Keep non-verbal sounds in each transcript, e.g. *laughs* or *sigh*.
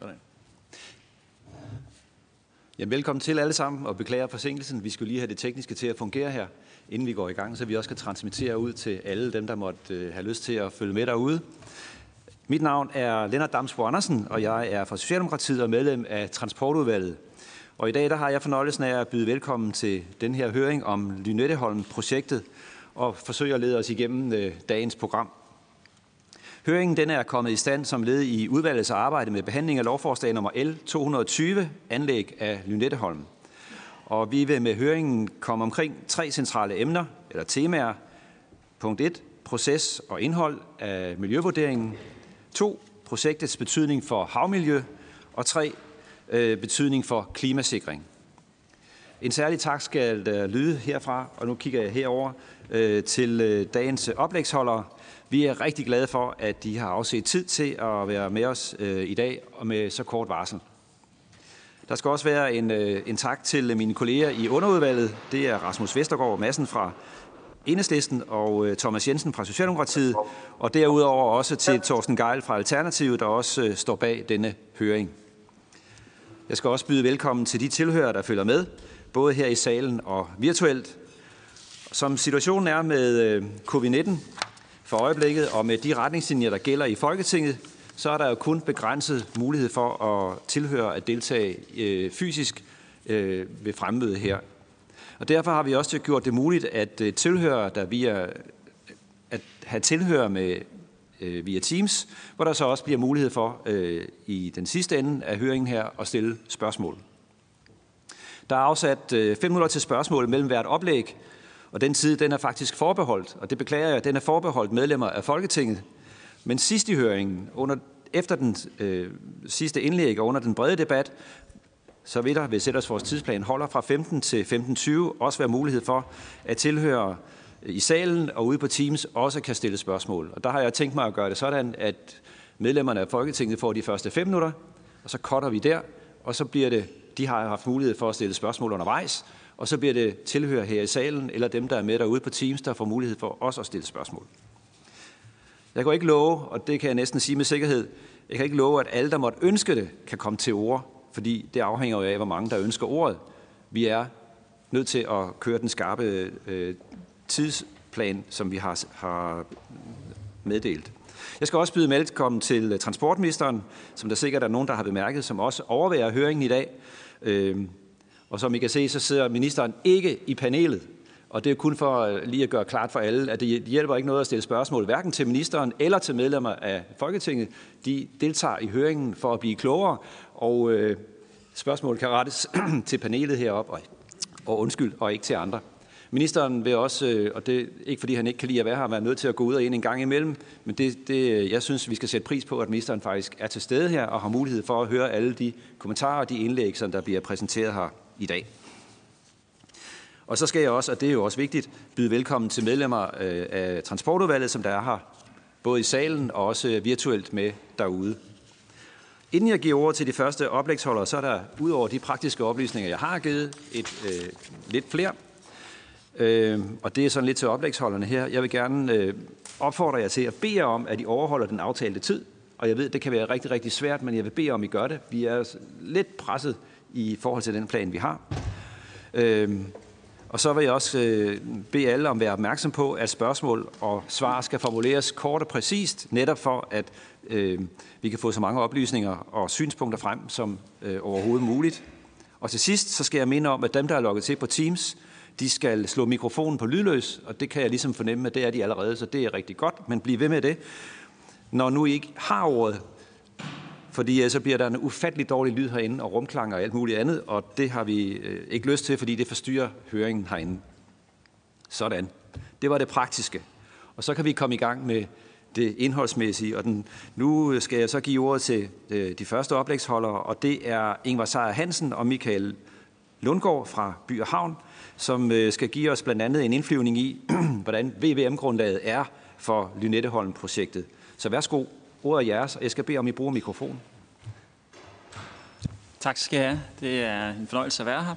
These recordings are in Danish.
Sådan. Ja, velkommen til alle sammen, og beklager forsinkelsen. Vi skulle lige have det tekniske til at fungere her, inden vi går i gang, så vi også kan transmittere ud til alle dem, der måtte øh, have lyst til at følge med derude. Mit navn er Lennart Damsbo Andersen, og jeg er fra Socialdemokratiet og medlem af Transportudvalget. Og i dag der har jeg fornøjelsen af at byde velkommen til den her høring om Lynetteholm-projektet og forsøge at lede os igennem øh, dagens program. Høringen den er kommet i stand som led i udvalgets arbejde med behandling af lovforslag nummer L 220, anlæg af Lynetteholm. Og vi vil med høringen komme omkring tre centrale emner, eller temaer. Punkt 1. Proces og indhold af miljøvurderingen. 2. Projektets betydning for havmiljø. Og 3. Øh, betydning for klimasikring. En særlig tak skal der lyde herfra, og nu kigger jeg herover øh, til øh, dagens oplægsholdere. Vi er rigtig glade for, at de har afset tid til at være med os øh, i dag og med så kort varsel. Der skal også være en, øh, en tak til mine kolleger i underudvalget. Det er Rasmus Vestergaard Madsen fra Enhedslisten og øh, Thomas Jensen fra Socialdemokratiet. Og derudover også til Thorsten Geil fra Alternativet, der også øh, står bag denne høring. Jeg skal også byde velkommen til de tilhører, der følger med, både her i salen og virtuelt. Som situationen er med øh, covid-19, for øjeblikket, og med de retningslinjer, der gælder i Folketinget, så er der jo kun begrænset mulighed for at tilhøre at deltage øh, fysisk øh, ved fremmøde her. Og derfor har vi også gjort det muligt at øh, tilhøre, der via at have tilhører med øh, via Teams, hvor der så også bliver mulighed for øh, i den sidste ende af høringen her at stille spørgsmål. Der er afsat øh, 5 minutter til spørgsmål mellem hvert oplæg, og den tid, den er faktisk forbeholdt, og det beklager jeg, den er forbeholdt medlemmer af Folketinget. Men sidst i høringen, under, efter den øh, sidste indlæg og under den brede debat, så vil der, hvis ellers vores tidsplan holder fra 15 til 15.20, også være mulighed for, at tilhøre øh, i salen og ude på Teams også kan stille spørgsmål. Og der har jeg tænkt mig at gøre det sådan, at medlemmerne af Folketinget får de første fem minutter, og så cutter vi der, og så bliver det, de har haft mulighed for at stille spørgsmål undervejs, og så bliver det tilhører her i salen, eller dem, der er med derude på Teams, der får mulighed for også at stille spørgsmål. Jeg kan ikke love, og det kan jeg næsten sige med sikkerhed, jeg kan ikke love, at alle, der måtte ønske det, kan komme til ord, fordi det afhænger jo af, hvor mange, der ønsker ordet. Vi er nødt til at køre den skarpe øh, tidsplan, som vi har, har meddelt. Jeg skal også byde velkommen til transportministeren, som der sikkert er nogen, der har bemærket, som også overværer høringen i dag. Øh, og som I kan se, så sidder ministeren ikke i panelet. Og det er kun for øh, lige at gøre klart for alle, at det hjælper ikke noget at stille spørgsmål, hverken til ministeren eller til medlemmer af Folketinget. De deltager i høringen for at blive klogere, og øh, spørgsmål kan rettes *clears throat* til panelet heroppe, og, og undskyld, og ikke til andre. Ministeren vil også, øh, og det er ikke fordi han ikke kan lide at være her, være nødt til at gå ud og ind en gang imellem, men det, det, øh, jeg synes, vi skal sætte pris på, at ministeren faktisk er til stede her og har mulighed for at høre alle de kommentarer og de indlæg, som der bliver præsenteret her i dag. Og så skal jeg også, og det er jo også vigtigt, byde velkommen til medlemmer øh, af Transportudvalget, som der er her, både i salen og også virtuelt med derude. Inden jeg giver ordet til de første oplægsholdere, så er der ud over de praktiske oplysninger, jeg har givet, et, øh, lidt flere. Øh, og det er sådan lidt til oplægsholderne her. Jeg vil gerne øh, opfordre jer til at bede jer om, at I overholder den aftalte tid. Og jeg ved, det kan være rigtig, rigtig svært, men jeg vil bede om, at I gør det. Vi er lidt presset i forhold til den plan, vi har. Øhm, og så vil jeg også øh, bede alle om at være opmærksom på, at spørgsmål og svar skal formuleres kort og præcist, netop for at øh, vi kan få så mange oplysninger og synspunkter frem som øh, overhovedet muligt. Og til sidst så skal jeg minde om, at dem, der er logget til på Teams, de skal slå mikrofonen på lydløs, og det kan jeg ligesom fornemme, at det er de allerede, så det er rigtig godt, men bliv ved med det. Når nu I ikke har ordet, fordi øh, så bliver der en ufattelig dårlig lyd herinde, og rumklang og alt muligt andet, og det har vi øh, ikke lyst til, fordi det forstyrrer høringen herinde. Sådan. Det var det praktiske. Og så kan vi komme i gang med det indholdsmæssige. Og den, nu skal jeg så give ordet til øh, de første oplægsholdere, og det er Ingvar Seier Hansen og Michael Lundgaard fra By og Havn, som skal give os blandt andet en indflyvning i, *clears throat* hvordan VVM-grundlaget er for Lynetteholm-projektet. Så værsgo, ordet er jeres, og jeg skal bede om, I bruger mikrofon. Tak skal jeg have. Det er en fornøjelse at være her.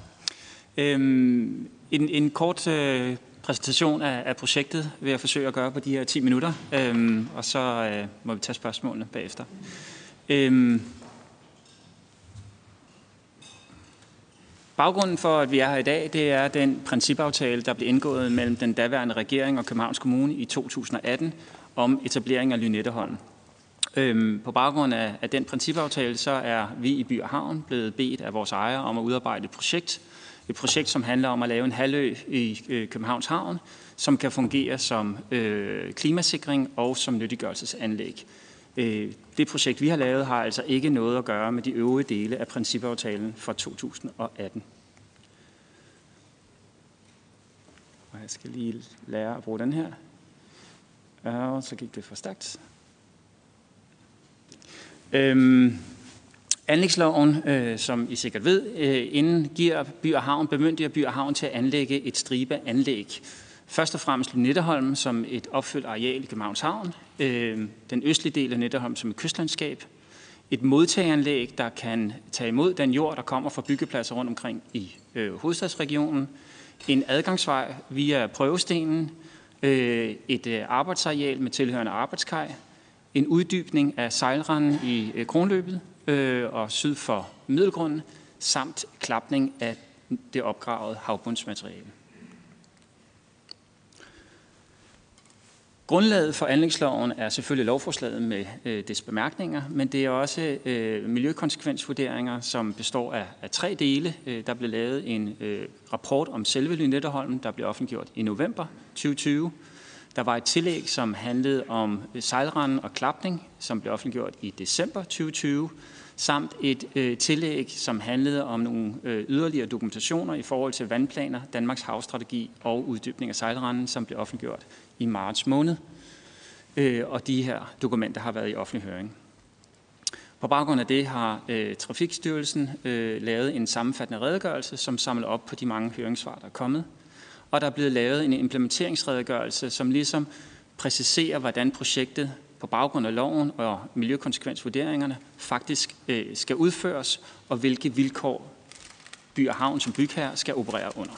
Øhm, en, en kort øh, præsentation af, af projektet vil jeg forsøge at gøre på de her 10 minutter, øhm, og så øh, må vi tage spørgsmålene bagefter. Øhm, Baggrunden for, at vi er her i dag, det er den principaftale, der blev indgået mellem den daværende regering og Københavns Kommune i 2018 om etablering af Lynetteholm. Øhm, på baggrund af, af den principaftale, så er vi i By og Havn blevet bedt af vores ejere om at udarbejde et projekt. Et projekt, som handler om at lave en halvø i øh, Københavns Havn, som kan fungere som øh, klimasikring og som nyttiggørelsesanlæg. Øh, det projekt, vi har lavet, har altså ikke noget at gøre med de øvrige dele af principaftalen fra 2018. Og jeg skal lige lære at bruge den her. Og så gik det for stærkt. Øhm, anlægsloven, øh, som I sikkert ved, øh, inden giver By og Havn, bemyndiger By og Havn til at anlægge et stribe anlæg. Først og fremmest Lynetteholm som et opfyldt areal i Københavns Havn, øh, den østlige del af Netteholm som et kystlandskab, et modtageanlæg, der kan tage imod den jord, der kommer fra byggepladser rundt omkring i øh, hovedstadsregionen, en adgangsvej via prøvestenen, øh, et øh, arbejdsareal med tilhørende arbejdskaj, en uddybning af sejlranden i øh, kronløbet øh, og syd for middelgrunden, samt klapning af det opgravede havbundsmateriale. Grundlaget for anlægsloven er selvfølgelig lovforslaget med øh, dets bemærkninger, men det er også øh, miljøkonsekvensvurderinger, som består af, af tre dele. Øh, der blev lavet en øh, rapport om selve Lynetteholmen, der blev offentliggjort i november 2020. Der var et tillæg, som handlede om sejlranden og klapning, som blev offentliggjort i december 2020, samt et øh, tillæg, som handlede om nogle øh, yderligere dokumentationer i forhold til vandplaner, Danmarks havstrategi og uddybning af sejlranden, som blev offentliggjort i marts måned. Øh, og de her dokumenter har været i offentlig høring. På baggrund af det har øh, Trafikstyrelsen øh, lavet en sammenfattende redegørelse, som samler op på de mange høringssvar, der er kommet. Og der er blevet lavet en implementeringsredegørelse, som ligesom præciserer, hvordan projektet på baggrund af loven og miljøkonsekvensvurderingerne faktisk øh, skal udføres, og hvilke vilkår by og havn som bygherre skal operere under.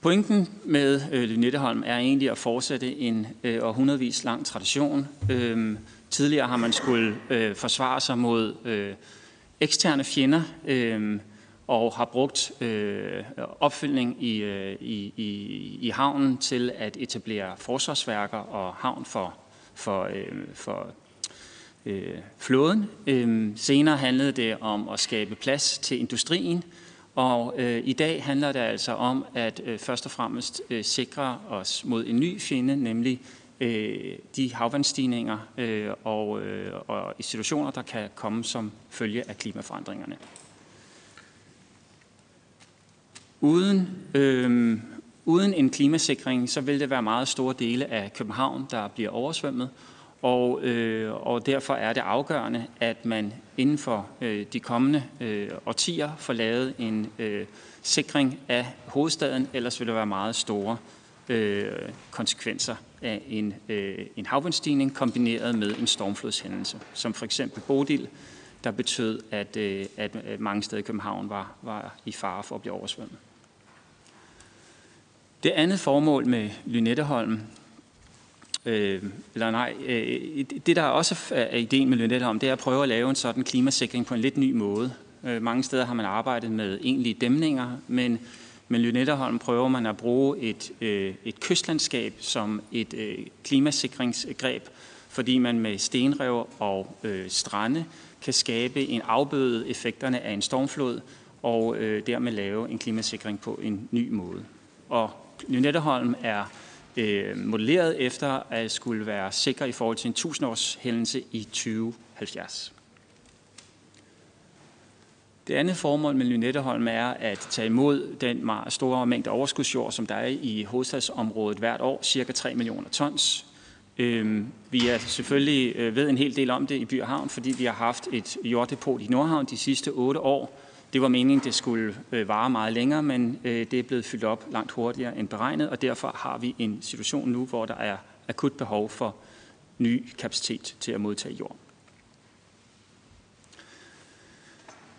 Pointen med øh, Lynetteholm er egentlig at fortsætte en øh, århundredvis lang tradition. Øh, tidligere har man skulle øh, forsvare sig mod øh, eksterne fjender øh, og har brugt øh, opfyldning i, øh, i, i, i havnen til at etablere forsvarsværker og havn for, for, øh, for øh, flåden. Øh, senere handlede det om at skabe plads til industrien, og øh, i dag handler det altså om at øh, først og fremmest øh, sikre os mod en ny fjende, nemlig øh, de havvandstigninger øh, og, øh, og situationer, der kan komme som følge af klimaforandringerne. Uden, øh, uden en klimasikring, så vil det være meget store dele af København, der bliver oversvømmet, og, øh, og derfor er det afgørende, at man inden for øh, de kommende øh, årtier får lavet en øh, sikring af hovedstaden, ellers vil der være meget store øh, konsekvenser af en, øh, en havvandstigning kombineret med en stormflodshændelse, som for eksempel Bodil, der betød, at, øh, at mange steder i København var, var i fare for at blive oversvømmet. Det andet formål med Lynetteholm Øh, eller nej, øh, det der også er ideen med Lynetteholm, det er at prøve at lave en sådan klimasikring på en lidt ny måde. Øh, mange steder har man arbejdet med egentlige dæmninger, men men Lynetteholm prøver man at bruge et, øh, et kystlandskab som et øh, klimasikringsgreb, fordi man med stenrev og øh, strande kan skabe en afbøde effekterne af en stormflod, og øh, dermed lave en klimasikring på en ny måde. Og Lynetteholm er øh, modelleret efter at skulle være sikker i forhold til en 1000-års hændelse i 2070. Det andet formål med Lynetteholm er at tage imod den meget store mængde overskudsjord, som der er i hovedstadsområdet hvert år, cirka 3 millioner tons. Øhm, vi er selvfølgelig øh, ved en hel del om det i By og Havn, fordi vi har haft et jorddepot i Nordhavn de sidste otte år, det var meningen, det skulle øh, vare meget længere, men øh, det er blevet fyldt op langt hurtigere end beregnet, og derfor har vi en situation nu, hvor der er akut behov for ny kapacitet til at modtage jord.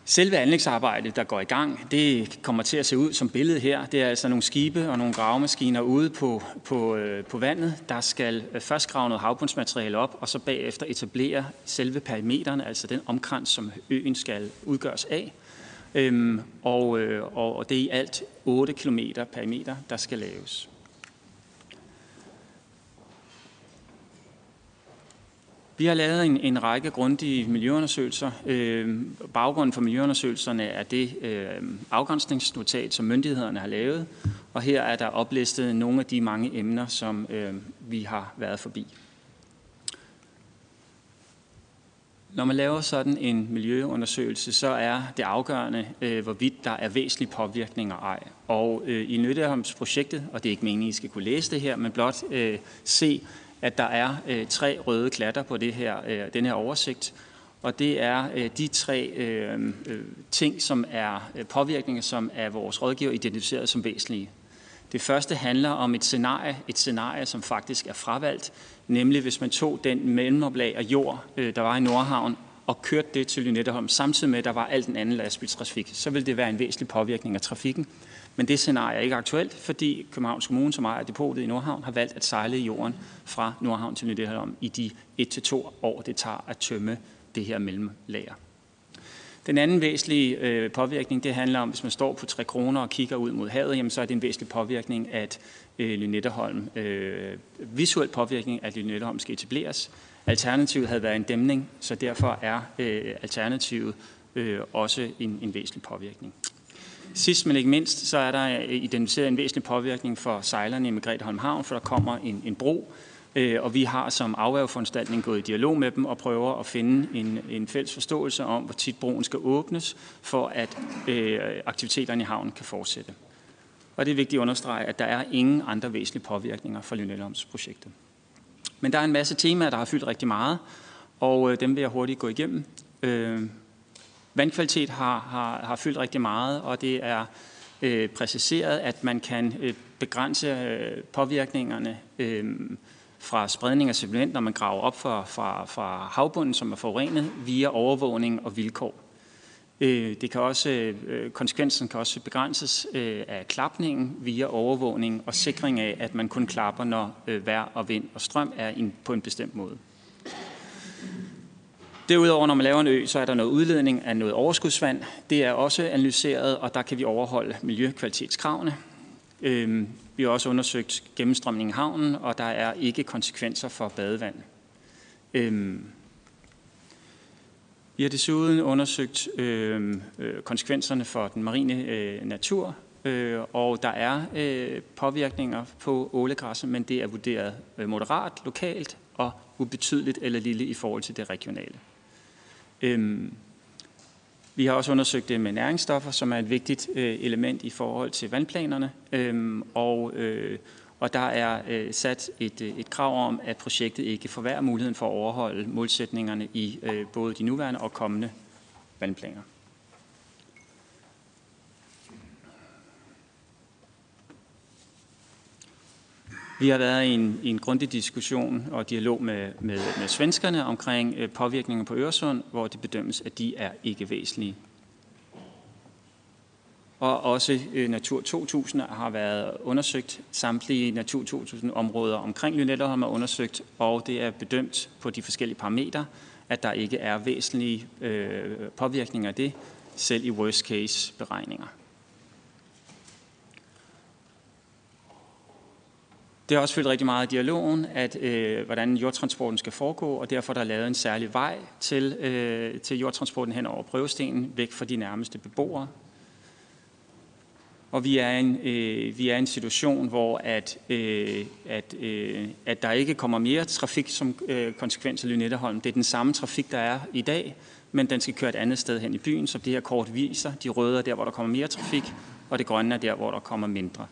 Selve anlægsarbejdet, der går i gang, det kommer til at se ud som billedet her. Det er altså nogle skibe og nogle gravemaskiner ude på, på, øh, på vandet, der skal øh, først grave noget havbundsmateriale op, og så bagefter etablere selve perimeteren, altså den omkrans, som øen skal udgøres af. Øhm, og, øh, og, og det er i alt 8 km perimeter, der skal laves. Vi har lavet en, en række grundige miljøundersøgelser. Øh, baggrunden for miljøundersøgelserne er det øh, afgrænsningsnotat, som myndighederne har lavet, og her er der oplistet nogle af de mange emner, som øh, vi har været forbi. Når man laver sådan en miljøundersøgelse, så er det afgørende, øh, hvorvidt der er væsentlige påvirkninger ej. Og øh, i Nytteholmsprojektet, og det er ikke meningen, at I skal kunne læse det her, men blot øh, se, at der er øh, tre røde klatter på det her, øh, den her oversigt. Og det er øh, de tre øh, øh, ting, som er øh, påvirkninger, som er vores rådgiver identificeret som væsentlige. Det første handler om et scenarie, et scenarie, som faktisk er fravalgt, nemlig hvis man tog den mellemoplag af jord, øh, der var i Nordhavn, og kørte det til Lynetteholm, samtidig med, at der var alt den anden lastbiltrafik, så vil det være en væsentlig påvirkning af trafikken. Men det scenarie er ikke aktuelt, fordi Københavns Kommune, som ejer depotet i Nordhavn, har valgt at sejle jorden fra Nordhavn til Lynetteholm i de 1-2 år, det tager at tømme det her mellemlager. Den anden væsentlige øh, påvirkning, det handler om, hvis man står på 3 kroner og kigger ud mod havet, jamen, så er det en væsentlig påvirkning, at øh, Lynetteholm, øh, visuel påvirkning, at Lynetteholm skal etableres. Alternativet havde været en dæmning, så derfor er øh, alternativet øh, også en, en væsentlig påvirkning. Sidst men ikke mindst, så er der øh, identificeret en væsentlig påvirkning for sejlerne i Margretholm Havn, for der kommer en, en bro, øh, og vi har som afværgeforanstaltning gået i dialog med dem og prøver at finde en, en fælles forståelse om, hvor tit broen skal åbnes, for at øh, aktiviteterne i havnen kan fortsætte. Og det er vigtigt at understrege, at der er ingen andre væsentlige påvirkninger for Lynetteholms-projektet. Men der er en masse temaer, der har fyldt rigtig meget, og øh, dem vil jeg hurtigt gå igennem. Øh, vandkvalitet har, har, har fyldt rigtig meget, og det er øh, præciseret, at man kan øh, begrænse øh, påvirkningerne øh, fra spredning af sediment, når man graver op fra, fra, fra havbunden, som er forurenet, via overvågning og vilkår. Øh, det kan også, øh, konsekvensen kan også begrænses øh, af klapningen via overvågning og sikring af, at man kun klapper, når øh, vejr og vind og strøm er på en bestemt måde. Derudover, når man laver en ø, så er der noget udledning af noget overskudsvand. Det er også analyseret, og der kan vi overholde miljøkvalitetskravene. Øhm, vi har også undersøgt gennemstrømningen i havnen, og der er ikke konsekvenser for badevand. Øhm, vi har desuden undersøgt øhm, øh, konsekvenserne for den marine øh, natur, øh, og der er øh, påvirkninger på ålegræsset, men det er vurderet moderat, lokalt og ubetydeligt eller lille i forhold til det regionale. Øhm, vi har også undersøgt det med næringsstoffer, som er et vigtigt øh, element i forhold til vandplanerne, øhm, og, øh, og der er øh, sat et, øh, et krav om, at projektet ikke forværrer muligheden for at overholde målsætningerne i øh, både de nuværende og kommende vandplaner. Vi har været i en, i en grundig diskussion og dialog med, med, med svenskerne omkring øh, påvirkningen på Øresund, hvor det bedømmes, at de er ikke væsentlige. Og også øh, Natur 2000 har været undersøgt. Samtlige Natur 2000 områder omkring Lynetteholm er undersøgt, og det er bedømt på de forskellige parametre, at der ikke er væsentlige øh, påvirkninger af det, selv i worst case beregninger. Det har også fyldt rigtig meget i dialogen, at øh, hvordan jordtransporten skal foregå, og derfor er der lavet en særlig vej til, øh, til jordtransporten hen over prøvestenen, væk fra de nærmeste beboere. Og vi er en, øh, vi er en situation, hvor at, øh, at, øh, at der ikke kommer mere trafik som øh, konsekvens af Lynetteholm. Det er den samme trafik, der er i dag, men den skal køre et andet sted hen i byen, som det her kort viser. De røde er der, hvor der kommer mere trafik, og det grønne er der, hvor der kommer mindre.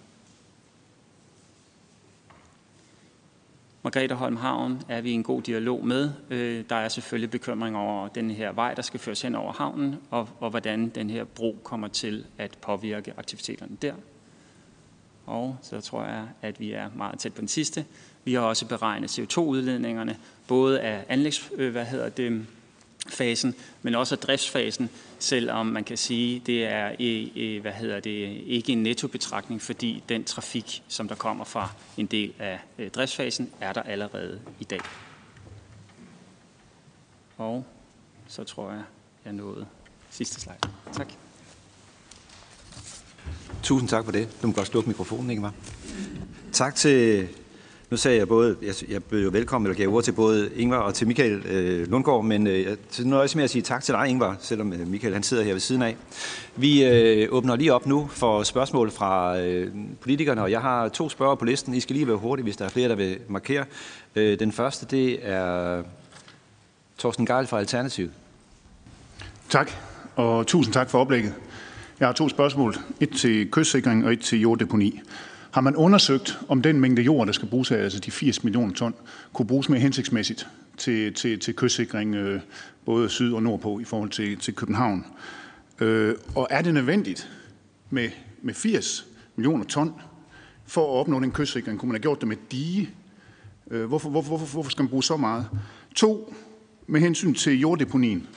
Margrethe Holm Havn er vi i en god dialog med. Øh, der er selvfølgelig bekymring over den her vej, der skal føres hen over havnen, og, og hvordan den her bro kommer til at påvirke aktiviteterne der. Og så tror jeg, at vi er meget tæt på den sidste. Vi har også beregnet CO2-udledningerne, både af anlægs, øh, hvad hedder det, fasen, men også driftsfasen, selvom man kan sige, det er hvad hedder det, ikke en nettobetragtning, fordi den trafik, som der kommer fra en del af øh, driftsfasen, er der allerede i dag. Og så tror jeg, jeg nåede sidste slide. Tak. Tusind tak for det. Du må godt slukke mikrofonen, ikke var? Tak til nu sagde jeg både, jeg, jeg blev jo velkommen, eller gav ord til både Ingvar og til Michael øh, Lundgaard, men øh, jeg nøjes med at sige tak til dig, Ingvar, selvom øh, Michael han sidder her ved siden af. Vi øh, åbner lige op nu for spørgsmål fra øh, politikerne, og jeg har to spørgere på listen. I skal lige være hurtige, hvis der er flere, der vil markere. Øh, den første, det er Torsten Geil fra Alternativ. Tak, og tusind tak for oplægget. Jeg har to spørgsmål. Et til kystsikring og et til jorddeponi. Har man undersøgt, om den mængde jord, der skal bruges her, altså de 80 millioner ton, kunne bruges mere hensigtsmæssigt til, til, til kystsikring øh, både syd og nordpå i forhold til, til København? Øh, og er det nødvendigt med, med 80 millioner ton for at opnå den kystsikring? Kunne man have gjort det med dige? Øh, hvorfor, hvorfor, hvorfor, hvorfor skal man bruge så meget? To, med hensyn til jorddeponien.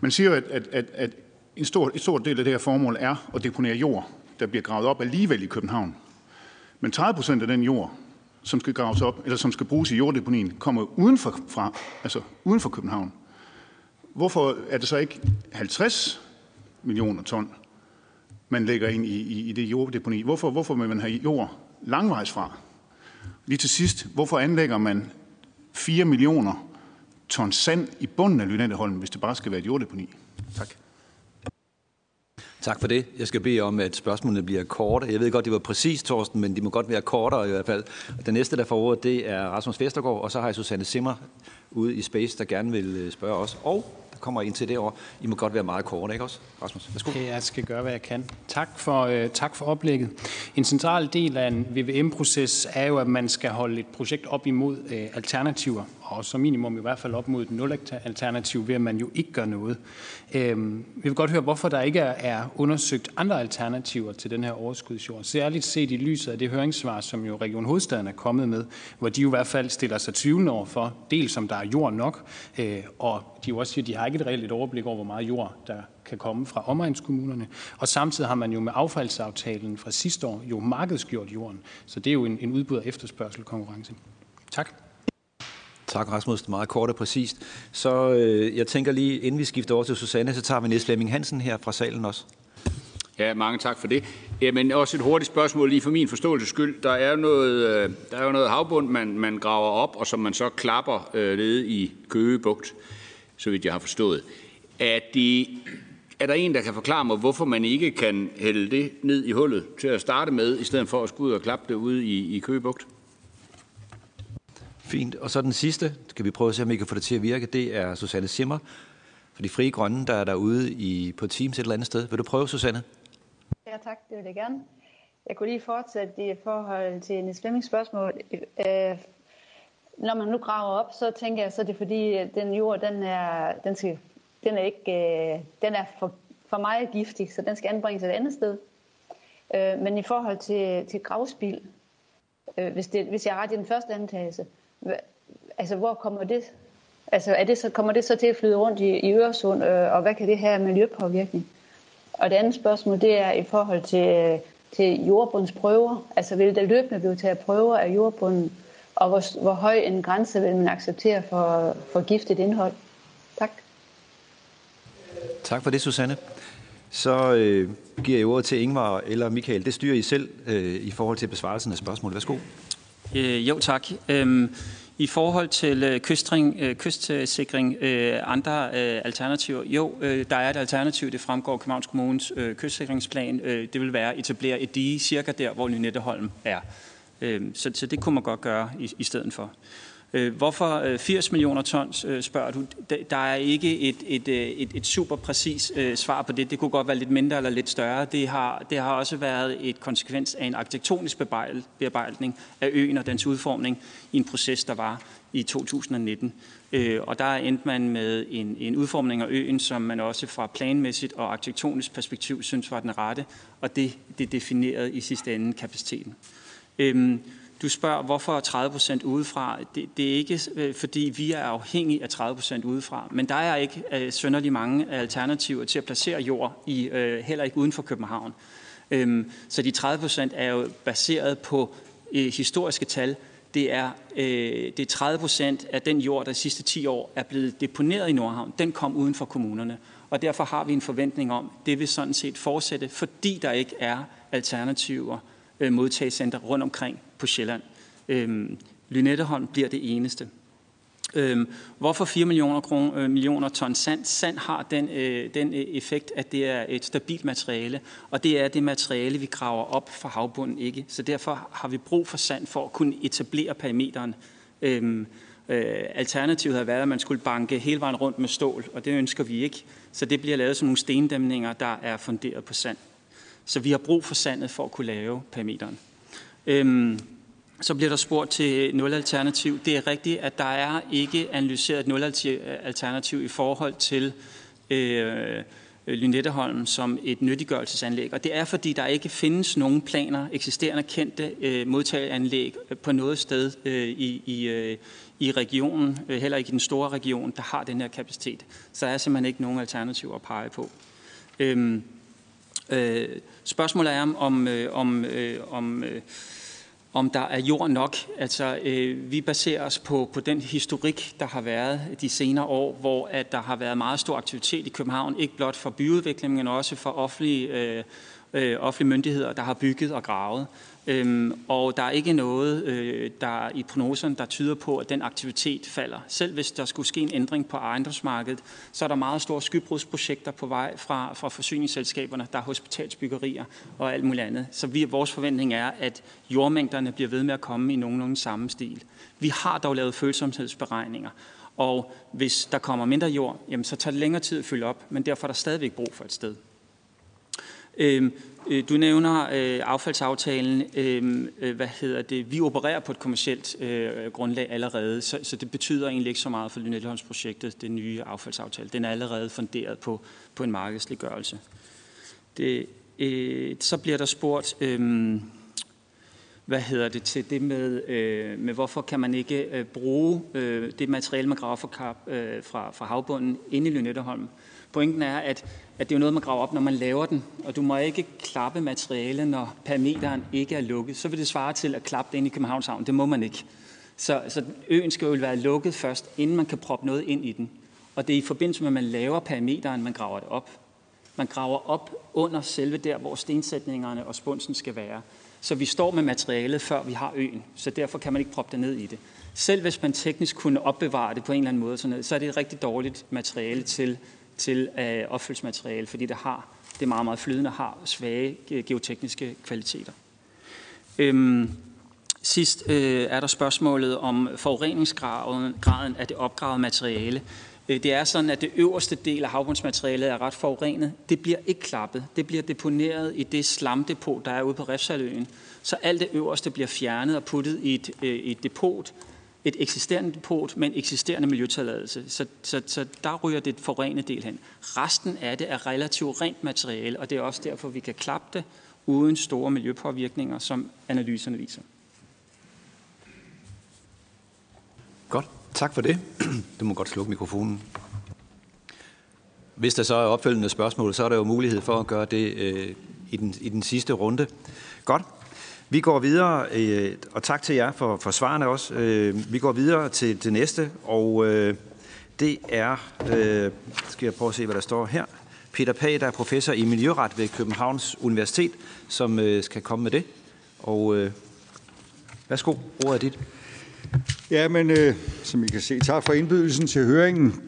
Man siger jo, at, at, at, at en stor, et stort del af det her formål er at deponere jord, der bliver gravet op alligevel i København. Men 30 procent af den jord, som skal graves op, eller som skal bruges i jorddeponien, kommer uden for, fra, altså uden for København. Hvorfor er det så ikke 50 millioner ton, man lægger ind i, i, i det jorddeponi? Hvorfor, hvorfor vil man have jord langvejs fra? Lige til sidst, hvorfor anlægger man 4 millioner ton sand i bunden af Lynetteholm, hvis det bare skal være et jorddeponi? Tak. Tak for det. Jeg skal bede om, at spørgsmålene bliver korte. Jeg ved godt, det var præcis, Torsten, men de må godt være kortere i hvert fald. Den næste, der får ordet, det er Rasmus Vestergaard, og så har jeg Susanne Simmer ude i Space, der gerne vil øh, spørge os. Og der kommer ind til det år. I må godt være meget korte, ikke også? Rasmus, værsgo. Jeg skal gøre, hvad jeg kan. Tak for, øh, tak for oplægget. En central del af en VVM-proces er jo, at man skal holde et projekt op imod øh, alternativer, og som minimum i hvert fald op mod et nul-alternativ, ved at man jo ikke gør noget. Øhm, vi vil godt høre, hvorfor der ikke er, undersøgt andre alternativer til den her overskudsjord. Særligt set i lyset af det høringssvar, som jo Region Hovedstaden er kommet med, hvor de jo i hvert fald stiller sig tvivlende over for, dels om der er jord nok, øh, og de jo også siger, at de har ikke et reelt overblik over, hvor meget jord, der kan komme fra omegnskommunerne. Og samtidig har man jo med affaldsaftalen fra sidste år jo markedsgjort jorden. Så det er jo en, en udbud og efterspørgselkonkurrence. Tak. Tak, Rasmus. Det meget kort og præcist. Så øh, jeg tænker lige, inden vi skifter over til Susanne, så tager vi Niels Flemming Hansen her fra salen også. Ja, mange tak for det. Jamen også et hurtigt spørgsmål lige for min forståelses skyld. Der er, noget, øh, der er jo noget havbund, man, man graver op, og som man så klapper øh, nede i Køgebugt, så vidt jeg har forstået. Er, de, er der en, der kan forklare mig, hvorfor man ikke kan hælde det ned i hullet til at starte med, i stedet for at skulle ud og klappe det ude i, i Køgebugt? Fint. Og så den sidste, skal vi prøve at se, om vi kan få det til at virke, det er Susanne Simmer for de frie grønne, der er derude i, på Teams et eller andet sted. Vil du prøve, Susanne? Ja, tak. Det vil jeg gerne. Jeg kunne lige fortsætte i forhold til Niels Flemmings spørgsmål. Øh, når man nu graver op, så tænker jeg, så er det fordi, den jord, den er, den skal, den er, ikke, øh, den er for, for meget giftig, så den skal anbringes et andet sted. Øh, men i forhold til, til gravspil, øh, hvis, det, hvis jeg har ret i den første antagelse, altså hvor kommer det, altså er det så, kommer det så til at flyde rundt i, i Øresund, øh, og hvad kan det have miljøpåvirkning? Og det andet spørgsmål, det er i forhold til, til jordbundsprøver. Altså vil der løbende blive taget prøver af jordbunden, og hvor, hvor høj en grænse vil man acceptere for, for giftigt indhold? Tak. Tak for det, Susanne. Så øh, giver jeg ordet til Ingvar eller Michael. Det styrer I selv øh, i forhold til besvarelsen af spørgsmålet. Værsgo. Øh, jo, tak. Øhm, i forhold til øh, kystring, øh, kystsikring, øh, andre øh, alternativer, jo, øh, der er et alternativ, det fremgår Københavns Kommunes øh, kystsikringsplan. Det vil være at etablere et dige cirka der, hvor Lynetteholm er. Øhm, så, så det kunne man godt gøre i, i stedet for. Øh, hvorfor øh, 80 millioner tons, øh, spørger du? Der er ikke et, et, et, et super præcis svar på det. Det kunne godt være lidt mindre eller lidt større. Det har, det har også været et konsekvens af en arkitektonisk bearbejdning af øen og dens udformning i en proces, der var i 2019. Og der endte man med en, en udformning af øen, som man også fra planmæssigt og arkitektonisk perspektiv synes var den rette, og det, det definerede i sidste ende kapaciteten. Øhm, du spørger, hvorfor 30% udefra? Det, det er ikke, øh, fordi vi er afhængige af 30% udefra, men der er ikke øh, sønderlig mange alternativer til at placere jord, i, øh, heller ikke uden for København. Øhm, så de 30% er jo baseret på øh, historiske tal. Det er, øh, det er 30% af den jord, der de sidste 10 år er blevet deponeret i Nordhavn. Den kom uden for kommunerne. Og derfor har vi en forventning om, det vil sådan set fortsætte, fordi der ikke er alternativer øh, modtagscenter rundt omkring på Sjælland. Øh, Lynetteholm bliver det eneste. Øh, hvorfor 4 millioner, kroner, øh, millioner ton sand? Sand har den, øh, den øh, effekt, at det er et stabilt materiale, og det er det materiale, vi graver op fra havbunden ikke. Så derfor har vi brug for sand for at kunne etablere parameteren. Øh, øh, alternativet havde været, at man skulle banke hele vejen rundt med stål, og det ønsker vi ikke. Så det bliver lavet som nogle stendæmninger, der er funderet på sand. Så vi har brug for sandet for at kunne lave parameteren. Øhm, så bliver der spurgt til nulalternativ. Det er rigtigt, at der er ikke analyseret et nulalternativ i forhold til øh, Lynetteholm som et nyttiggørelsesanlæg. Og det er, fordi der ikke findes nogen planer, eksisterende kendte øh, modtageanlæg på noget sted øh, i, i, øh, i regionen, øh, heller ikke i den store region, der har den her kapacitet. Så der er simpelthen ikke nogen alternativer at pege på. Øhm, øh, spørgsmålet er, om, øh, om, øh, om øh, om der er jord nok. Altså, øh, vi baserer os på, på den historik, der har været de senere år, hvor at der har været meget stor aktivitet i København, ikke blot for byudvikling, men også for offentlige, øh, øh, offentlige myndigheder, der har bygget og gravet. Øhm, og der er ikke noget øh, der i prognoserne, der tyder på, at den aktivitet falder. Selv hvis der skulle ske en ændring på ejendomsmarkedet, så er der meget store skybrudsprojekter på vej fra, fra forsyningsselskaberne. Der er hospitalsbyggerier og alt muligt andet. Så vi, vores forventning er, at jordmængderne bliver ved med at komme i nogenlunde samme stil. Vi har dog lavet følsomhedsberegninger, og hvis der kommer mindre jord, jamen, så tager det længere tid at fylde op, men derfor er der stadigvæk brug for et sted. Øhm, Øh, du nævner øh, affaldsaftalen. Øhm, øh, hvad hedder det? Vi opererer på et kommersielt øh, grundlag allerede, så, så det betyder egentlig ikke så meget for Lynetteholmsprojektet, den nye affaldsaftale. Den er allerede funderet på, på en markedsliggørelse. Det, øh, så bliver der spurgt, øh, hvad hedder det til det med, øh, med hvorfor kan man ikke øh, bruge øh, det materiale, man graver fra, øh, fra, fra havbunden inde i Lynetteholm. Pointen er, at at det er noget, man graver op, når man laver den, og du må ikke klappe materiale, når parameteren ikke er lukket. Så vil det svare til at klappe det ind i Københavns Havn. Det må man ikke. Så, så øen skal jo være lukket først, inden man kan proppe noget ind i den. Og det er i forbindelse med, at man laver parameteren, man graver det op. Man graver op under selve der, hvor stensætningerne og spunsen skal være. Så vi står med materialet, før vi har øen. Så derfor kan man ikke proppe det ned i det. Selv hvis man teknisk kunne opbevare det på en eller anden måde, så er det et rigtig dårligt materiale til til øh, fordi det har det er meget, meget flydende har svage geotekniske kvaliteter. Øhm, sidst øh, er der spørgsmålet om forureningsgraden af det opgravede materiale. Øh, det er sådan, at det øverste del af havbundsmaterialet er ret forurenet. Det bliver ikke klappet. Det bliver deponeret i det slamdepot, der er ude på Refsaløen. Så alt det øverste bliver fjernet og puttet i et, øh, et depot, et eksisterende depot med en eksisterende miljøtilladelse. Så, så, så der ryger det forurene del hen. Resten af det er relativt rent materiale, og det er også derfor, vi kan klappe det uden store miljøpåvirkninger, som analyserne viser. Godt. Tak for det. Du må godt slukke mikrofonen. Hvis der så er opfølgende spørgsmål, så er der jo mulighed for at gøre det øh, i, den, i den sidste runde. Godt. Vi går videre, øh, og tak til jer for, for svarene også. Øh, vi går videre til det næste, og øh, det er, øh, skal jeg prøve at se, hvad der står her, Peter Pag, der er professor i Miljøret ved Københavns Universitet, som øh, skal komme med det. Og øh, værsgo, ordet er dit. Ja, men øh, som I kan se, tak for indbydelsen til høringen.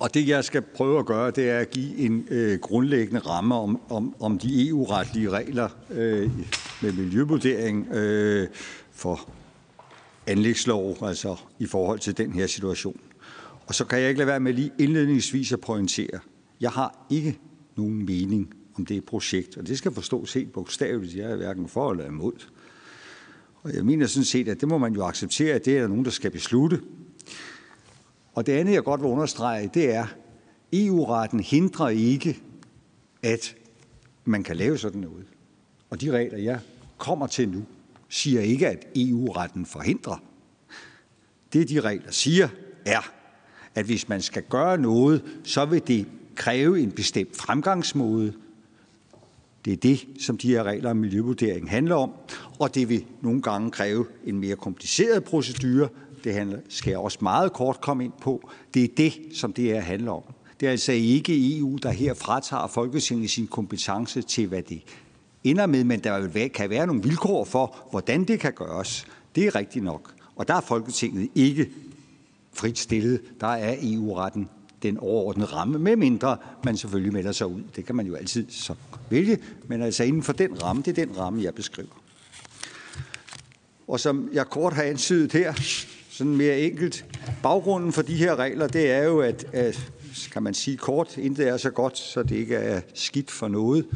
Og det, jeg skal prøve at gøre, det er at give en øh, grundlæggende ramme om, om, om de EU-retlige regler øh, med miljøvurdering øh, for anlægslov, altså i forhold til den her situation. Og så kan jeg ikke lade være med lige indledningsvis at pointere, jeg har ikke nogen mening om det projekt, og det skal forstås helt bogstaveligt. Jeg er hverken for eller imod. Og jeg mener sådan set, at det må man jo acceptere, at det er der nogen, der skal beslutte. Og det andet, jeg godt vil understrege, det er, EU-retten hindrer ikke, at man kan lave sådan noget. Og de regler, jeg kommer til nu, siger ikke, at EU-retten forhindrer. Det, de regler siger, er, at hvis man skal gøre noget, så vil det kræve en bestemt fremgangsmåde. Det er det, som de her regler om miljøvurdering handler om, og det vil nogle gange kræve en mere kompliceret procedure. Det handler, skal jeg også meget kort komme ind på. Det er det, som det her handler om. Det er altså ikke EU, der her fratager Folketinget sin kompetence til, hvad det ender med, men der kan være nogle vilkår for, hvordan det kan gøres. Det er rigtigt nok. Og der er Folketinget ikke frit stillet. Der er EU-retten den overordnede ramme, med mindre man selvfølgelig melder sig ud. Det kan man jo altid så vælge, men altså inden for den ramme, det er den ramme, jeg beskriver. Og som jeg kort har ansydet her, sådan mere enkelt, baggrunden for de her regler, det er jo, at, at kan man sige kort, intet er så godt, så det ikke er skidt for noget.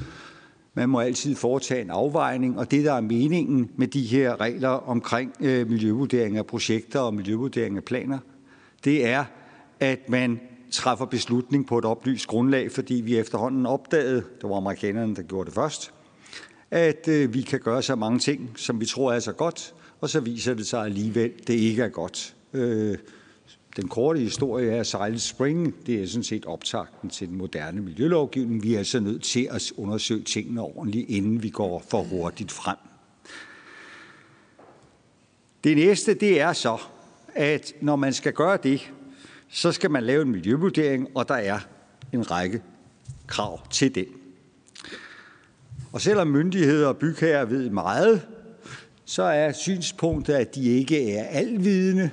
Man må altid foretage en afvejning, og det, der er meningen med de her regler omkring øh, miljøvurdering af projekter og miljøvurdering af planer, det er, at man træffer beslutning på et oplyst grundlag, fordi vi efterhånden opdagede, det var amerikanerne, der gjorde det først, at øh, vi kan gøre så mange ting, som vi tror er så godt, og så viser det sig alligevel, at det ikke er godt. Øh, den korte historie er Silent Spring. Det er sådan set optakten til den moderne miljølovgivning. Vi er altså nødt til at undersøge tingene ordentligt, inden vi går for hurtigt frem. Det næste, det er så, at når man skal gøre det, så skal man lave en miljøvurdering, og der er en række krav til det. Og selvom myndigheder og bygherrer ved meget, så er synspunktet, at de ikke er alvidende,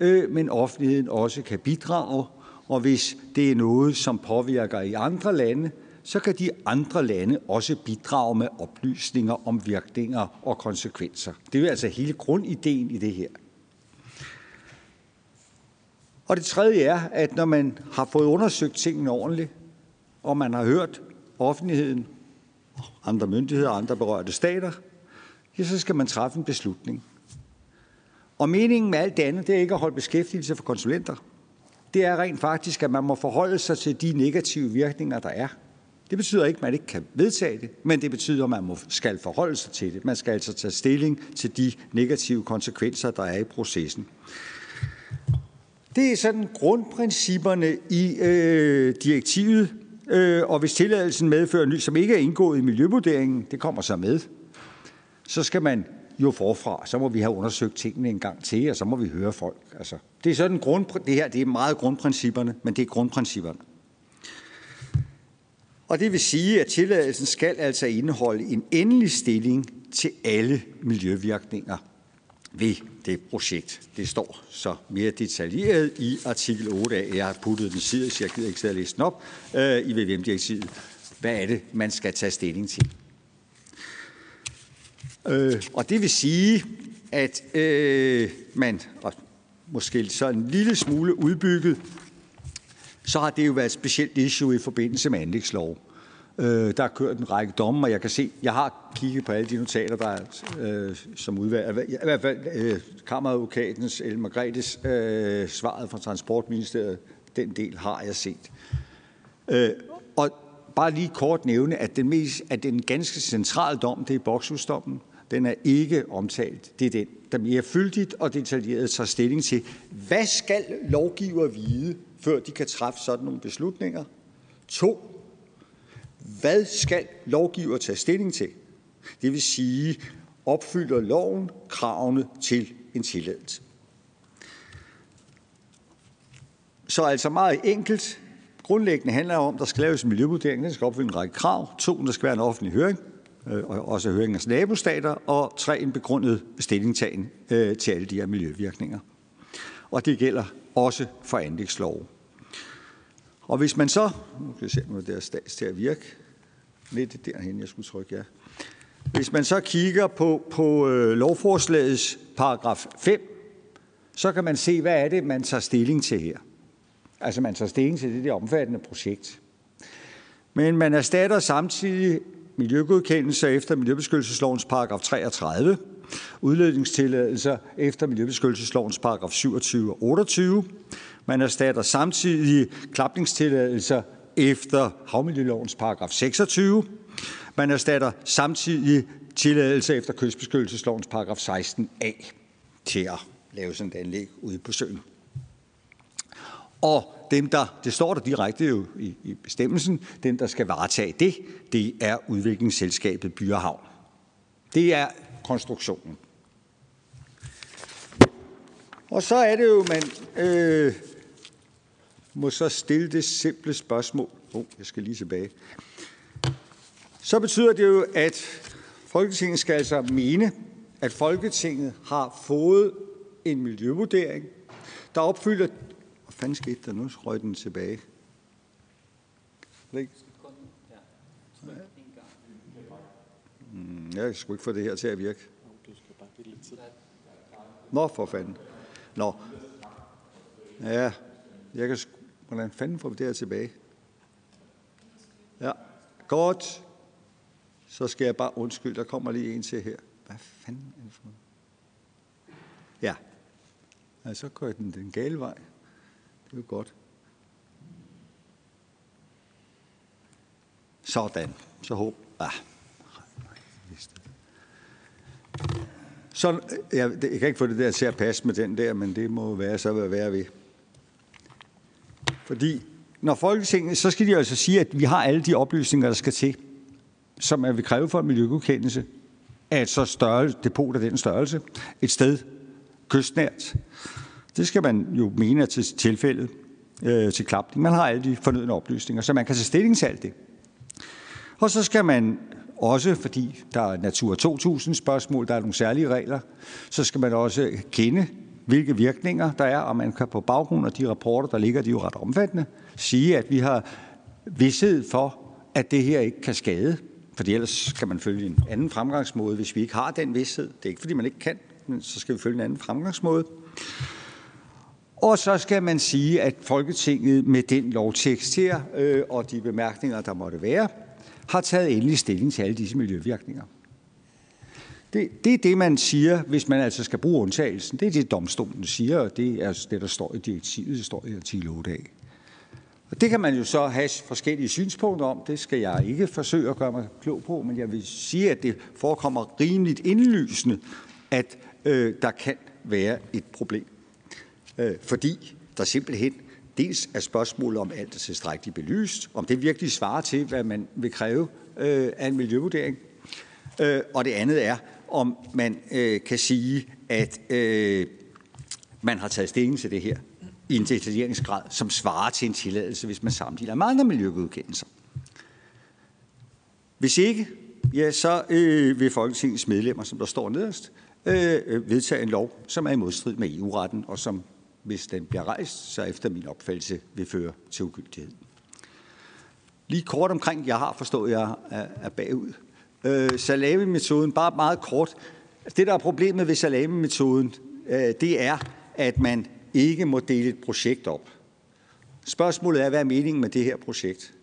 øh, men offentligheden også kan bidrage. Og hvis det er noget, som påvirker i andre lande, så kan de andre lande også bidrage med oplysninger om virkninger og konsekvenser. Det er altså hele grundideen i det her. Og det tredje er, at når man har fået undersøgt tingene ordentligt, og man har hørt offentligheden, andre myndigheder og andre berørte stater, ja, så skal man træffe en beslutning. Og meningen med alt det andet, det er ikke at holde beskæftigelse for konsulenter. Det er rent faktisk, at man må forholde sig til de negative virkninger, der er. Det betyder ikke, at man ikke kan vedtage det, men det betyder, at man må, skal forholde sig til det. Man skal altså tage stilling til de negative konsekvenser, der er i processen. Det er sådan grundprincipperne i øh, direktivet, øh, og hvis tilladelsen medfører ny, som ikke er indgået i miljøvurderingen, det kommer så med, så skal man jo forfra. Så må vi have undersøgt tingene en gang til, og så må vi høre folk. Altså, det er sådan grund, det her det er meget grundprincipperne, men det er grundprincipperne. Og det vil sige, at tilladelsen skal altså indeholde en endelig stilling til alle miljøvirkninger ved det projekt. Det står så mere detaljeret i artikel 8 af. Jeg har puttet den side, så jeg gider ikke sidde og læse den op øh, i VVM-direktivet. Hvad er det, man skal tage stilling til? Øh, og det vil sige, at øh, man, og måske så en lille smule udbygget, så har det jo været et specielt issue i forbindelse med anlægslov. Øh, der er kørt en række domme, og jeg kan se, jeg har kigget på alle de notater, der er øh, som udvalg. I hvert fald øh, kammeradvokatens, El Margrethes, øh, svaret fra Transportministeriet, den del har jeg set. Øh, og bare lige kort nævne, at den, mest, at den ganske centrale dom, det er bokshusdommen, den er ikke omtalt. Det er den, der mere fyldigt og detaljeret tager stilling til, hvad skal lovgiver vide, før de kan træffe sådan nogle beslutninger? To, hvad skal lovgiver tage stilling til? Det vil sige, opfylder loven kravene til en tilladelse. Så altså meget enkelt. Grundlæggende handler om, at der skal laves en miljøvurdering. Den skal opfylde en række krav. To, der skal være en offentlig høring, Øh, og også høringens nabostater. Og tre, en begrundet stillingtagen øh, til alle de her miljøvirkninger. Og det gælder også for anlægslov. Og hvis man så, nu kan jeg se, om det er stats til at virke, lidt derhen, jeg skulle trykke, ja. Hvis man så kigger på, på øh, lovforslagets paragraf 5, så kan man se, hvad er det, man tager stilling til her. Altså man tager stilling til det der omfattende projekt. Men man erstatter samtidig miljøgodkendelser efter Miljøbeskyttelseslovens paragraf 33, udledningstilladelser efter Miljøbeskyttelseslovens paragraf 27 og 28. Man erstatter samtidig klapningstilladelser efter havmiljølovens paragraf 26. Man erstatter samtidig tilladelse efter kystbeskyttelseslovens paragraf 16a til at lave sådan et anlæg ude på søen. Og dem, der, det står der direkte jo i, i bestemmelsen, dem, der skal varetage det, det er udviklingsselskabet Byerhavn. Det er konstruktionen. Og så er det jo, man øh, må så stille det simple spørgsmål. Oh, jeg skal lige tilbage. Så betyder det jo, at Folketinget skal altså mene, at Folketinget har fået en miljøvurdering, der opfylder... Fanden skete der nu? Røg den tilbage. Hmm, jeg skal ikke få det her til at virke. Nå, for fanden. Nå. Ja, jeg kan... Hvordan fanden får vi det her tilbage? Ja, godt. Så skal jeg bare undskylde, der kommer lige en til her. Hvad fanden er det for noget? Ja. ja så går den den gale vej. Det er jo godt. Sådan. Så håb. Ah. Så, jeg, jeg kan ikke få det der til at passe med den der, men det må være så hvad være ved. Fordi når Folketinget, så skal de altså sige, at vi har alle de oplysninger, der skal til, som er vi kræve for en miljøgodkendelse af et så større depot af den størrelse, et sted kystnært. Det skal man jo mene til tilfældet øh, til klapning. Man har alle de fornødne oplysninger, så man kan tage stilling til alt det. Og så skal man også, fordi der er Natur 2000 spørgsmål, der er nogle særlige regler, så skal man også kende, hvilke virkninger der er, og man kan på baggrund af de rapporter, der ligger, de er jo ret omfattende, sige, at vi har vidshed for, at det her ikke kan skade, for ellers kan man følge en anden fremgangsmåde, hvis vi ikke har den vidshed. Det er ikke, fordi man ikke kan, men så skal vi følge en anden fremgangsmåde. Og så skal man sige, at Folketinget med den lovtekst her øh, og de bemærkninger, der måtte være, har taget endelig stilling til alle disse miljøvirkninger. Det, det er det, man siger, hvis man altså skal bruge undtagelsen. Det er det, domstolen siger, og det er det, der står i direktivet, det står i artikel 8 a. Og det kan man jo så have forskellige synspunkter om. Det skal jeg ikke forsøge at gøre mig klog på, men jeg vil sige, at det forekommer rimeligt indlysende, at øh, der kan være et problem. Øh, fordi der simpelthen dels er spørgsmålet om alt er tilstrækkeligt belyst, om det virkelig svarer til, hvad man vil kræve øh, af en miljøvurdering. Øh, og det andet er, om man kan sige, at man har taget stilling til det her i en detaljeringsgrad, som svarer til en tilladelse, hvis man sammenligner med andre miljøgodkendelser. Hvis ikke, ja, så øh, vil Folketingets medlemmer, som der står nederst, øh, vedtage en lov, som er i modstrid med EU-retten, og som, hvis den bliver rejst, så efter min opfattelse vil føre til ugyldighed. Lige kort omkring, jeg har forstået, jeg er bagud. Øh, salami-metoden, bare meget kort. Det, der er problemet ved salami-metoden, øh, det er, at man ikke må dele et projekt op. Spørgsmålet er, hvad er meningen med det her projekt?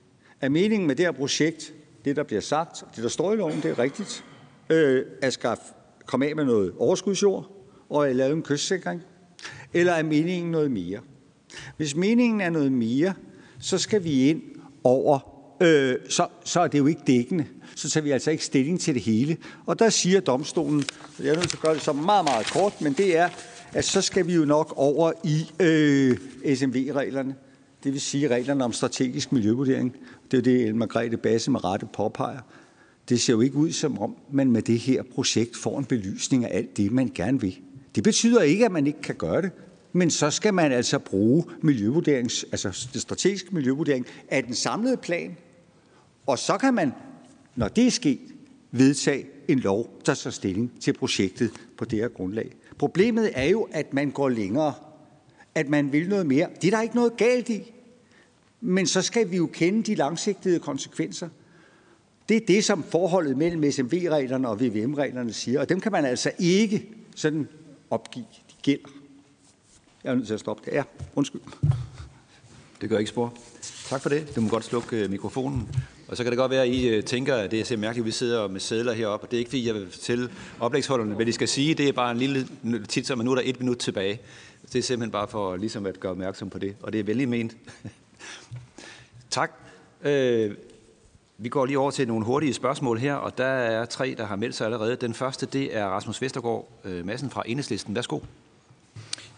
Er meningen med det her projekt, det der bliver sagt, det der står i loven, det er rigtigt, øh, at skaffe, komme af med noget overskudsjord og at lave en kystsikring? Eller er meningen noget mere? Hvis meningen er noget mere, så skal vi ind over, øh, så, så er det jo ikke dækkende. Så tager vi altså ikke stilling til det hele. Og der siger domstolen, jeg er nødt til at gøre det så meget, meget kort, men det er, at så skal vi jo nok over i øh, SMV-reglerne. Det vil sige reglerne om strategisk miljøvurdering. Det er det, Elmer Grete Basse med rette påpeger. Det ser jo ikke ud som om, man med det her projekt får en belysning af alt det, man gerne vil. Det betyder ikke, at man ikke kan gøre det, men så skal man altså bruge miljøvurderings, altså det strategiske miljøvurdering af den samlede plan. Og så kan man, når det er sket, vedtage en lov, der tager stilling til projektet på det her grundlag. Problemet er jo, at man går længere, at man vil noget mere. Det er der ikke noget galt i. Men så skal vi jo kende de langsigtede konsekvenser. Det er det, som forholdet mellem SMV-reglerne og VVM-reglerne siger, og dem kan man altså ikke sådan opgive. De gælder. Jeg er nødt til at stoppe det. Ja, undskyld. Det gør ikke spor. Tak for det. Du må godt slukke øh, mikrofonen. Og så kan det godt være, at I øh, tænker, at det ser mærkeligt, at vi sidder med sædler heroppe. Og det er ikke, fordi jeg vil fortælle oplægsholderne, hvad de skal sige. Det er bare en lille tit, som nu er der et minut tilbage. Det er simpelthen bare for ligesom at gøre opmærksom på det. Og det er vældig ment. *laughs* tak. Øh, vi går lige over til nogle hurtige spørgsmål her, og der er tre, der har meldt sig allerede. Den første, det er Rasmus Vestergaard øh, Madsen fra Enhedslisten. Værsgo.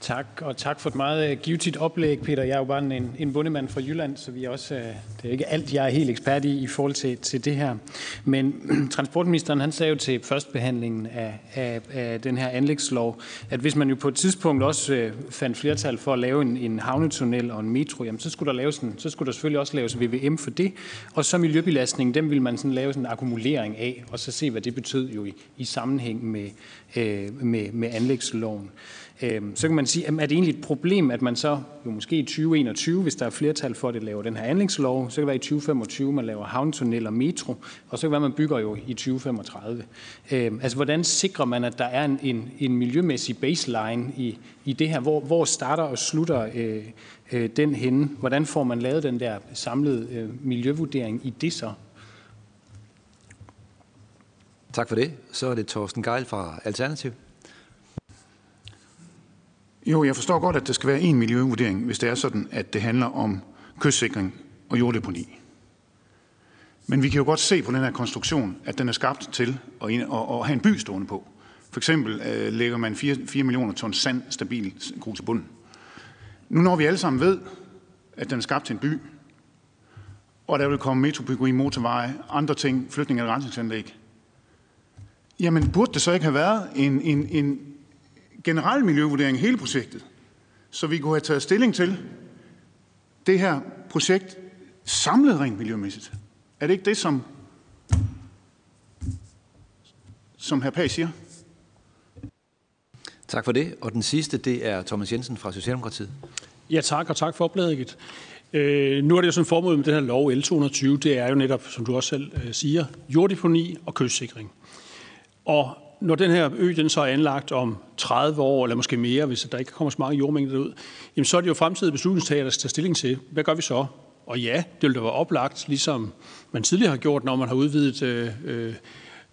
Tak, og tak for et meget øh, givetigt oplæg, Peter. Jeg er jo bare en, en bundemand fra Jylland, så vi er også, øh, det er ikke alt, jeg er helt ekspert i i forhold til, til det her. Men *clears throat* transportministeren han sagde jo til førstbehandlingen af, af, af den her anlægslov, at hvis man jo på et tidspunkt også øh, fandt flertal for at lave en, en havnetunnel og en metro, jamen så skulle, der laves en, så skulle der selvfølgelig også laves VVM for det. Og så miljøbelastningen, dem vil man sådan lave sådan en akkumulering af, og så se, hvad det betød jo i, i sammenhæng med, øh, med, med anlægsloven. Øhm, så kan man sige, er det egentlig et problem, at man så jo måske i 2021, hvis der er flertal for, at det laver den her anlægslov, så kan det være i 2025, man laver havnetunnel og metro, og så kan det være, man bygger jo i 2035. Øhm, altså, hvordan sikrer man, at der er en, en, en miljømæssig baseline i, i det her? Hvor, hvor starter og slutter øh, øh, den henne? Hvordan får man lavet den der samlede øh, miljøvurdering i det så? Tak for det. Så er det Torsten Geil fra Alternativ. Jo, jeg forstår godt, at der skal være en miljøvurdering, hvis det er sådan, at det handler om kystsikring og jorddeponi. Men vi kan jo godt se på den her konstruktion, at den er skabt til at, at, at have en by stående på. For eksempel øh, lægger man 4, 4 millioner ton sand stabilt grus til bunden. Nu når vi alle sammen ved, at den er skabt til en by, og der vil komme metrobyggeri, motorveje, andre ting, flytning af rensningsanlæg, jamen burde det så ikke have været en, en, en generel miljøvurdering af hele projektet, så vi kunne have taget stilling til det her projekt samlet rent miljømæssigt. Er det ikke det, som, som hr. Pag siger? Tak for det. Og den sidste, det er Thomas Jensen fra Socialdemokratiet. Ja, tak, og tak for oplægget. Øh, nu er det jo sådan formålet med den her lov L220, det er jo netop, som du også selv øh, siger, jorddeponi og kystsikring. Og når den her ø den så er anlagt om 30 år, eller måske mere, hvis der ikke kommer så mange jordmængder ud, jamen så er det jo fremtidige beslutningstager, der skal tage stilling til, hvad gør vi så? Og ja, det vil da være oplagt, ligesom man tidligere har gjort, når man har udvidet øh,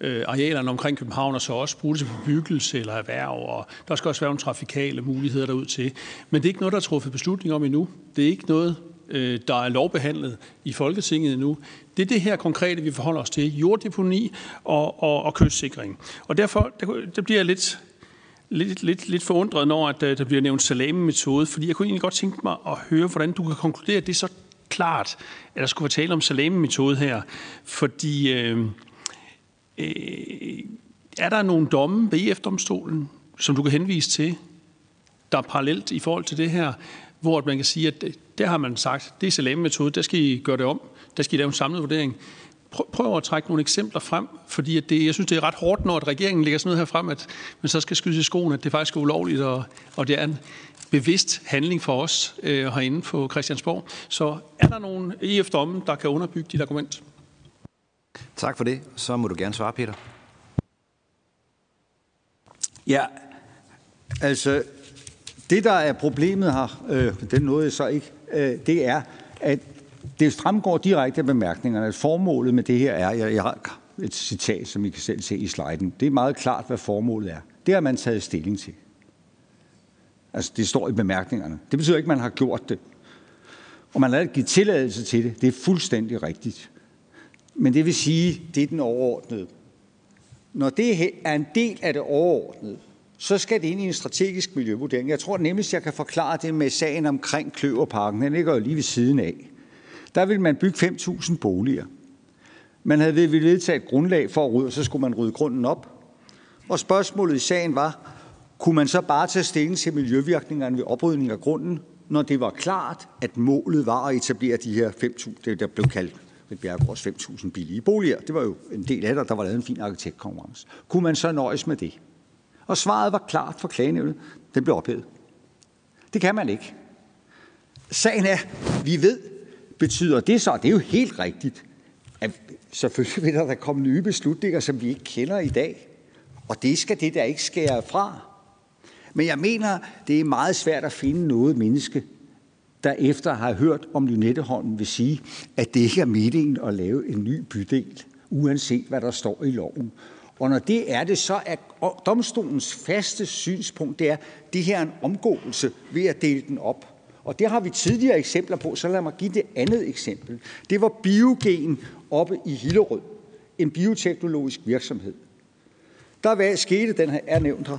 øh, arealerne omkring København, og så også bruge det til bebyggelse eller erhverv, og der skal også være nogle trafikale muligheder derud til. Men det er ikke noget, der er truffet beslutning om endnu. Det er ikke noget, øh, der er lovbehandlet i Folketinget nu. Det er det her konkrete, vi forholder os til. Jorddeponi og, og, og kystsikring. Og derfor der, der bliver jeg lidt, lidt, lidt, lidt forundret, når at, øh, der bliver nævnt salami-metode, fordi jeg kunne egentlig godt tænke mig at høre, hvordan du kan konkludere, at det er så klart, at der skulle være tale om salami-metode her. Fordi øh, øh, er der nogle domme ved EF-domstolen, som du kan henvise til, der er parallelt i forhold til det her, hvor man kan sige, at der har man sagt, det er salami-metode, der skal I gøre det om, der skal I lave en samlet vurdering. Prøv at trække nogle eksempler frem, fordi at det, jeg synes, det er ret hårdt, når at regeringen lægger sådan noget her frem, at man så skal skyde i skoen, at det faktisk er ulovligt, og, og det er en bevidst handling for os øh, herinde på Christiansborg. Så er der nogle EF-domme, der kan underbygge dit argument? Tak for det. Så må du gerne svare, Peter. Ja, altså det, der er problemet her, øh, den nåede jeg så ikke, øh, det er, at det fremgår direkte af bemærkningerne, at formålet med det her er, jeg, jeg har et citat, som I kan selv se i sliden, det er meget klart, hvad formålet er. Det har man taget stilling til. Altså, det står i bemærkningerne. Det betyder ikke, at man har gjort det. Og man har givet tilladelse til det. Det er fuldstændig rigtigt. Men det vil sige, det er den overordnede. Når det er en del af det overordnede, så skal det ind i en strategisk miljøvurdering. Jeg tror nemmest, jeg kan forklare det med sagen omkring Kløverparken. Den ligger jo lige ved siden af. Der ville man bygge 5.000 boliger. Man havde vedtaget et grundlag for at rydde, og så skulle man rydde grunden op. Og spørgsmålet i sagen var, kunne man så bare tage stilling til miljøvirkningerne ved oprydning af grunden, når det var klart, at målet var at etablere de her 5.000, det der blev kaldt ved Bjergårds 5.000 billige boliger. Det var jo en del af det, der var lavet en fin arkitektkonkurrence. Kunne man så nøjes med det? Og svaret var klart for klagenævnet. Den blev ophævet. Det kan man ikke. Sagen er, vi ved, betyder det så, det er jo helt rigtigt, at selvfølgelig vil der da komme nye beslutninger, som vi ikke kender i dag. Og det skal det der ikke skære fra. Men jeg mener, det er meget svært at finde noget menneske, der efter har hørt om Lynetteholmen vil sige, at det ikke er meningen at lave en ny bydel, uanset hvad der står i loven. Og når det er det, så er domstolens faste synspunkt, det er, at det her er en omgåelse ved at dele den op. Og det har vi tidligere eksempler på, så lad mig give det andet eksempel. Det var Biogen oppe i Hillerød, en bioteknologisk virksomhed. Der skete, den her er nævnt her,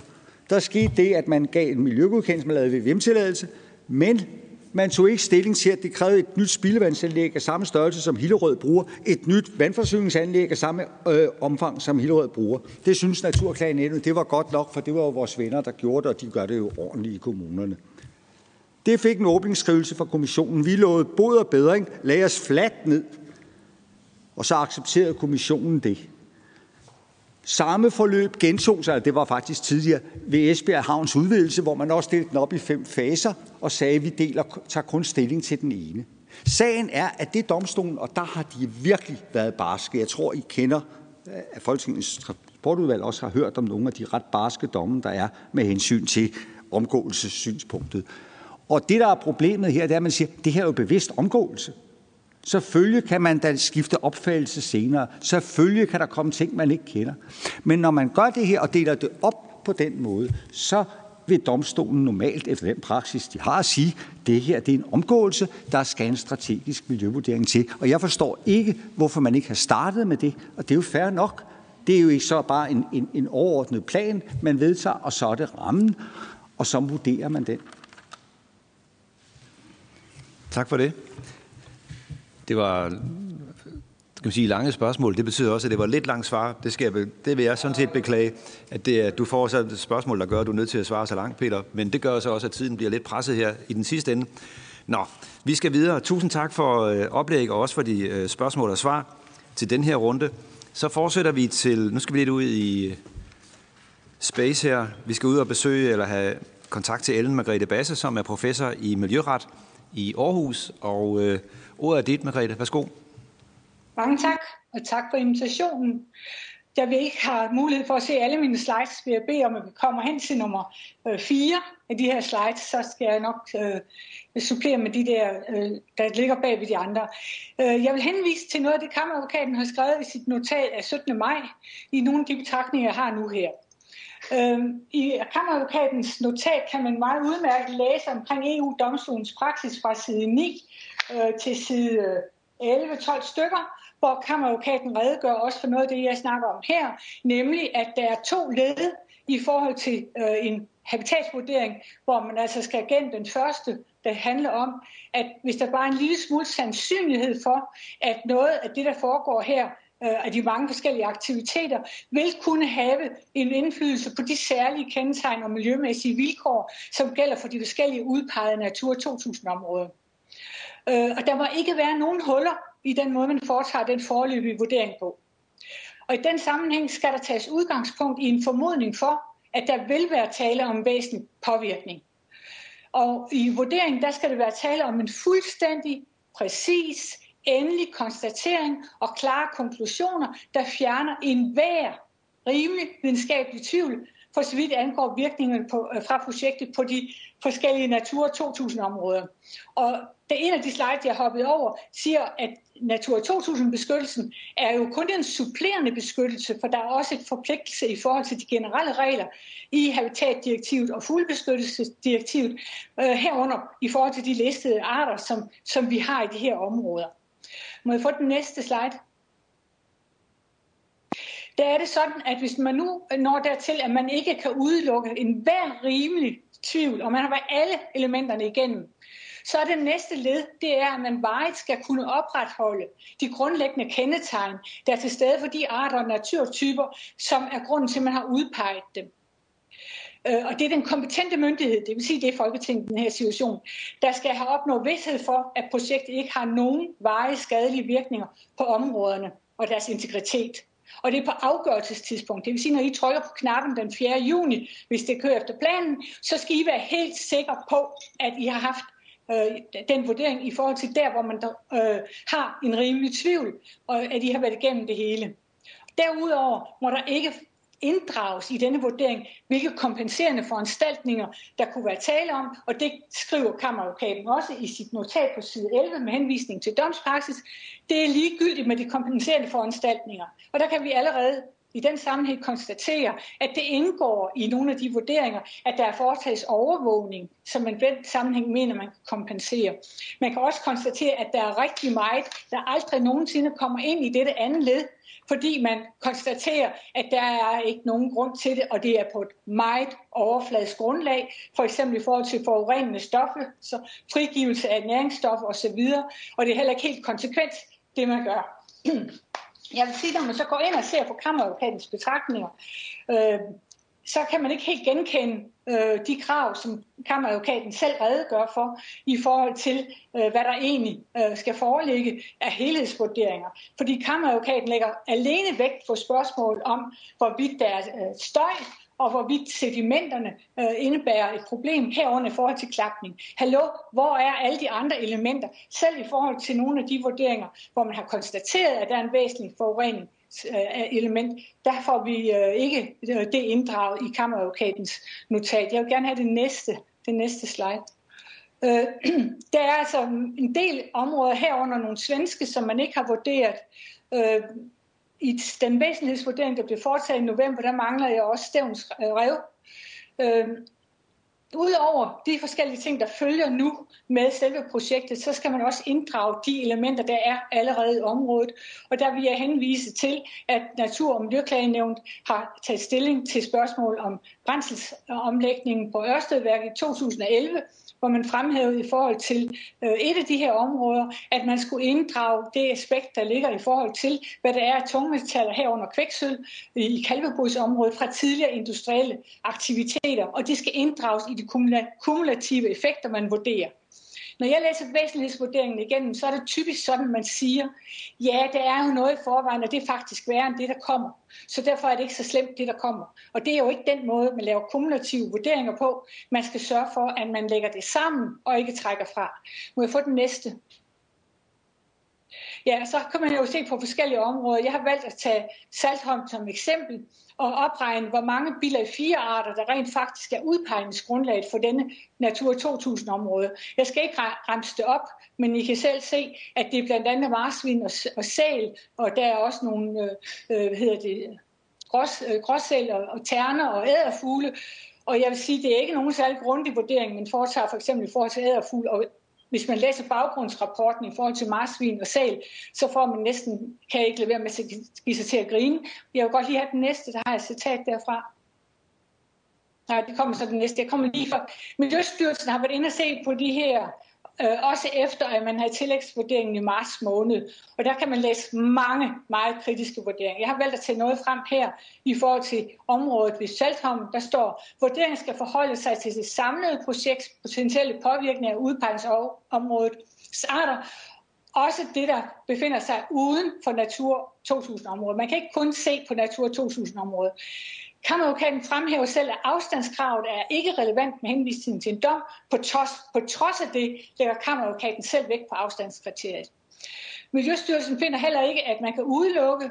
der skete det, at man gav en miljøgodkendelse, man lavede VVM-tilladelse, men man tog ikke stilling til, at det krævede et nyt spildevandsanlæg af samme størrelse, som Hillerød bruger. Et nyt vandforsyningsanlæg af samme øh, omfang, som Hillerød bruger. Det synes Naturklagenævnet, det var godt nok, for det var jo vores venner, der gjorde det, og de gør det jo ordentligt i kommunerne. Det fik en åbningsskrivelse fra kommissionen. Vi lovede bod og bedring, lagde os fladt ned, og så accepterede kommissionen det. Samme forløb gentog sig, det var faktisk tidligere, ved Esbjerg Havns udvidelse, hvor man også delte den op i fem faser og sagde, at vi deler, tager kun stilling til den ene. Sagen er, at det er domstolen, og der har de virkelig været barske. Jeg tror, I kender, øh, at Folketingets transportudvalg også har hørt om nogle af de ret barske domme, der er med hensyn til omgåelsessynspunktet. Og det, der er problemet her, det er, at man siger, at det her er jo bevidst omgåelse. Selvfølgelig kan man da skifte opfattelse senere. Selvfølgelig kan der komme ting, man ikke kender. Men når man gør det her og deler det op på den måde, så vil domstolen normalt efter den praksis, de har at sige, det her det er en omgåelse, der skal en strategisk miljøvurdering til. Og jeg forstår ikke, hvorfor man ikke har startet med det, og det er jo fair nok. Det er jo ikke så bare en, en, en overordnet plan, man vedtager, og så er det rammen, og så vurderer man den. Tak for det. Det var skal man sige, lange spørgsmål. Det betyder også, at det var lidt langt svar. Det, skal jeg, det vil jeg sådan set beklage, at, det, at du får så et spørgsmål, der gør, at du er nødt til at svare så langt, Peter. Men det gør så også, at tiden bliver lidt presset her i den sidste ende. Nå, vi skal videre. Tusind tak for øh, oplæg og også for de øh, spørgsmål og svar til den her runde. Så fortsætter vi til, nu skal vi lidt ud i øh, space her. Vi skal ud og besøge eller have kontakt til Ellen Margrethe Basse, som er professor i miljøret i Aarhus. Og øh, ordet er dit, Margrethe. Værsgo. Mange tak, og tak for invitationen. Da vi ikke har mulighed for at se alle mine slides, vil jeg bede om, at vi kommer hen til nummer øh, 4 af de her slides, så skal jeg nok øh, supplere med de der, øh, der ligger bag ved de andre. Øh, jeg vil henvise til noget af det, kammeradvokaten har skrevet i sit notat af 17. maj, i nogle af de betragtninger, jeg har nu her. Øh, I kammeradvokatens notat kan man meget udmærket læse omkring EU-domstolens praksis fra side 9 øh, til side øh, 11-12 stykker, hvor kammeradvokaten redegør også for noget af det, jeg snakker om her, nemlig at der er to led i forhold til øh, en habitatsvurdering, hvor man altså skal gennem den første, der handler om, at hvis der bare er en lille smule sandsynlighed for, at noget af det, der foregår her, øh, af de mange forskellige aktiviteter, vil kunne have en indflydelse på de særlige kendetegn og miljømæssige vilkår, som gælder for de forskellige udpegede Natur 2000-områder. Øh, og der må ikke være nogen huller i den måde, man foretager den forløbige vurdering på. Og i den sammenhæng skal der tages udgangspunkt i en formodning for, at der vil være tale om væsentlig påvirkning. Og i vurderingen, der skal det være tale om en fuldstændig, præcis, endelig konstatering og klare konklusioner, der fjerner enhver rimelig videnskabelig tvivl, for så vidt angår virkningen på, øh, fra projektet på de forskellige Natur 2000-områder. Og en af de slides, jeg hoppet over, siger, at Natur 2000-beskyttelsen er jo kun en supplerende beskyttelse, for der er også et forpligtelse i forhold til de generelle regler i Habitatdirektivet og Fuglebeskyttelsesdirektivet, øh, herunder i forhold til de listede arter, som, som vi har i de her områder. Må jeg få den næste slide? Der er det sådan, at hvis man nu når dertil, at man ikke kan udelukke en hver rimelig tvivl, og man har været alle elementerne igennem, så er det næste led, det er, at man varigt skal kunne opretholde de grundlæggende kendetegn, der er til stede for de arter og naturtyper, som er grunden til, at man har udpeget dem. Øh, og det er den kompetente myndighed, det vil sige, det er Folketinget i den her situation, der skal have opnået vidshed for, at projektet ikke har nogen veje skadelige virkninger på områderne og deres integritet. Og det er på afgørelsestidspunkt. Det vil sige, når I trykker på knappen den 4. juni, hvis det kører efter planen, så skal I være helt sikre på, at I har haft øh, den vurdering i forhold til der, hvor man der, øh, har en rimelig tvivl, og at I har været igennem det hele. Derudover må der ikke inddrages i denne vurdering, hvilke kompenserende foranstaltninger der kunne være tale om, og det skriver kammeradvokaten også i sit notat på side 11 med henvisning til domspraksis. Det er ligegyldigt med de kompenserende foranstaltninger, og der kan vi allerede i den sammenhæng konstatere, at det indgår i nogle af de vurderinger, at der er foretages overvågning, som man i den sammenhæng mener, man kan kompensere. Man kan også konstatere, at der er rigtig meget, der aldrig nogensinde kommer ind i dette andet led, fordi man konstaterer, at der er ikke nogen grund til det, og det er på et meget overfladisk grundlag, for eksempel i forhold til forurenende stoffer, så frigivelse af næringsstoffer osv., og det er heller ikke helt konsekvent, det man gør. Jeg vil sige, når man så går ind og ser på kammeradvokatens betragtninger, øh, så kan man ikke helt genkende øh, de krav, som kammeradvokaten selv redegør for, i forhold til, øh, hvad der egentlig øh, skal foreligge af helhedsvurderinger. Fordi kammeradvokaten lægger alene vægt på spørgsmål om, hvorvidt der er øh, støj, og hvorvidt sedimenterne øh, indebærer et problem herunder i forhold til klapning. Hallo, hvor er alle de andre elementer? Selv i forhold til nogle af de vurderinger, hvor man har konstateret, at der er en væsentlig forurening øh, element, der får vi øh, ikke øh, det inddraget i kammeradvokatens notat. Jeg vil gerne have det næste, det næste slide. *clears throat* Der er altså en del områder herunder nogle svenske, som man ikke har vurderet. I den væsentlighedsvurdering, der blev foretaget i november, der mangler jeg også Stævns øh, rev. Øh, Udover de forskellige ting, der følger nu med selve projektet, så skal man også inddrage de elementer, der er allerede i området. Og der vil jeg henvise til, at Natur- og Miljøklagenævnet har taget stilling til spørgsmål om brændselsomlægningen på Ørstedværket i 2011, hvor man fremhævede i forhold til øh, et af de her områder, at man skulle inddrage det aspekt, der ligger i forhold til, hvad der er af tungmetaller herunder kvæksøl i kalvebrugsområdet fra tidligere industrielle aktiviteter, og de skal inddrages i de kumulative effekter, man vurderer. Når jeg læser væsentlighedsvurderingen igennem, så er det typisk sådan, man siger, ja, der er jo noget i forvejen, og det er faktisk værre end det, der kommer. Så derfor er det ikke så slemt, det der kommer. Og det er jo ikke den måde, man laver kumulative vurderinger på. Man skal sørge for, at man lægger det sammen og ikke trækker fra. Må jeg få den næste? Ja, så kan man jo se på forskellige områder. Jeg har valgt at tage Saltholm som eksempel og opregne, hvor mange biler i fire arter, der rent faktisk er udpegningsgrundlaget for denne Natur 2000-område. Jeg skal ikke ramse det op, men I kan selv se, at det er blandt andet marsvin og, og sæl, og der er også nogle, øh, øh, hvad hedder det, grås, øh, gråsæl og, og terner og æderfugle. Og jeg vil sige, det er ikke nogen særlig grundig vurdering, man foretager for eksempel i forhold til æderfugle og hvis man læser baggrundsrapporten i forhold til marsvin og sal, så får man næsten, kan jeg ikke lade være med at give sig til at grine. Jeg vil godt lige have den næste, der har et citat derfra. Nej, det kommer så den næste. Jeg kommer lige for. Miljøstyrelsen har været inde og se på de her øh, også efter at man har tillægsvurderingen i marts måned. Og der kan man læse mange meget kritiske vurderinger. Jeg har valgt at tage noget frem her i forhold til området ved Saltholm. Der står, vurderingen skal forholde sig til det samlede projekts potentielle påvirkning af udpegningsområdets arter, også det, der befinder sig uden for Natur 2000-området. Man kan ikke kun se på Natur 2000-området. Kammeradvokaten fremhæver selv, at afstandskravet er ikke relevant med henvisning til en dom. På trods, på trods af det lægger kammeradvokaten selv væk på afstandskriteriet. Miljøstyrelsen finder heller ikke, at man kan udelukke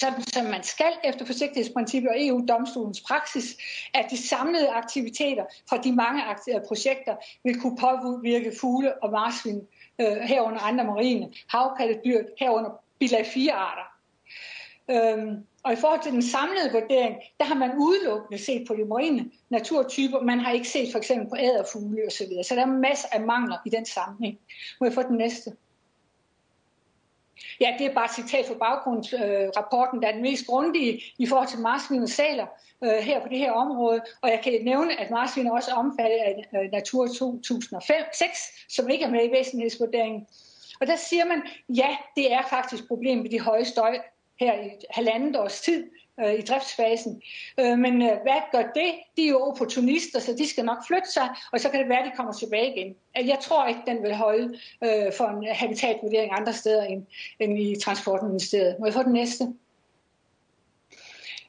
sådan som man skal efter forsigtighedsprincippet og EU-domstolens praksis, at de samlede aktiviteter fra de mange øh, projekter vil kunne påvirke fugle og marsvin øh, herunder andre marine, havpattedyr, herunder bilag 4-arter. Øhm, og i forhold til den samlede vurdering, der har man udelukkende set på de marine naturtyper. Man har ikke set for eksempel på æderfugle og så videre. Så der er masser af mangler i den sammenhæng. Må jeg få den næste? Ja, det er bare et citat fra baggrundsrapporten, der er den mest grundige i forhold til marsvin og saler øh, her på det her område. Og jeg kan nævne, at marsvin er også omfattet af øh, Natur 2006, som ikke er med i væsentlighedsvurderingen. Og der siger man, ja, det er faktisk problem med de høje støj her i halvandet års tid øh, i driftsfasen. Øh, men øh, hvad gør det? De er jo opportunister, så de skal nok flytte sig, og så kan det være, at de kommer tilbage igen. Jeg tror ikke, den vil holde øh, for en habitatvurdering andre steder end, end i Transportministeriet. Må jeg få den næste?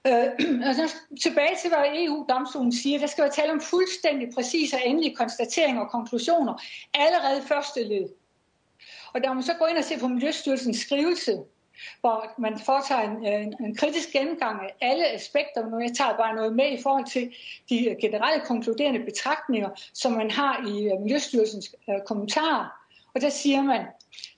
Øh, *clears throat* så tilbage til, hvad EU-domstolen siger, der skal være tale om fuldstændig præcise og endelige konstateringer og konklusioner allerede første led. Og der må man så gå ind og se på Miljøstyrelsens skrivelse, hvor man foretager en, øh, en, en kritisk gennemgang af alle aspekter. Nu jeg tager bare noget med i forhold til de generelle konkluderende betragtninger, som man har i øh, Miljøstyrelsens øh, kommentarer. Og der siger man,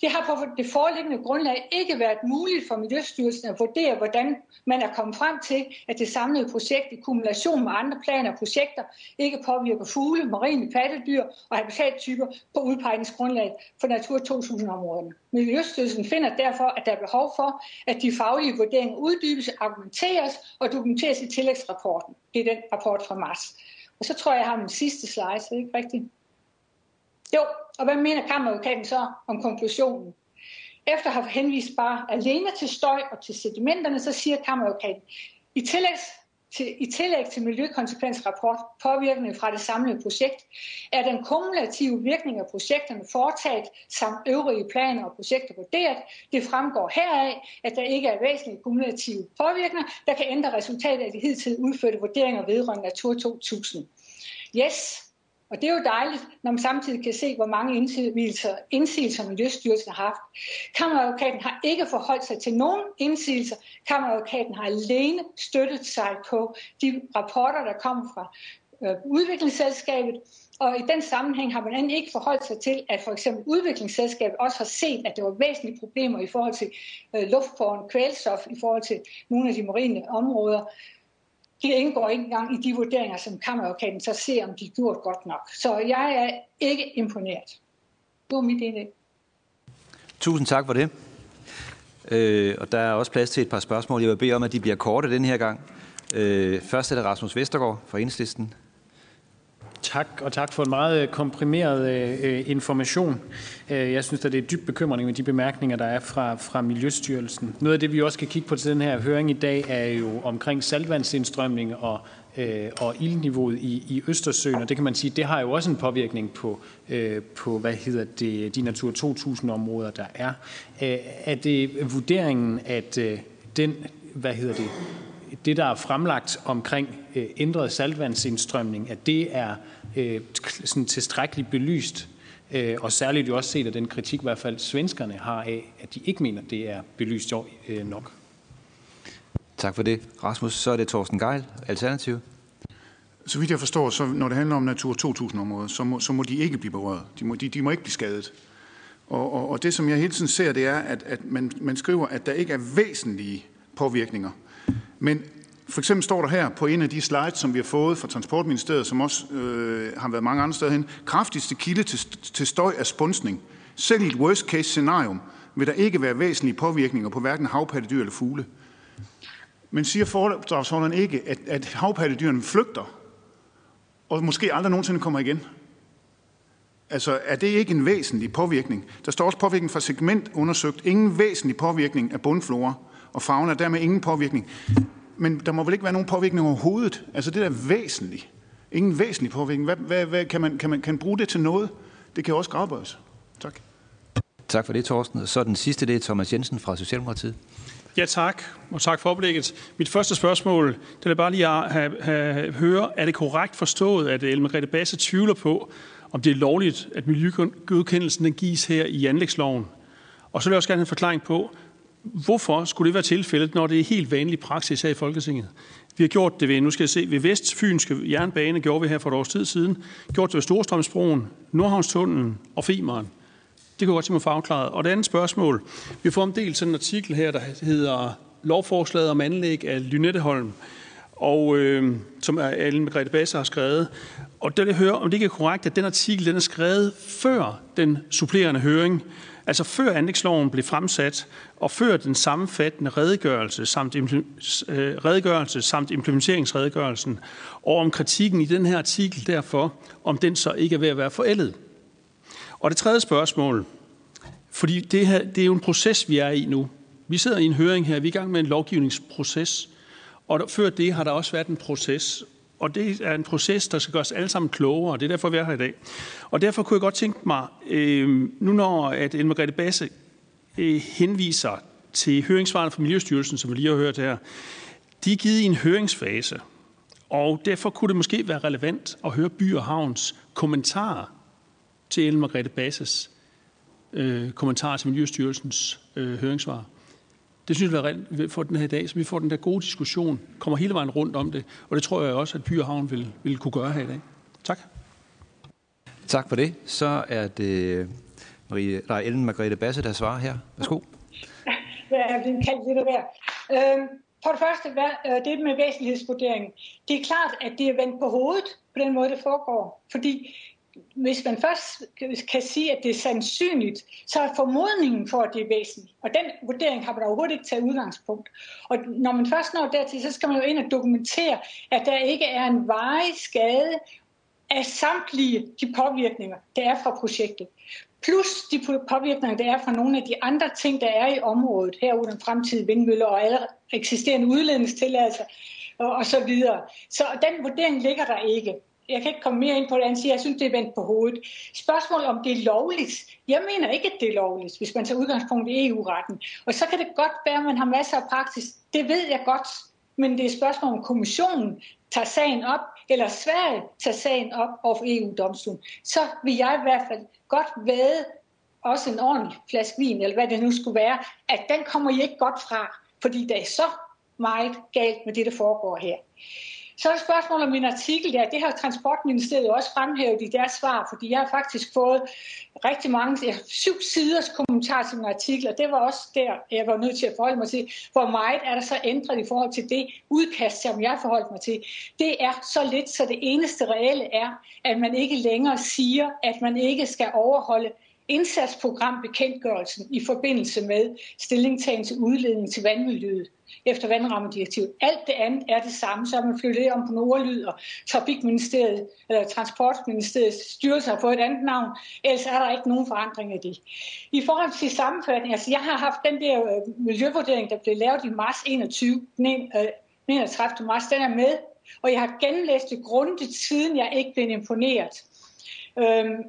det har på det foreliggende grundlag ikke været muligt for Miljøstyrelsen at vurdere, hvordan man er kommet frem til, at det samlede projekt i kumulation med andre planer og projekter ikke påvirker fugle, marine pattedyr og habitattyper på udpegningsgrundlaget for Natur 2000-områderne. Miljøstyrelsen finder derfor, at der er behov for, at de faglige vurderinger uddybes, argumenteres og dokumenteres i tillægsrapporten. Det er den rapport fra mars. Og så tror jeg, jeg har min sidste slide, er det ikke rigtigt? Jo, og hvad mener kammeradvokaten så om konklusionen? Efter at have henvist bare alene til støj og til sedimenterne, så siger kammeradvokaten, i tillæg til, i tillæg til miljøkonsekvensrapport påvirkning fra det samlede projekt, er den kumulative virkning af projekterne foretaget samt øvrige planer og projekter vurderet. Det fremgår heraf, at der ikke er væsentlige kumulative påvirkninger, der kan ændre resultatet af de hidtil udførte vurderinger vedrørende Natur 2000. Yes, og det er jo dejligt, når man samtidig kan se, hvor mange indsigelser, indsigelser Miljøstyrelsen har haft. Kammeradvokaten har ikke forholdt sig til nogen indsigelser. Kammeradvokaten har alene støttet sig på de rapporter, der kommer fra øh, udviklingsselskabet, og i den sammenhæng har man endelig ikke forholdt sig til, at for eksempel udviklingsselskabet også har set, at der var væsentlige problemer i forhold til øh, luftbåren kvælstof, i forhold til nogle af de marine områder det indgår ikke engang i de vurderinger, som kammeradvokaten så ser, om de er gjort godt nok. Så jeg er ikke imponeret. Det var mit indlæg. Tusind tak for det. Øh, og der er også plads til et par spørgsmål. Jeg vil bede om, at de bliver korte den her gang. Øh, først er det Rasmus Vestergaard fra Enhedslisten. Tak, og tak for en meget øh, komprimeret øh, øh information. Øh, jeg synes, at det er dybt bekymrende med de bemærkninger, der er fra, fra Miljøstyrelsen. Noget af det, vi også skal kigge på til den her høring i dag, er jo omkring saltvandsindstrømning og øh, og ildniveauet i, i Østersøen, og det kan man sige, det har jo også en påvirkning på, øh, på hvad hedder det, de Natur 2000-områder, der er. Øh, er det vurderingen, at øh, den, hvad hedder det, det, der er fremlagt omkring øh, ændret saltvandsindstrømning, at det er øh, sådan tilstrækkeligt belyst, øh, og særligt jo også set af den kritik, i hvert fald svenskerne har af, at de ikke mener, det er belyst nok. Tak for det. Rasmus, så er det Thorsten Geil, Alternativ. Så vidt jeg forstår, så når det handler om Natur 2000-områder, så må, så må de ikke blive berørt. De må, de, de må ikke blive skadet. Og, og, og det, som jeg hele tiden ser, det er, at, at man, man skriver, at der ikke er væsentlige påvirkninger. Men for eksempel står der her på en af de slides, som vi har fået fra Transportministeriet, som også øh, har været mange andre steder hen, kraftigste kilde til, til støj er spunsning. Selv i et worst case scenarium vil der ikke være væsentlige påvirkninger på hverken havpattedyr eller fugle. Men siger foredragsholderen ikke, at, at havpattedyrene flygter, og måske aldrig nogensinde kommer igen? Altså, er det ikke en væsentlig påvirkning? Der står også påvirkning fra segment undersøgt. Ingen væsentlig påvirkning af bundflora og fauna, dermed ingen påvirkning. Men der må vel ikke være nogen påvirkning overhovedet? Altså, det der er væsentligt. Ingen væsentlig påvirkning. Hvad, hvad, hvad, kan, man, kan, man, kan bruge det til noget? Det kan også gradbøjes. Tak. Tak for det, Thorsten. Så den sidste, det er Thomas Jensen fra Socialdemokratiet. Ja, tak. Og tak for oplægget. Mit første spørgsmål, det er bare lige at have, have, høre, er det korrekt forstået, at Ellen Margrethe Basse tvivler på, om det er lovligt, at miljøgodkendelsen den gives her i anlægsloven? Og så vil jeg også gerne have en forklaring på, hvorfor skulle det være tilfældet, når det er helt vanlig praksis her i Folketinget? Vi har gjort det ved, nu skal jeg se, ved Vestfynske Jernbane gjorde vi her for et års tid siden, gjort det ved Storstrømsbroen, Nordhavnstunnelen og Femeren. Det kunne jeg godt tænke mig få afklaret. Og det andet spørgsmål. Vi får omdelt sådan en artikel her, der hedder Lovforslaget om anlæg af Lynetteholm, og, øh, som er Ellen Margrethe Basse har skrevet. Og der vil høre, om det ikke er korrekt, at den artikel den er skrevet før den supplerende høring, altså før anlægsloven blev fremsat, og før den sammenfattende redegørelse samt, øh, redegørelse samt implementeringsredegørelsen, og om kritikken i den her artikel derfor, om den så ikke er ved at være forældet. Og det tredje spørgsmål, fordi det, her, det er jo en proces, vi er i nu. Vi sidder i en høring her, vi er i gang med en lovgivningsproces, og før det har der også været en proces, og det er en proces, der skal gøre os alle sammen klogere, og det er derfor, vi er her i dag. Og derfor kunne jeg godt tænke mig, øh, nu når at Ellen Margrethe Basse øh, henviser til høringsvarene fra Miljøstyrelsen, som vi lige har hørt her, de er givet i en høringsfase, og derfor kunne det måske være relevant at høre By og Havns kommentarer til Ellen Margrethe Basses øh, kommentar til Miljøstyrelsens øh, høringssvar. Det synes jeg er vi får den her dag, så vi får den der gode diskussion, kommer hele vejen rundt om det, og det tror jeg også, at By og Havn vil, vil kunne gøre her i dag. Tak. Tak for det. Så er det Marie, nej, Ellen Margrethe Basse, der svarer her. Værsgo. *laughs* Ja, jeg er blevet kaldt lidt af hver. Øhm, for det første, øh, det med væsentlighedsvurderingen. Det er klart, at det er vendt på hovedet på den måde, det foregår. Fordi hvis man først kan sige, at det er sandsynligt, så er formodningen for, at det er væsentligt. Og den vurdering har man overhovedet ikke taget udgangspunkt. Og når man først når dertil, så skal man jo ind og dokumentere, at der ikke er en varig skade af samtlige de påvirkninger, der er fra projektet plus de påvirkninger, der er fra nogle af de andre ting, der er i området, herunder fremtidige vindmøller og alle eksisterende udledningstilladelser og, og så videre. Så den vurdering ligger der ikke. Jeg kan ikke komme mere ind på det, han siger, jeg synes, det er vendt på hovedet. Spørgsmålet om det er lovligt. Jeg mener ikke, at det er lovligt, hvis man tager udgangspunkt i EU-retten. Og så kan det godt være, at man har masser af praksis. Det ved jeg godt. Men det er et spørgsmål om kommissionen tager sagen op, eller Sverige tager sagen op over for EU-domstolen. Så vil jeg i hvert fald godt væde også en ordentlig flaske vin, eller hvad det nu skulle være, at den kommer I ikke godt fra, fordi der er så meget galt med det, der foregår her. Så er der spørgsmål om min artikel der. Det har Transportministeriet også fremhævet i deres svar, fordi jeg har faktisk fået rigtig mange, jeg syv siders kommentar til min artikel, og det var også der, jeg var nødt til at forholde mig til, hvor meget er der så ændret i forhold til det udkast, som jeg forholdt mig til. Det er så lidt, så det eneste reelle er, at man ikke længere siger, at man ikke skal overholde indsatsprogrambekendtgørelsen i forbindelse med stillingtagen til udledning til vandmiljøet efter vandrammedirektivet. Alt det andet er det samme, så man flyttet om på Nordlyd, og Trafikministeriet, eller Transportministeriets styrelse har fået et andet navn, ellers er der ikke nogen forandring af det. I forhold til sammenfatning, altså jeg har haft den der øh, miljøvurdering, der blev lavet i marts 21, den 31. Øh, marts, den er med, og jeg har genlæst det grundigt, siden jeg ikke blev imponeret. Øhm,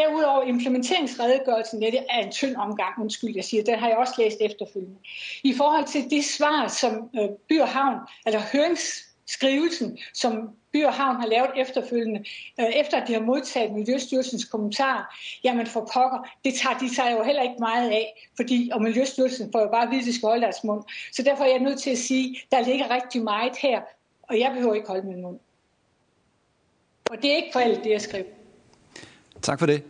Derudover implementeringsredegørelsen, det er en tynd omgang, undskyld, jeg siger, den har jeg også læst efterfølgende. I forhold til det svar, som øh, By og Havn, eller høringsskrivelsen, som By og Havn har lavet efterfølgende, øh, efter at de har modtaget Miljøstyrelsens kommentar, jamen for pokker, det tager de sig jo heller ikke meget af, fordi, og Miljøstyrelsen får jo bare at vide, at de skal holde deres mund. Så derfor er jeg nødt til at sige, der ligger rigtig meget her, og jeg behøver ikke holde min mund. Og det er ikke for alt det, jeg skriver. Tak for det.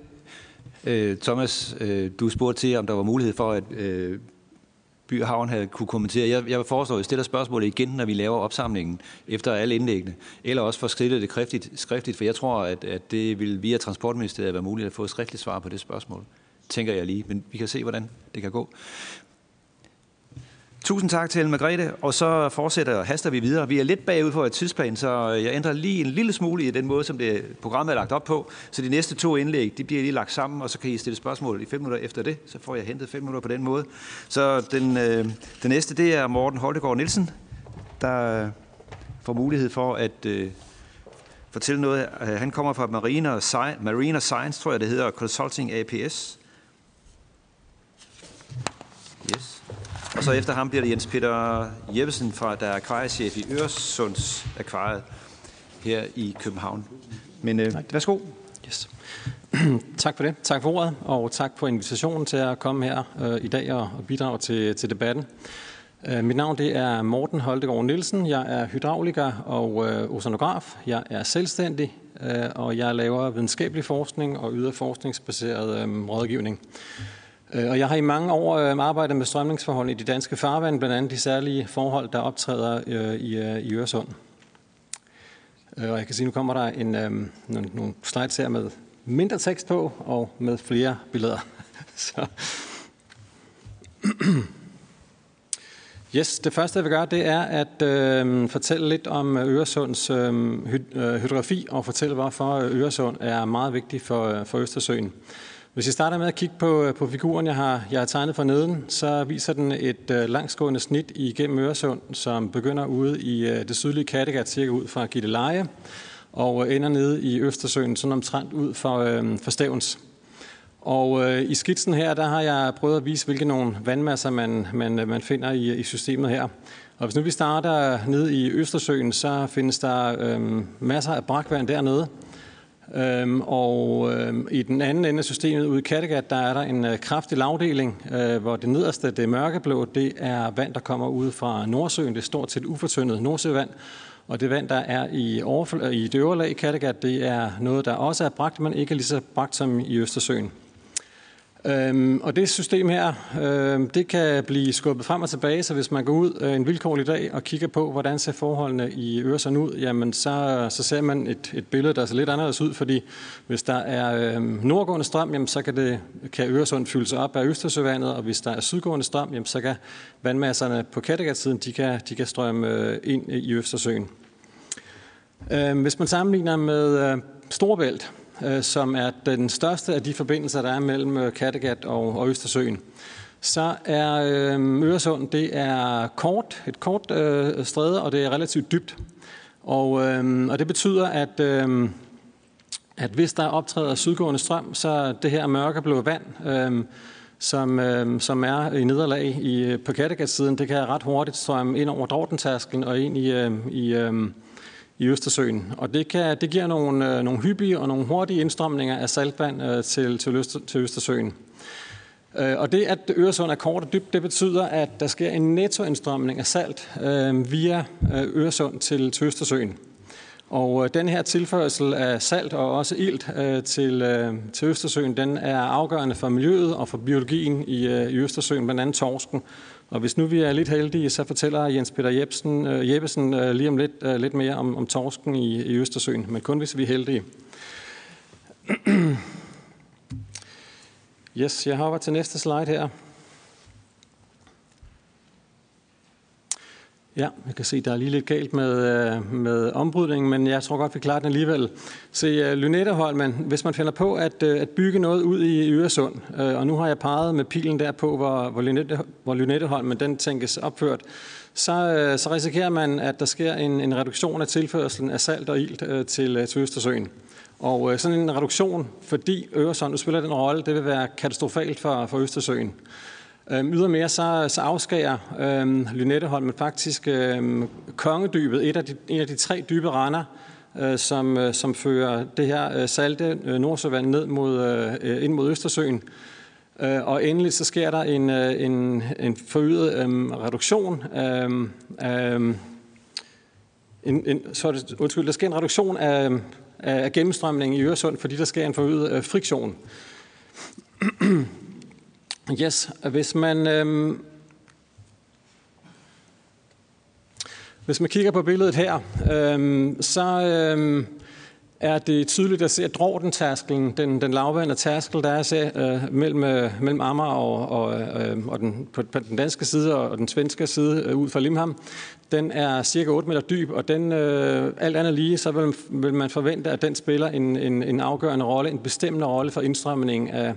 Øh, Thomas, øh, du spurgte til, om der var mulighed for, at øh, By og Havn havde kunne kommentere. Jeg, jeg foreslår, at stille stiller spørgsmålet igen, når vi laver opsamlingen efter alle indlæggene, eller også for skrive det skriftligt, skriftligt, for jeg tror, at, at det vil via Transportministeriet være muligt at få et skriftligt svar på det spørgsmål, tænker jeg lige, men vi kan se, hvordan det kan gå. Tusind tak til Margrethe, og så fortsætter og haster vi videre. Vi er lidt bagud for et tidsplan, så jeg ændrer lige en lille smule i den måde, som det programmet er lagt op på. Så de næste to indlæg, de bliver lige lagt sammen, og så kan I stille spørgsmål i fem minutter efter det. Så får jeg hentet fem minutter på den måde. Så den, øh, den næste, det er Morten Holtegaard Nielsen, der får mulighed for at øh, fortælle noget. Øh, han kommer fra Marina, Sci- Marina Science, tror jeg det hedder, Consulting APS. Yes. Og så efter ham bliver det Jens Peter Jeppesen, fra, der er akvariechef i Øresunds Akvariet her i København. Men øh, værsgo. Yes. *clears throat* tak for det. Tak for ordet, og tak for invitationen til at komme her øh, i dag og, og bidrage til, til debatten. Øh, mit navn det er Morten Holtegård Nielsen. Jeg er hydrauliker og øh, oceanograf. Jeg er selvstændig, øh, og jeg laver videnskabelig forskning og yder forskningsbaseret øh, rådgivning. Øh, Øh, og jeg har i mange år øh, arbejdet med strømningsforhold i de danske farvand, blandt andet de særlige forhold, der optræder øh, i, Øresund. Og jeg kan sige, nu kommer der en, nogle, nogle slides her med mindre tekst på og med flere billeder. *laughs* Så. *clears throat* Yes, det første jeg vil gøre, det er at øh, fortælle lidt om Øresunds øh, hydrografi og fortælle, hvorfor Øresund er meget vigtig for, for Østersøen. Hvis jeg starter med at kigge på, øh, på figuren, jeg har, jeg har tegnet for neden, så viser den et øh, langsgående snit igennem Øresund, som begynder ude i øh, det sydlige Kattegat, cirka ud fra Gilleleje, og øh, ender nede i Østersøen, sådan omtrent ud for, øh, for Stævns. Og øh, i skitsen her, der har jeg prøvet at vise, hvilke nogle vandmasser man, man, øh, man finder i, i systemet her. Og hvis nu vi starter nede i Østersøen, så findes der øh, masser af brakvand dernede, Øhm, og øhm, i den anden ende af systemet ude i Kattegat, der er der en øh, kraftig lavdeling, øh, hvor det nederste, det mørkeblå, det er vand, der kommer ud fra Nordsøen. Det er stort set ufortyndet nordsøvand. Og det vand, der er i, overfl- i det øvre lag i Kattegat, det er noget, der også er bragt, men ikke lige så bragt som i Østersøen. Øhm, og det system her, øhm, det kan blive skubbet frem og tilbage, så hvis man går ud øh, en vilkårlig dag og kigger på, hvordan ser forholdene i Øresund ud, jamen så, så ser man et, et billede, der ser lidt anderledes ud, fordi hvis der er øhm, nordgående strøm, jamen så kan, det, kan Øresund fylde sig op af Østersøvandet, og hvis der er sydgående strøm, jamen så kan vandmasserne på Kattegat-siden, de kan, de kan strømme øh, ind i Østersøen. Øhm, hvis man sammenligner med øh, Storbælt, Øh, som er den største af de forbindelser, der er mellem øh, Kattegat og, og Østersøen. Så er øh, Øresund det er kort, et kort øh, stræde, og det er relativt dybt. Og, øh, og det betyder, at, øh, at hvis der optræder sydgående strøm, så det her mørkeblå vand, øh, som, øh, som er i nederlag i, på Kattegat-siden, det kan ret hurtigt strømme ind over Dortentærskelen og ind i, øh, i øh, i Østersøen. Og det, kan, det giver nogle, øh, nogle hyppige og nogle hurtige indstrømninger af saltvand øh, til, til, Øster, til Østersøen. Øh, og det, at Øresund er kort og dybt, det betyder, at der sker en nettoindstrømning af salt øh, via Øresund til, til Østersøen. Og øh, den her tilførsel af salt og også ilt øh, til, øh, til Østersøen, den er afgørende for miljøet og for biologien i, øh, i Østersøen, blandt andet torsken. Og hvis nu vi er lidt heldige, så fortæller Jens Peter Jebsen, øh, Jeppesen øh, lige om lidt, øh, lidt mere om, om torsken i, i Østersøen, men kun hvis vi er heldige. *clears throat* yes, jeg hopper til næste slide her. Ja, jeg kan se, der er lige lidt galt med, øh, med ombrydningen, men jeg tror godt, vi klarer den alligevel. Se, øh, Lynette Lynetteholmen, hvis man finder på at, øh, at bygge noget ud i Øresund, og nu har jeg peget med pilen der på, hvor, hvor, Lynette, hvor Lynetteholmen den tænkes opført, så, så risikerer man, at der sker en, en reduktion af tilførselen af salt og ilt til, til Østersøen. Og sådan en reduktion, fordi Øresund spiller den rolle, det vil være katastrofalt for, for Østersøen. Øhm, ydermere så, så afskærer øhm, Lynetteholmen faktisk øhm, kongedybet, et af de, en af de tre dybe render, øh, som, øh, som fører det her øh, salte øh, Nordsøvand ned mod, øh, ind mod Østersøen. Øh, og endelig så sker der en, øh, en, en forøget øh, reduktion øh, øh, en, en, så det, undskyld, der sker en reduktion af, af gennemstrømningen i Øresund, fordi der sker en forøget øh, friktion. Yes, hvis man, øhm, hvis man kigger på billedet her, øhm, så øhm, er det tydeligt at se, at Dråden-tærskelen, den, den lavvandede tærskel, der er se, øh, mellem, øh, mellem Amager og, og, øh, og den, på, på den danske side og den svenske side øh, ud fra Limham, den er cirka 8 meter dyb, og den, øh, alt andet lige, så vil, vil man forvente, at den spiller en, en, en afgørende rolle, en bestemmende rolle for indstrømningen af,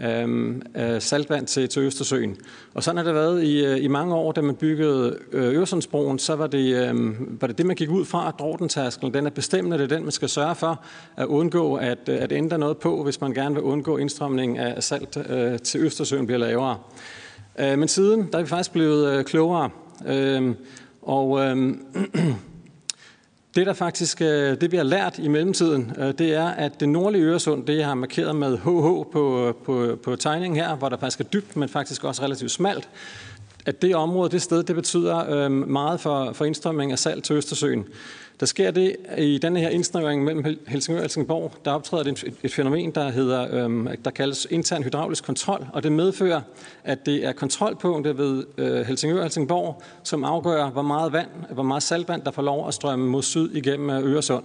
Øhm, øh, saltvand til, til Østersøen. Og sådan har det været i, øh, i mange år, da man byggede øh, Øresundsbroen, så var det, øh, var det det, man gik ud fra, at Dråtentærskelen, den er bestemmende, det er den, man skal sørge for at undgå at, øh, at ændre noget på, hvis man gerne vil undgå indstrømning af salt øh, til Østersøen bliver lavere. Øh, men siden, der er vi faktisk blevet øh, klogere. Øh, og øh, *clears throat* Det, der faktisk, øh, det vi har lært i mellemtiden, øh, det er, at det nordlige Øresund, det jeg har markeret med HH på, øh, på, på tegningen her, hvor der faktisk er dybt, men faktisk også relativt smalt, at det område, det sted, det betyder øh, meget for, for indstrømning af salt til Østersøen. Der sker det i denne her indsnævring mellem Helsingør og Helsingborg, der optræder et, et fænomen, der, hedder, øhm, der kaldes intern hydraulisk kontrol, og det medfører, at det er kontrolpunktet ved øh, Helsingør og Helsingborg, som afgør, hvor meget vand, hvor meget saltvand, der får lov at strømme mod syd igennem øh, Øresund.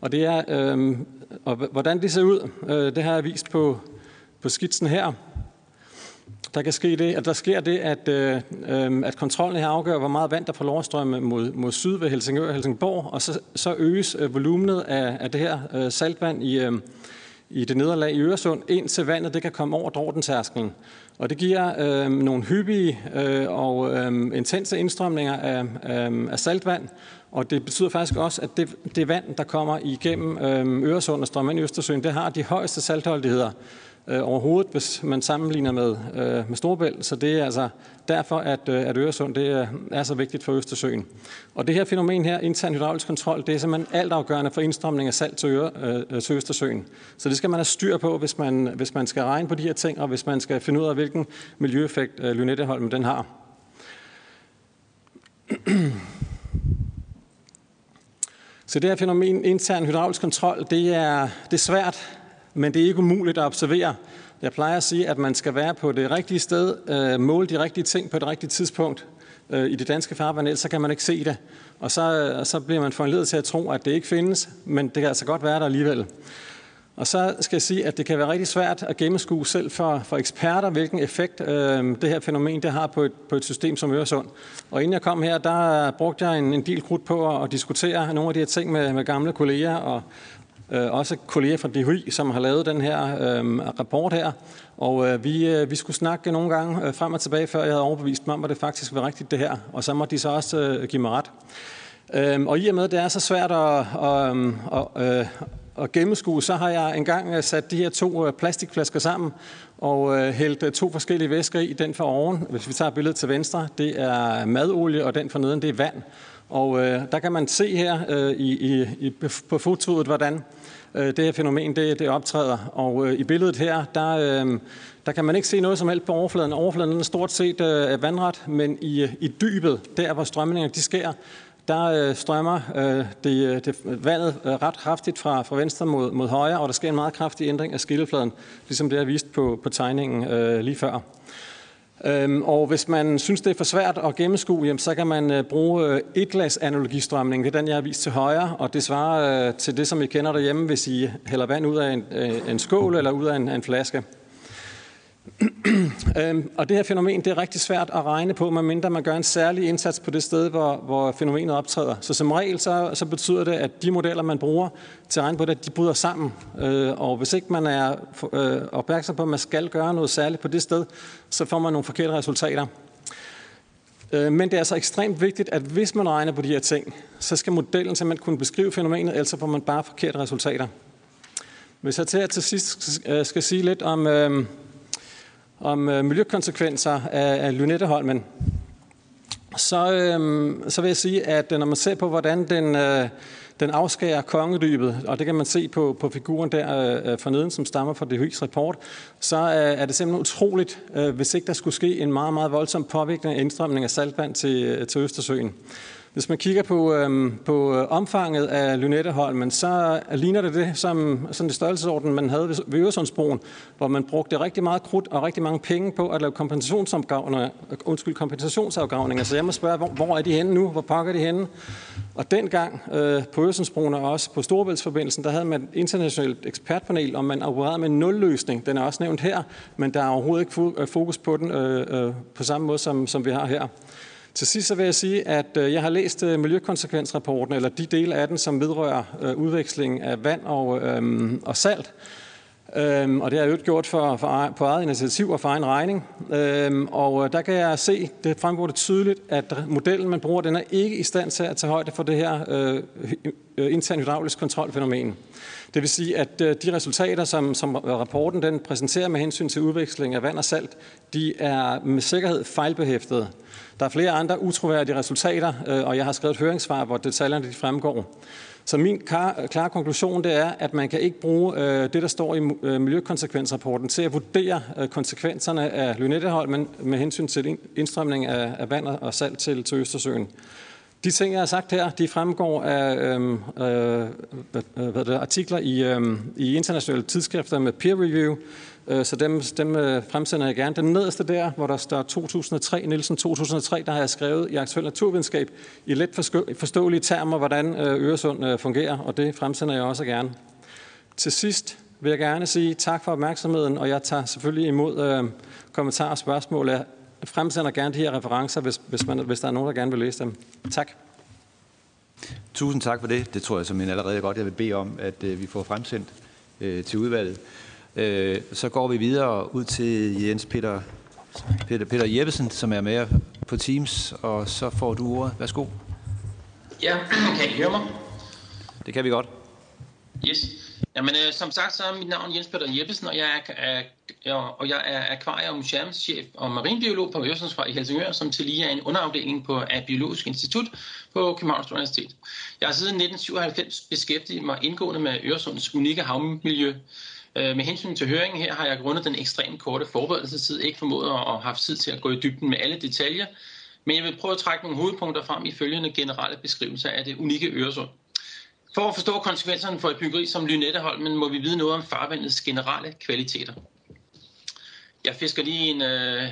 Og det er, øhm, og hvordan det ser ud, øh, det har jeg vist på, på skitsen her. Der kan ske det, at der sker det, at, øh, øhm, at kontrollen her afgør, hvor meget vand, der får lov at strømme mod, mod syd ved Helsingør og Helsingborg, og så, så øges øh, volumenet af, af det her øh, saltvand i, øh, i det nederlag i Øresund, indtil vandet det kan komme over Dråtentærskelen. Og det giver øh, nogle hyppige øh, og øh, intense indstrømninger af, øh, af saltvand, og det betyder faktisk også, at det, det vand, der kommer igennem øh, Øresund og strømmer ind i Østersøen, det har de højeste saltholdigheder øh, overhovedet, hvis man sammenligner med, øh, med Storebælt. Så det er altså derfor, at, øh, at Øresund det er, er så vigtigt for Østersøen. Og det her fænomen her, intern hydraulisk kontrol, det er simpelthen altafgørende for indstrømning af salt til, Øre, øh, øh til Østersøen. Så det skal man have styr på, hvis man, hvis man skal regne på de her ting, og hvis man skal finde ud af, hvilken miljøeffekt øh, Lynetteholm den har. Så det her fænomen intern hydraulisk kontrol, det er, det er svært, men det er ikke umuligt at observere. Jeg plejer at sige, at man skal være på det rigtige sted, øh, måle de rigtige ting på det rigtige tidspunkt øh, i det danske farvand, ellers så kan man ikke se det. Og så, øh, så bliver man foranledet til at tro, at det ikke findes, men det kan altså godt være der alligevel. Og så skal jeg sige, at det kan være rigtig svært at gennemskue selv for, for eksperter, hvilken effekt øh, det her fænomen det har på et, på et system som Øresund. Og inden jeg kom her, der brugte jeg en, en del krudt på at, at diskutere nogle af de her ting med, med gamle kolleger, og øh, også kolleger fra DHI, som har lavet den her øh, rapport her. Og øh, vi, øh, vi skulle snakke nogle gange øh, frem og tilbage, før jeg havde overbevist mig om, at det faktisk var rigtigt det her. Og så måtte de så også øh, give mig ret. Øh, og i og med, at det er så svært at, at, øhm, at, at, at gennemskue, så har jeg engang øh, sat de her to øh, plastikflasker sammen og hældt to forskellige væsker i. Den for oven, hvis vi tager billedet til venstre, det er madolie, og den for neden, det er vand. Og øh, der kan man se her øh, i, i, på fotoet, hvordan Øh, det her fænomen det, det optræder. Og øh, i billedet her, der, øh, der kan man ikke se noget som helst på overfladen. Overfladen er stort set øh, vandret, men i, øh, i dybet, der hvor strømningerne de sker, der øh, strømmer øh, det, øh, det, vandet øh, ret kraftigt fra, fra venstre mod, mod højre, og der sker en meget kraftig ændring af skillefladen, ligesom det er vist på, på tegningen øh, lige før. Øhm, og hvis man synes, det er for svært at gennemskue, jamen, så kan man øh, bruge øh, et glas analogistrømning. Det er den, jeg har vist til højre, og det svarer øh, til det, som I kender derhjemme, hvis I hælder vand ud af en, en skål eller ud af en, en flaske øhm, og det her fænomen, det er rigtig svært at regne på, medmindre man gør en særlig indsats på det sted, hvor, hvor fænomenet optræder. Så som regel, så, så betyder det, at de modeller, man bruger til at regne på det, de bryder sammen. Øh, og hvis ikke man er øh, opmærksom på, at man skal gøre noget særligt på det sted, så får man nogle forkerte resultater. Øh, men det er altså ekstremt vigtigt, at hvis man regner på de her ting, så skal modellen simpelthen kunne beskrive fænomenet, ellers får man bare forkerte resultater. Hvis jeg til at til sidst øh, skal sige lidt om... Øh, om øh, miljøkonsekvenser af, af Lynetteholmen, så, øh, så vil jeg sige, at øh, når man ser på, hvordan den, øh, den afskærer kongedybet, og det kan man se på, på figuren der øh, øh forneden, som stammer fra det rapport, så øh, er det simpelthen utroligt, øh, hvis ikke der skulle ske en meget, meget voldsom påvirkning af indstrømning af saltvand til, øh, til Østersøen. Hvis man kigger på, øhm, på øh, omfanget af Lynetteholmen, så øh, ligner det det som sådan det størrelsesorden, man havde ved Øresundsbroen, hvor man brugte rigtig meget krudt og rigtig mange penge på at lave kompensationsafgravninger. Øh, undskyld, kompensationsafgavninger. Så jeg må spørge, hvor, hvor er de henne nu? Hvor pakker de henne? Og dengang øh, på Øresundsbroen og også på Storebæltsforbindelsen, der havde man et internationalt ekspertpanel, og man opererede med en nulløsning. Den er også nævnt her, men der er overhovedet ikke fokus på den øh, øh, på samme måde, som, som vi har her. Til sidst så vil jeg sige, at øh, jeg har læst øh, miljøkonsekvensrapporten, eller de dele af den, som vedrører øh, udveksling af vand og, øhm, og salt. Øhm, og det har jeg jo gjort for, for, på eget initiativ og for egen regning. Øhm, og der kan jeg se, det fremgår det tydeligt, at modellen, man bruger, den er ikke i stand til at tage højde for det her øh, intern hydraulisk kontrolfænomen. Det vil sige, at de resultater, som, som rapporten den præsenterer med hensyn til udveksling af vand og salt, de er med sikkerhed fejlbehæftede. Der er flere andre utroværdige resultater, øh, og jeg har skrevet et høringssvar, hvor detaljerne de fremgår. Så min klare konklusion det er, at man kan ikke bruge øh, det, der står i øh, miljøkonsekvensrapporten til at vurdere øh, konsekvenserne af Lynetteholmen med hensyn til indstrømning af, vand og salt til, til Østersøen. De ting, jeg har sagt her, de fremgår af øh, øh, hvad, hvad det, artikler i, øh, i internationale tidsskrifter med peer review, Øh, så dem, dem øh, fremsender jeg gerne. Den nederste der, hvor der står 2003, Nielsen 2003, der har jeg skrevet i aktuel naturvidenskab i let forståelige termer, hvordan øh, Øresund fungerer, og det fremsender jeg også gerne. Til sidst vil jeg gerne sige tak for opmærksomheden, og jeg tager selvfølgelig imod øh, kommentarer og spørgsmål. Jeg fremsender gerne de her referencer, hvis, hvis, man, hvis der er nogen, der gerne vil læse dem. Tak. Tusind tak for det. Det tror jeg som en allerede godt, jeg vil bede om, at øh, vi får fremsendt øh, til udvalget. Øh, så går vi videre ud til Jens Peter, Peter, Peter Jeppesen, som er med på Teams, og så får du ordet. Værsgo. Ja, kan I høre mig? Det kan vi godt. Yes. Jamen, øh, som sagt, så er mit navn Jens Peter Jeppesen, og jeg er, er, og jeg er og museumschef og marinbiolog på Øresundsvej i Helsingør, som til lige er en underafdeling på af Biologisk Institut på Københavns Universitet. Jeg har siden 1997 beskæftiget mig indgående med Øresunds unikke havmiljø. Øh, med hensyn til høringen her har jeg grundet den ekstremt korte forberedelsestid ikke formået at have haft tid til at gå i dybden med alle detaljer, men jeg vil prøve at trække nogle hovedpunkter frem i følgende generelle beskrivelser af det unikke Øresund. For at forstå konsekvenserne for et byggeri som Lynetteholmen, må vi vide noget om farvandets generelle kvaliteter. Jeg fisker lige en, øh,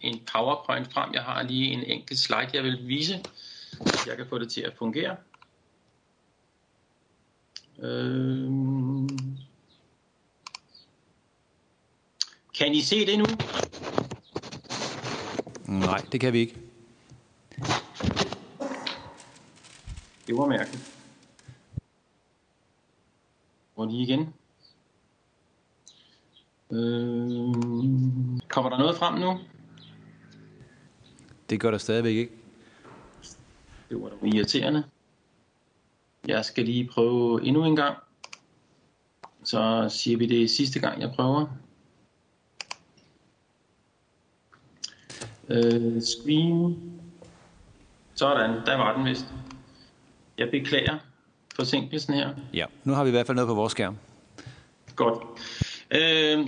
en powerpoint frem. Jeg har lige en enkelt slide, jeg vil vise. Jeg kan få det til at fungere. Øh... Kan I se det nu? Nej, det kan vi ikke. Det var mærkeligt. Og lige igen. Øh, kommer der noget frem nu? Det gør der stadigvæk ikke. Det var da irriterende. Jeg skal lige prøve endnu en gang. Så siger vi det sidste gang, jeg prøver. Øh, screen. Sådan, der var den vist. Jeg beklager forsinkelsen her. Ja, nu har vi i hvert fald noget på vores skærm. Godt. Øh,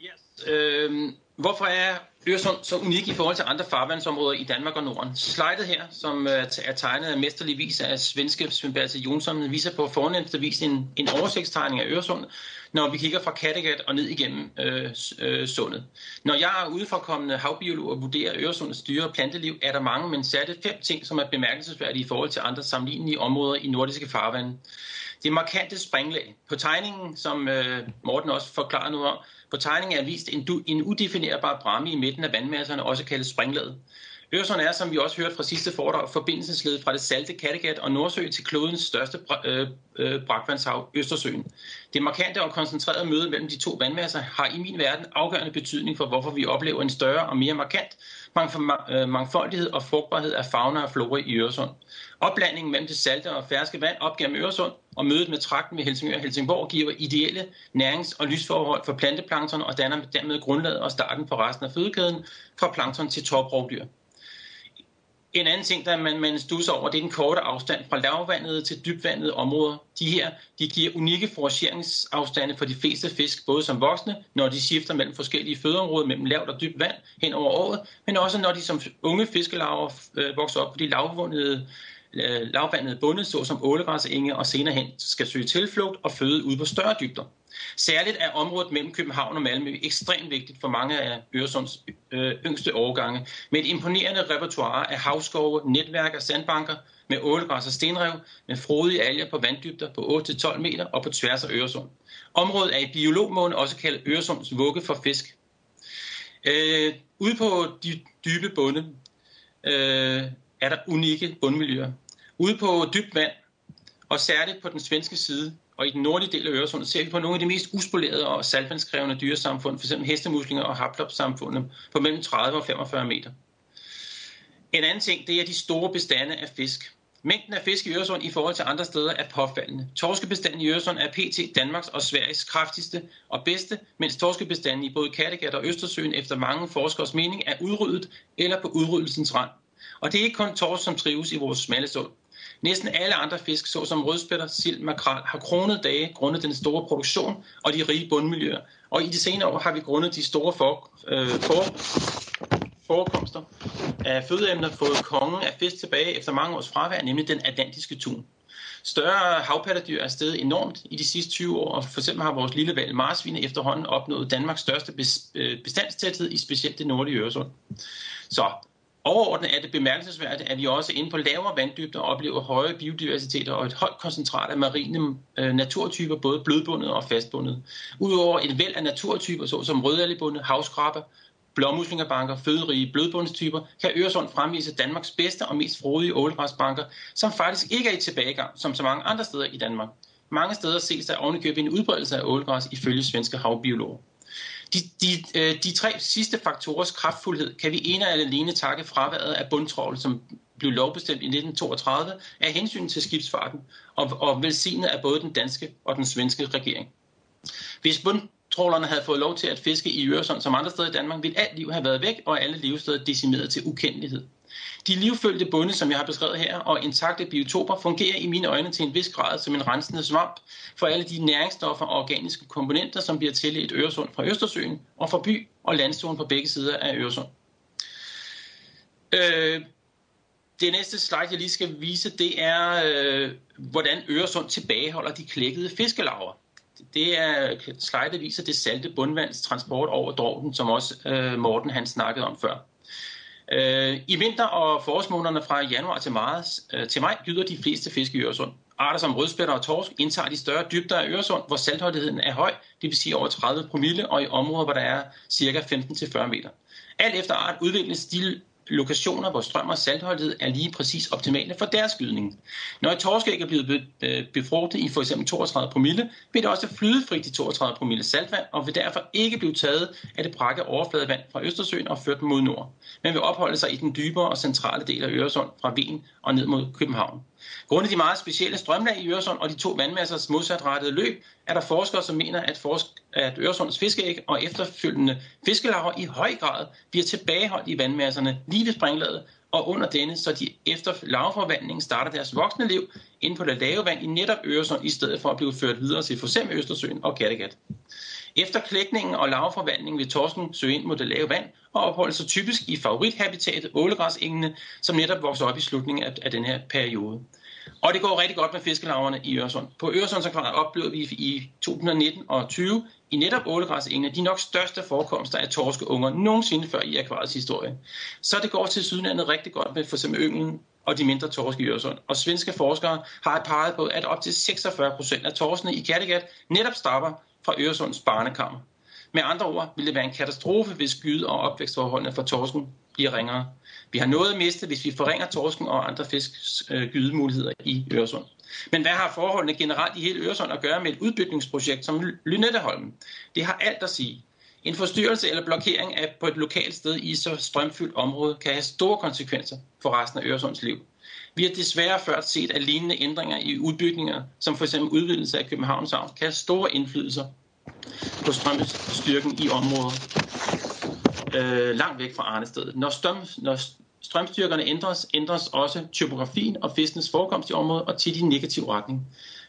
yes, øh, hvorfor er Øresund så unik i forhold til andre farvandsområder i Danmark og Norden? Slidet her, som øh, er tegnet af mesterlig vis af svenske Svend Jonsson, viser på fornemmeste vis en, en oversigtstegning af Øresund, når vi kigger fra Kattegat og ned igennem øh, øh, sundet. Når jeg er udefrakommende havbiolog og vurderer Øresundets dyre og planteliv, er der mange, men særligt fem ting, som er bemærkelsesværdige i forhold til andre sammenlignelige områder i nordiske farvande. Det markante springlag. På tegningen, som øh, Morten også forklarer noget om, på tegningen er vist en, du, en udefinerbar bramme i midten af vandmasserne, også kaldet springlaget. Øresund er, som vi også hørte fra sidste foredrag, forbindelsesled fra det salte Kattegat og Nordsø til klodens største øh, øh, brakvandshav, Østersøen. Det markante og koncentrerede møde mellem de to vandmasser har i min verden afgørende betydning for, hvorfor vi oplever en større og mere markant øh, mangfoldighed og frugtbarhed af fauna og flora i Øresund. Opblandingen mellem det salte og ferske vand op gennem Øresund og mødet med trakten ved Helsingør og Helsingborg giver ideelle nærings- og lysforhold for planteplankton og danner dermed grundlaget og starten på resten af fødekæden fra plankton til toprovdyr. En anden ting, der man, man stusser over, det er den korte afstand fra lavvandede til dybvandede områder. De her de giver unikke forageringsafstande for de fleste fisk, både som voksne, når de skifter mellem forskellige fødeområder mellem lavt og dybt vand hen over året, men også når de som unge fiskelarver øh, vokser op på de lavvundede Øh, lavvandet bundet, såsom ålegræsenge og senere hen skal søge tilflugt og føde ud på større dybder. Særligt er området mellem København og Malmø ekstremt vigtigt for mange af Øresunds øh, yngste årgange, med et imponerende repertoire af havskove, netværk og sandbanker, med ålegræs og stenrev, med frodige alger på vanddybder på 8-12 meter og på tværs af Øresund. Området er i biologmåne også kaldet Øresunds vugge for fisk. Øh, ude på de dybe bunde øh, er der unikke bundmiljøer. Ude på dybt vand, og særligt på den svenske side, og i den nordlige del af Øresund ser vi på nogle af de mest uspolerede og saltvandskrævende dyresamfund, f.eks. hestemuslinger og haplopsamfundene på mellem 30 og 45 meter. En anden ting, det er de store bestande af fisk. Mængden af fisk i Øresund i forhold til andre steder er påfaldende. Torskebestanden i Øresund er pt. Danmarks og Sveriges kraftigste og bedste, mens torskebestanden i både Kattegat og Østersøen efter mange forskers mening er udryddet eller på udryddelsens rand. Og det er ikke kun torsk, som trives i vores smalle sund. Næsten alle andre fisk, såsom rødspætter, sild, makrel, har kronet dage grundet den store produktion og de rige bundmiljøer. Og i de senere år har vi grundet de store for, øh, for, forekomster af fødeemner fået kongen af fisk tilbage efter mange års fravær, nemlig den atlantiske tun. Større havpattedyr er steget enormt i de sidste 20 år, og for eksempel har vores lille valg marsvine efterhånden opnået Danmarks største øh, bestandstæthed i specielt det nordlige Øresund. Så Overordnet er det bemærkelsesværdigt, at vi også inde på lavere vanddybder oplever høje biodiversiteter og et højt koncentrat af marine øh, naturtyper, både blødbundet og fastbundet. Udover et væld af naturtyper, såsom rødalgebundet, havskrabber, blåmuslingerbanker, føderige blødbundstyper, kan Øresund fremvise Danmarks bedste og mest frodige ålegræsbanker, som faktisk ikke er i tilbagegang, som så mange andre steder i Danmark. Mange steder ses der ovenikøbet en udbredelse af ålegræs ifølge svenske havbiologer. De, de, øh, de tre sidste faktorers kraftfuldhed kan vi ene og alene takke fraværet af bundtrål, som blev lovbestemt i 1932 af hensyn til skibsfarten og, og velsignet af både den danske og den svenske regering. Hvis bundtrålerne havde fået lov til at fiske i Øresund som andre steder i Danmark, ville alt liv have været væk og alle levesteder decimeret til ukendelighed. De livfølte bunde, som jeg har beskrevet her, og intakte biotoper fungerer i mine øjne til en vis grad som en rensende svamp for alle de næringsstoffer og organiske komponenter, som bliver til et Øresund fra Østersøen og fra by og landzonen på begge sider af Øresund. Øh, det næste slide, jeg lige skal vise, det er, øh, hvordan Øresund tilbageholder de klækkede fiskelaver. Det er slide, der viser det salte bundvands transport over Dorten, som også øh, Morten han snakkede om før. Øh, I vinter- og forårsmånederne fra januar til, marts, øh, til maj gyder de fleste fisk i Øresund. Arter som rødspætter og torsk indtager de større dybder af Øresund, hvor saltholdigheden er høj, det vil sige over 30 promille, og i områder, hvor der er ca. 15-40 meter. Alt efter art udvikles de lokationer, hvor strøm og saltholdighed er lige præcis optimale for deres gydning. Når et torskæg er blevet øh, befrugtet i f.eks. 32 promille, vil det også flyde frit i 32 promille saltvand, og vil derfor ikke blive taget af det brakke overfladevand fra Østersøen og ført mod nord, men vil opholde sig i den dybere og centrale del af Øresund fra Wien og ned mod København. Grundet de meget specielle strømlag i Øresund og de to vandmassers modsatrettede løb, er der forskere, som mener, at, forsk at Øresunds fiskeæg og efterfølgende fiskelarver i høj grad bliver tilbageholdt i vandmasserne lige ved springlaget og under denne, så de efter lavforvandlingen starter deres voksne liv inde på det lave vand i netop Øresund, i stedet for at blive ført videre til f.eks. Østersøen og Kattegat. Efter klækningen og lavforvandlingen vil torsken søge ind mod det lave vand og opholde sig typisk i favorithabitatet ålegræsengene, som netop vokser op i slutningen af, af den her periode. Og det går rigtig godt med fiskelaverne i Øresund. På Øresundsakvariet oplevede vi i 2019 og 20 i netop ålegræsengene de nok største forekomster af torskeunger nogensinde før i akvariets historie. Så det går til sydlandet rigtig godt med for eksempel ynglen og de mindre torske i Øresund. Og svenske forskere har peget på, at op til 46 procent af torskene i Kattegat netop stopper fra Øresunds barnekammer. Med andre ord vil det være en katastrofe, hvis gyde- og opvækstforholdene for torsken bliver ringere. Vi har noget at miste, hvis vi forringer torsken og andre fisks øh, gydemuligheder i Øresund. Men hvad har forholdene generelt i hele Øresund at gøre med et udbygningsprojekt som Lynetteholmen? Det har alt at sige. En forstyrrelse eller blokering af på et lokalt sted i så strømfyldt område kan have store konsekvenser for resten af Øresunds liv. Vi har desværre før set, at lignende ændringer i udbygninger, som f.eks. udvidelse af Københavns Havn, kan have store indflydelser på strømstyrken i områder øh, langt væk fra Arnestedet. Når, strøm, når strømstyrkerne ændres, ændres også topografien og fiskens forekomst i området og til i negativ retning.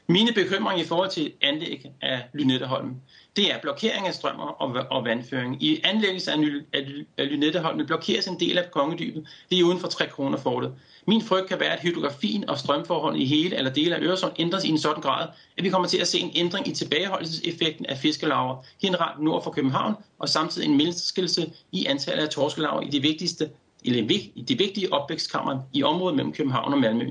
Mine bekymringer i forhold til anlæg af Lynetteholm det er blokering af strømmer og, og vandføring. I anlæggelse af, af, af Lynetteholmen blokeres en del af kongedybet lige uden for 3 kroner fortet. Min frygt kan være, at hydrografien og strømforholdene i hele eller dele af Øresund ændres i en sådan grad, at vi kommer til at se en ændring i tilbageholdelseseffekten af fiskelaver generelt nord for København, og samtidig en mindskelse i antallet af torskelaver i de vigtigste eller i de vigtige opvækstkammer i området mellem København og Malmø.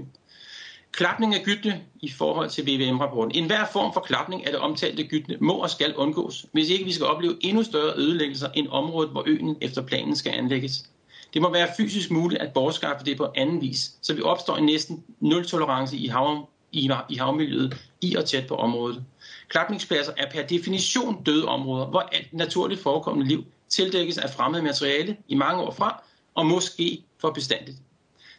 Klapning af gytne i forhold til VVM-rapporten. En hver form for klapning af det omtalte gytne må og skal undgås, hvis ikke vi skal opleve endnu større ødelæggelser end området, hvor øen efter planen skal anlægges. Det må være fysisk muligt at bortskaffe det på anden vis, så vi opstår en næsten nul tolerance i, hav, i, i havmiljøet i og tæt på området. Klapningspladser er per definition døde områder, hvor alt naturligt forekommende liv tildækkes af fremmed materiale i mange år fra, og måske for bestandigt.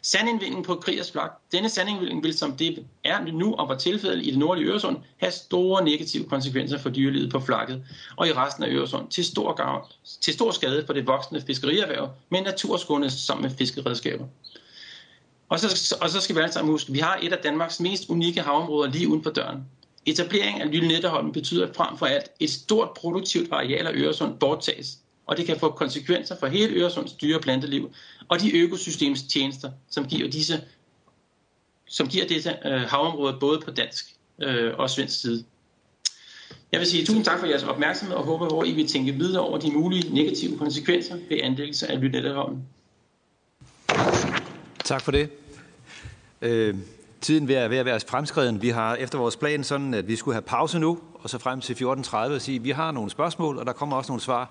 Sandindvindingen på Kriers Flak. Denne sandindvinding vil, som det er nu og var tilfældet i det nordlige Øresund, have store negative konsekvenser for dyrelivet på flakket og i resten af Øresund til stor, gavn, til stor skade for det voksende fiskerierhverv med naturskåne sammen med fiskeredskaber. Og så, og så skal vi alle sammen huske, at vi har et af Danmarks mest unikke havområder lige uden for døren. Etablering af Lille betyder frem for alt et stort produktivt areal af Øresund borttages, og det kan få konsekvenser for hele Øresunds dyre- planteliv, og de økosystemstjenester, som giver disse, som giver dette øh, havområde både på dansk øh, og svensk side. Jeg vil sige tusind tak for jeres opmærksomhed og håber, at I vil tænke videre over de mulige negative konsekvenser ved anlæggelse af Lynetteholmen. Tak for det. Øh, tiden er ved at være fremskreden. Vi har efter vores plan sådan, at vi skulle have pause nu, og så frem til 14.30 og sige, at vi har nogle spørgsmål, og der kommer også nogle svar.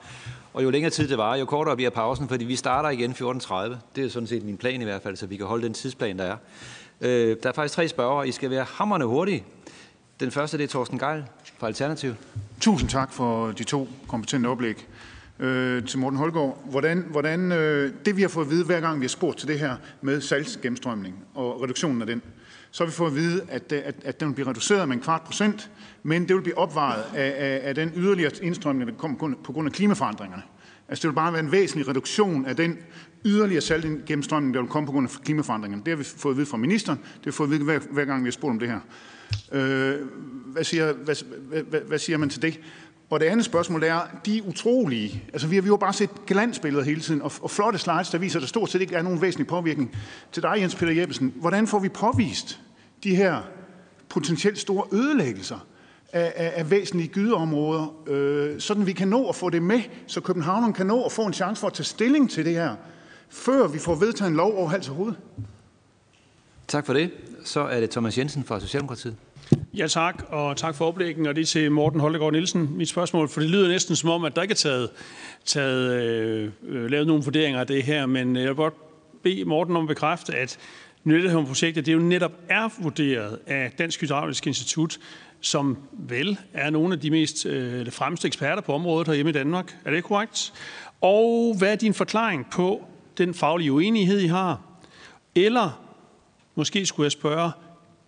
Og jo længere tid det var, jo kortere bliver pausen, fordi vi starter igen 14.30. Det er sådan set min plan i hvert fald, så vi kan holde den tidsplan, der er. Øh, der er faktisk tre spørgere. I skal være hammerne hurtige. Den første det er Thorsten Geil fra Alternativ. Tusind tak for de to kompetente oplæg. øh, til Morten Holgaard. Hvordan, hvordan øh, det vi har fået at vide, hver gang vi har spurgt til det her med salgsgennemstrømning og reduktionen af den, så har vi fået at vide, at, øh, at, at den vil blive reduceret med en kvart procent, men det vil blive opvejet af, af, af den yderligere indstrømning, der kommer på grund af klimaforandringerne. Altså det vil bare være en væsentlig reduktion af den yderligere saltgennemstrømning, der vil komme på grund af klimaforandringerne. Det har vi fået at vide fra ministeren, det har vi fået at vide hver, hver gang, vi har spurgt om det her. Øh, hvad, siger, hvad, hvad, hvad siger man til det? Og det andet spørgsmål er, de utrolige, altså vi har, vi har bare set glansbilleder hele tiden, og, og flotte slides, der viser, at der stort set ikke er nogen væsentlig påvirkning. Til dig, Jens Peter Jeppesen, hvordan får vi påvist de her potentielt store ødelæggelser af, af, af væsentlige gydeområder, øh, sådan vi kan nå at få det med, så København kan nå at få en chance for at tage stilling til det her, før vi får vedtaget en lov over hals og hoved? Tak for det. Så er det Thomas Jensen fra Socialdemokratiet. Ja tak, og tak for oplægningen, og det er til Morten Holdegård Nielsen, mit spørgsmål, for det lyder næsten som om, at der ikke er taget, taget øh, lavet nogle vurderinger af det her, men øh, jeg vil godt bede Morten om at bekræfte, at Nyttehavn-projektet det jo netop er vurderet af Dansk Hydraulisk Institut, som vel er nogle af de mest øh, fremmeste eksperter på området herhjemme i Danmark. Er det korrekt? Og hvad er din forklaring på den faglige uenighed, I har? Eller måske skulle jeg spørge,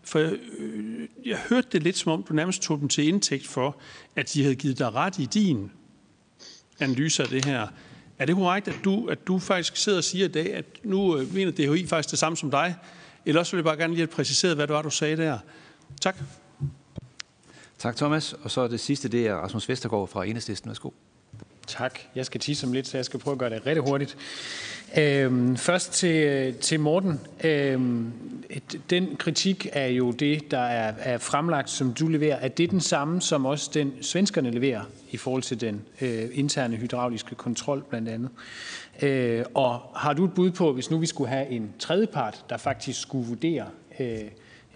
for jeg, øh, jeg hørte det lidt som om, du nærmest tog dem til indtægt for, at de havde givet dig ret i din analyse af det her. Er det korrekt, at du, at du faktisk sidder og siger i dag, at nu øh, mener DHI faktisk det samme som dig? Eller også vil jeg bare gerne lige have præciseret, hvad det var, du sagde der. Tak. Tak, Thomas. Og så det sidste, det er Rasmus Vestergaard fra Enhedslisten. Værsgo. Tak. Jeg skal tisse om lidt, så jeg skal prøve at gøre det rigtig hurtigt. Øhm, først til, til Morten. Øhm, den kritik er jo det, der er, er fremlagt, som du leverer. Er det den samme, som også den svenskerne leverer i forhold til den øh, interne hydrauliske kontrol blandt andet? Øh, og har du et bud på, hvis nu vi skulle have en tredjepart, der faktisk skulle vurdere øh,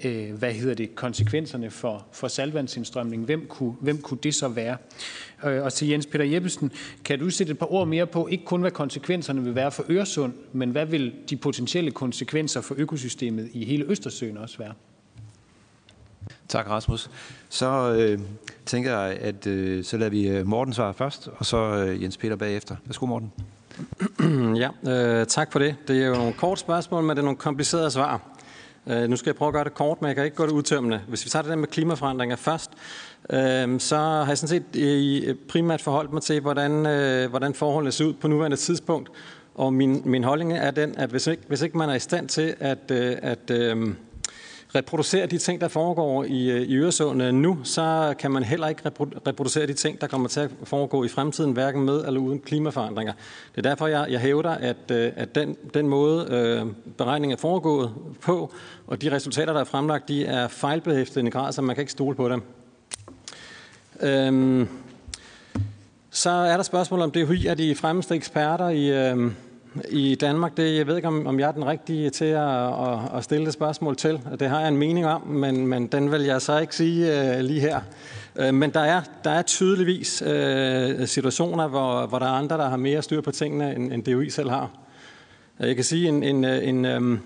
øh, hvad hedder det, konsekvenserne for, for salvandsindstrømning. Hvem kunne, hvem kunne det så være? Øh, og til Jens Peter Jeppesen, kan du sætte et par ord mere på, ikke kun hvad konsekvenserne vil være for Øresund, men hvad vil de potentielle konsekvenser for økosystemet i hele Østersøen også være? Tak, Rasmus. Så øh, tænker jeg, at øh, så lader vi øh, Morten svare først, og så øh, Jens Peter bagefter. Værsgo, Morten. *clears throat* ja, øh, tak for det. Det er jo nogle kort spørgsmål, men det er nogle komplicerede svar. Øh, nu skal jeg prøve at gøre det kort, men jeg kan ikke gå det udtømmende. Hvis vi tager det der med klimaforandringer først, øh, så har jeg sådan set øh, primært forholdt mig til, hvordan, øh, hvordan forholdene ser ud på nuværende tidspunkt. Og min, min holdning er den, at hvis ikke, hvis ikke man er i stand til at, øh, at øh, reproducere de ting, der foregår i, øh, i Øresund øh, nu, så kan man heller ikke reproducere de ting, der kommer til at foregå i fremtiden, hverken med eller uden klimaforandringer. Det er derfor, jeg, jeg hævder, at, øh, at den, den måde, øh, beregningen er foregået på, og de resultater, der er fremlagt, de er fejlbehæftet i en grad, så man kan ikke stole på dem. Øhm, så er der spørgsmål om DHI er de fremmeste eksperter i, øh, i Danmark. Det, jeg ved ikke, om, om jeg er den rigtige til at, at, at stille det spørgsmål til. Det har jeg en mening om, men, men den vil jeg så ikke sige uh, lige her. Uh, men der er, der er tydeligvis uh, situationer, hvor, hvor der er andre, der har mere styr på tingene, end, end DOI selv har. Jeg kan sige, en, en, en, um,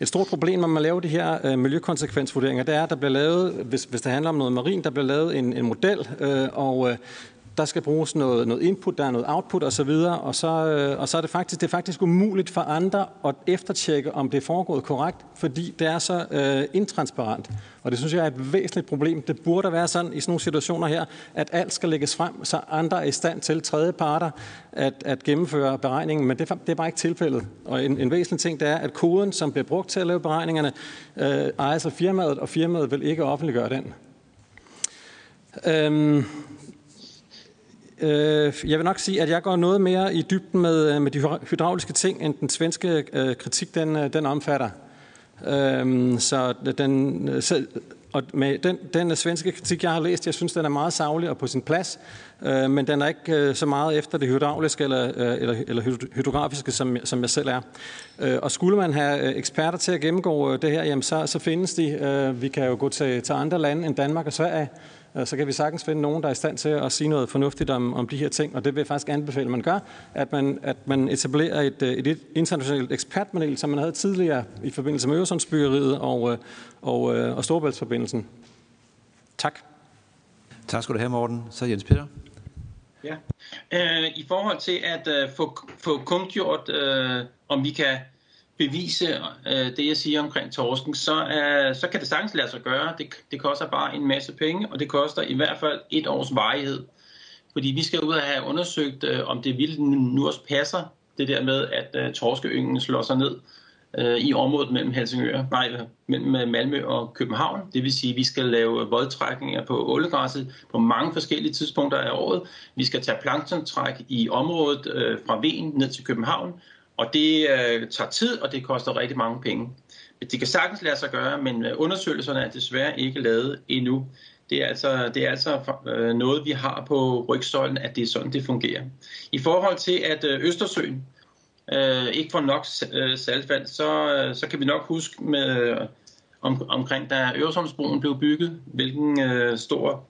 et stort problem, når man laver de her uh, miljøkonsekvensvurderinger, det er, at der bliver lavet, hvis, hvis det handler om noget marin, der bliver lavet en, en model, uh, og der skal bruges noget, noget input, der er noget output osv., og så, videre, øh, og så er det faktisk, det er faktisk umuligt for andre at eftertjekke, om det er foregået korrekt, fordi det er så øh, intransparent. Og det synes jeg er et væsentligt problem. Det burde være sådan i sådan nogle situationer her, at alt skal lægges frem, så andre er i stand til tredje parter at, at gennemføre beregningen, men det, det er bare ikke tilfældet. Og en, en væsentlig ting, det er, at koden, som bliver brugt til at lave beregningerne, øh, ejes af firmaet, og firmaet vil ikke offentliggøre den. Øhm, Øh, jeg vil nok sige, at jeg går noget mere i dybden med, øh, med de hydrauliske ting, end den svenske øh, kritik, den, øh, den omfatter. Øh, så den, øh, så, og med den, den svenske kritik, jeg har læst, jeg synes, den er meget savlig og på sin plads, øh, men den er ikke øh, så meget efter det hydrauliske eller, øh, eller, eller hydrografiske, som, som jeg selv er. Øh, og skulle man have øh, eksperter til at gennemgå øh, det her, jamen så, så findes de. Øh, vi kan jo gå til, til andre lande end Danmark og Sverige, øh, så kan vi sagtens finde nogen, der er i stand til at sige noget fornuftigt om, om de her ting, og det vil jeg faktisk anbefale, at man gør, at man, at man etablerer et, et internationalt ekspertpanel, som man havde tidligere i forbindelse med Øresundsbyggeriet og, og, og, og Storebæltsforbindelsen. Tak. Tak skal du have, Morten. Så Jens Peter. Ja. Øh, I forhold til at øh, få, få kundgjort, øh, om vi kan bevise øh, det, jeg siger omkring torsken, så, øh, så kan det sagtens lade sig gøre. Det, det koster bare en masse penge, og det koster i hvert fald et års varighed. Fordi vi skal ud og have undersøgt, øh, om det vildt nu også passer, det der med, at øh, torskeyngen slår sig ned øh, i området mellem Helsingør, nej, mellem øh, Malmø og København. Det vil sige, at vi skal lave voldtrækninger på ålegræsset på mange forskellige tidspunkter af året. Vi skal tage planktontræk i området øh, fra Ven ned til København, og det øh, tager tid, og det koster rigtig mange penge. Det kan sagtens lade sig gøre, men øh, undersøgelserne er desværre ikke lavet endnu. Det er altså, det er altså øh, noget, vi har på rygsøjlen, at det er sådan, det fungerer. I forhold til, at Østersøen øh, øh, ikke får nok øh, saltvand, så, øh, så kan vi nok huske med, øh, om, omkring, da Øresundsbroen blev bygget, hvilken øh, stor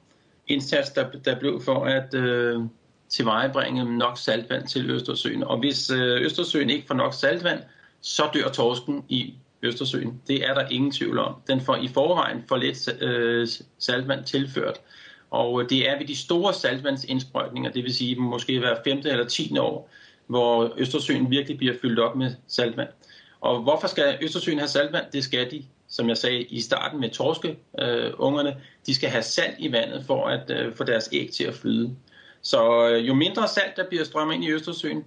indsats der, der blev for at øh, tilvejebringe nok saltvand til Østersøen. Og hvis øh, Østersøen ikke får nok saltvand, så dør torsken i Østersøen. Det er der ingen tvivl om. Den får i forvejen for lidt øh, saltvand tilført. Og øh, det er ved de store saltvandsindsprøjtninger, det vil sige måske hver femte eller tiende år, hvor Østersøen virkelig bliver fyldt op med saltvand. Og hvorfor skal Østersøen have saltvand? Det skal de, som jeg sagde i starten med torskeungerne, øh, de skal have salt i vandet for at øh, få deres æg til at flyde. Så øh, jo mindre salt, der bliver strømmet ind i Østersøen,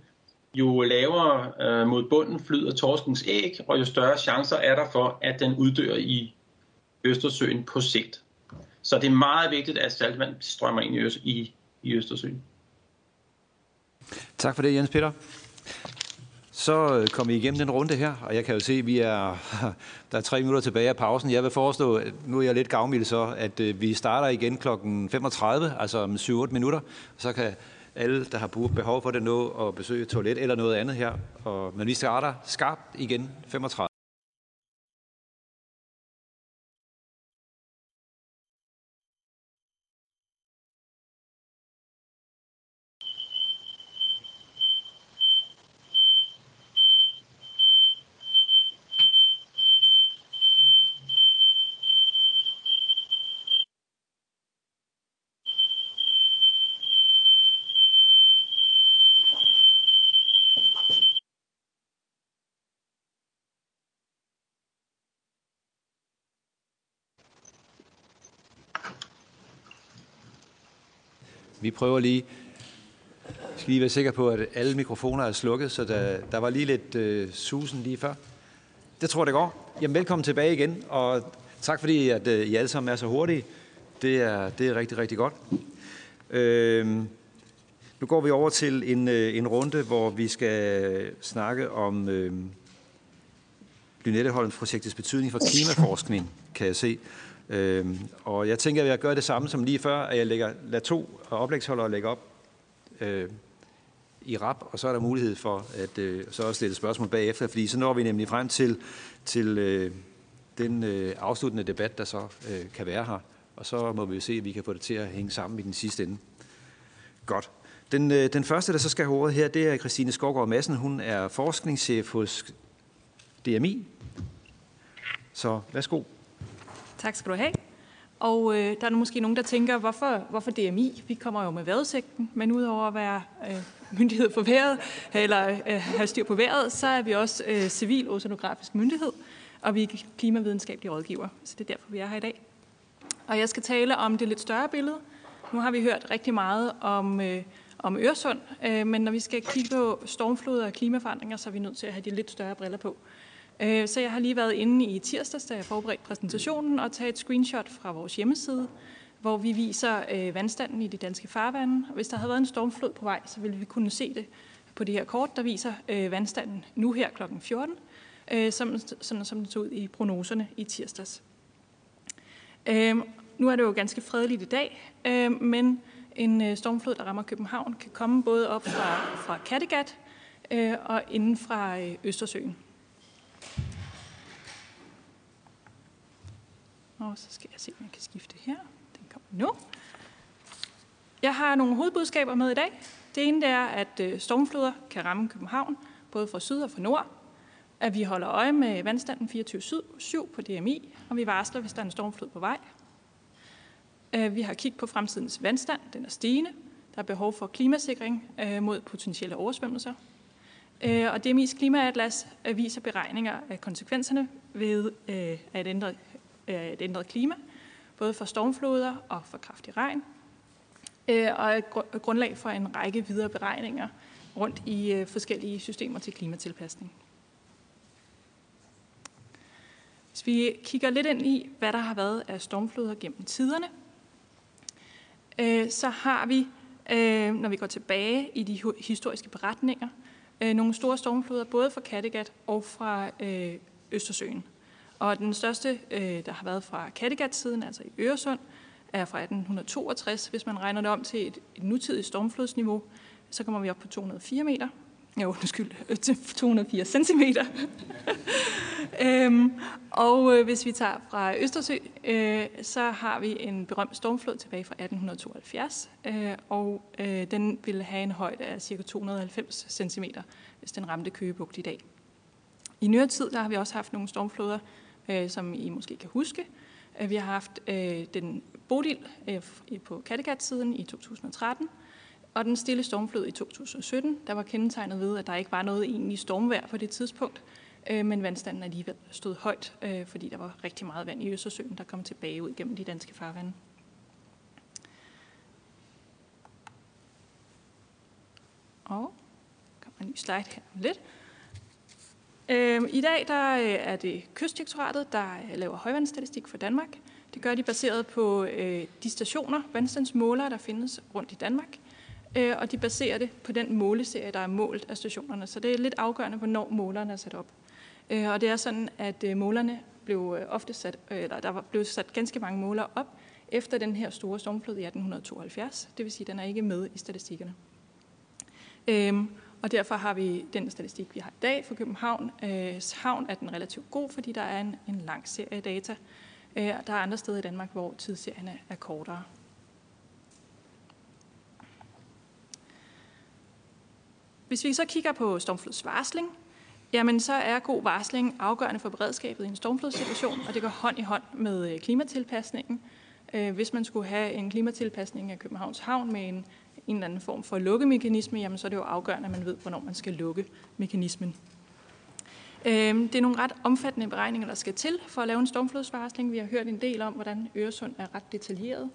jo lavere øh, mod bunden flyder torskens æg, og jo større chancer er der for, at den uddør i Østersøen på sigt. Så det er meget vigtigt, at saltvand strømmer ind i, i, i Østersøen. Tak for det, Jens Peter. Så øh, kom vi igennem den runde her, og jeg kan jo se, at vi er, *laughs* der er tre minutter tilbage af pausen. Jeg vil foreslå, nu er jeg lidt gavmild så, at øh, vi starter igen kl. 35, altså om 7-8 minutter. Så kan alle, der har behov for det, nå at besøge toilet eller noget andet her. Og, men vi starter skarpt igen 35. Vi prøver lige, skal lige være sikker på, at alle mikrofoner er slukket, så der, der var lige lidt øh, susen lige før. Det tror jeg, det går. Jamen, velkommen tilbage igen, og tak fordi, at øh, I alle sammen er så hurtige. Det er, det er rigtig, rigtig godt. Øh, nu går vi over til en, øh, en runde, hvor vi skal snakke om øh, Lynetteholms-projektets betydning for klimaforskning, kan jeg se. Øh, og jeg tænker, at jeg gør det samme som lige før, at jeg lægger, lader to oplægsholdere lægge op øh, i rap, og så er der mulighed for at øh, så også stille spørgsmål bagefter, fordi så når vi nemlig frem til, til øh, den øh, afsluttende debat, der så øh, kan være her. Og så må vi jo se, at vi kan få det til at hænge sammen i den sidste ende. Godt. Den, øh, den første, der så skal have ordet her, det er Christine Skovgaard Madsen. Hun er forskningschef hos DMI. Så værsgo. Tak skal du have. Og øh, der er måske nogen, der tænker, hvorfor, hvorfor DMI? Vi kommer jo med vejrudsigten, men udover at være øh, myndighed for vejret, eller øh, have styr på vejret, så er vi også øh, civil oceanografisk myndighed, og vi er klimavidenskabelige rådgiver. Så det er derfor, vi er her i dag. Og jeg skal tale om det lidt større billede. Nu har vi hørt rigtig meget om, øh, om Øresund, øh, men når vi skal kigge på stormfloder og klimaforandringer, så er vi nødt til at have de lidt større briller på. Øh, så jeg har lige været inde i tirsdags, da jeg forberedte præsentationen, og taget et screenshot fra vores hjemmeside, hvor vi viser øh, vandstanden i de danske farvande. Hvis der havde været en stormflod på vej, så ville vi kunne se det på det her kort, der viser øh, vandstanden nu her kl. 14, øh, som, sådan som det så ud i prognoserne i tirsdags. Nu er det jo ganske fredeligt i dag, men en stormflod, der rammer København, kan komme både op fra, fra Kattegat og inden fra Østersøen. Og så skal jeg se, om jeg kan skifte her. Den kommer nu. Jeg har nogle hovedbudskaber med i dag. Det ene er, at øh, stormfloder kan ramme København, både fra syd og fra nord. At vi holder øje med vandstanden 24-7 på DMI, og vi varsler, hvis der er en stormflod på vej. Øh, vi har kigget på fremtidens vandstand. Den er stigende. Der er behov for klimasikring øh, mod potentielle oversvømmelser. Og DMI's klimaatlas viser beregninger af konsekvenserne ved at ændre, Øh, et ændret klima, både for stormfloder og for kraftig regn, øh, og et grundlag for en række videre beregninger rundt i øh, forskellige systemer til klimatilpasning. Hvis vi kigger lidt ind i, hvad der har været af stormfloder gennem tiderne, så har vi, når vi går tilbage i de historiske beretninger, nogle store stormfloder, både fra Kattegat og fra Østersøen. Og den største, øh, der har været fra Kattegat-siden, altså i Øresund, er fra 1862. Hvis man regner det om til et, et nutidigt stormflodsniveau, så kommer vi op på 204 meter. Ja, undskyld, øh, til 204 centimeter. *laughs* øhm, og øh, hvis vi tager fra Østersø, øh, så har vi en berømt stormflod tilbage fra 1872, øh, og øh, den ville have en højde af ca. 290 cm, hvis den ramte Køgebugt i dag. I nyere tid der har vi også haft nogle stormfloder, øh, som I måske kan huske. Øh, vi har haft øh, den Bodil øh, på Kattegat-siden i 2013, og den stille stormflod i 2017, der var kendetegnet ved, at der ikke var noget egentlig stormvejr på det tidspunkt, øh, men vandstanden alligevel stod højt, øh, fordi der var rigtig meget vand i Østersøen, der kom tilbage ud gennem de danske farvande. Og kommer en ny slide her om lidt. Øhm, I dag der øh, er det kystdirektoratet, der øh, laver højvandsstatistik for Danmark. Det gør de baseret på øh, de stationer, vandstandsmålere, der findes rundt i Danmark øh, og de baserer det på den måleserie, der er målt af stationerne. Så det er lidt afgørende, hvornår målerne er sat op. Øh, og det er sådan, at målerne blev ofte sat, eller der var, blev sat ganske mange måler op efter den her store stormflod i 1872. Det vil sige, at den er ikke med i statistikkerne. Øhm, og derfor har vi den statistik, vi har i dag for København. Havn er den relativt god, fordi der er en, en lang serie data. Øh, der er andre steder i Danmark, hvor tidsserierne er kortere. Hvis vi så kigger på stormflodsvarsling, jamen så er god varsling afgørende for beredskabet i en stormflodssituation, og det går hånd i hånd med øh, klimatilpasningen. Øh, hvis man skulle have en klimatilpasning af Københavns Havn med en, en eller anden form for lukkemekanisme, jamen så er det jo afgørende, at man ved, hvornår man skal lukke mekanismen. Øhm, det er nogle ret omfattende beregninger, der skal til for at lave en stormflodsvarsling. Vi har hørt en del om, hvordan Øresund er ret detaljeret.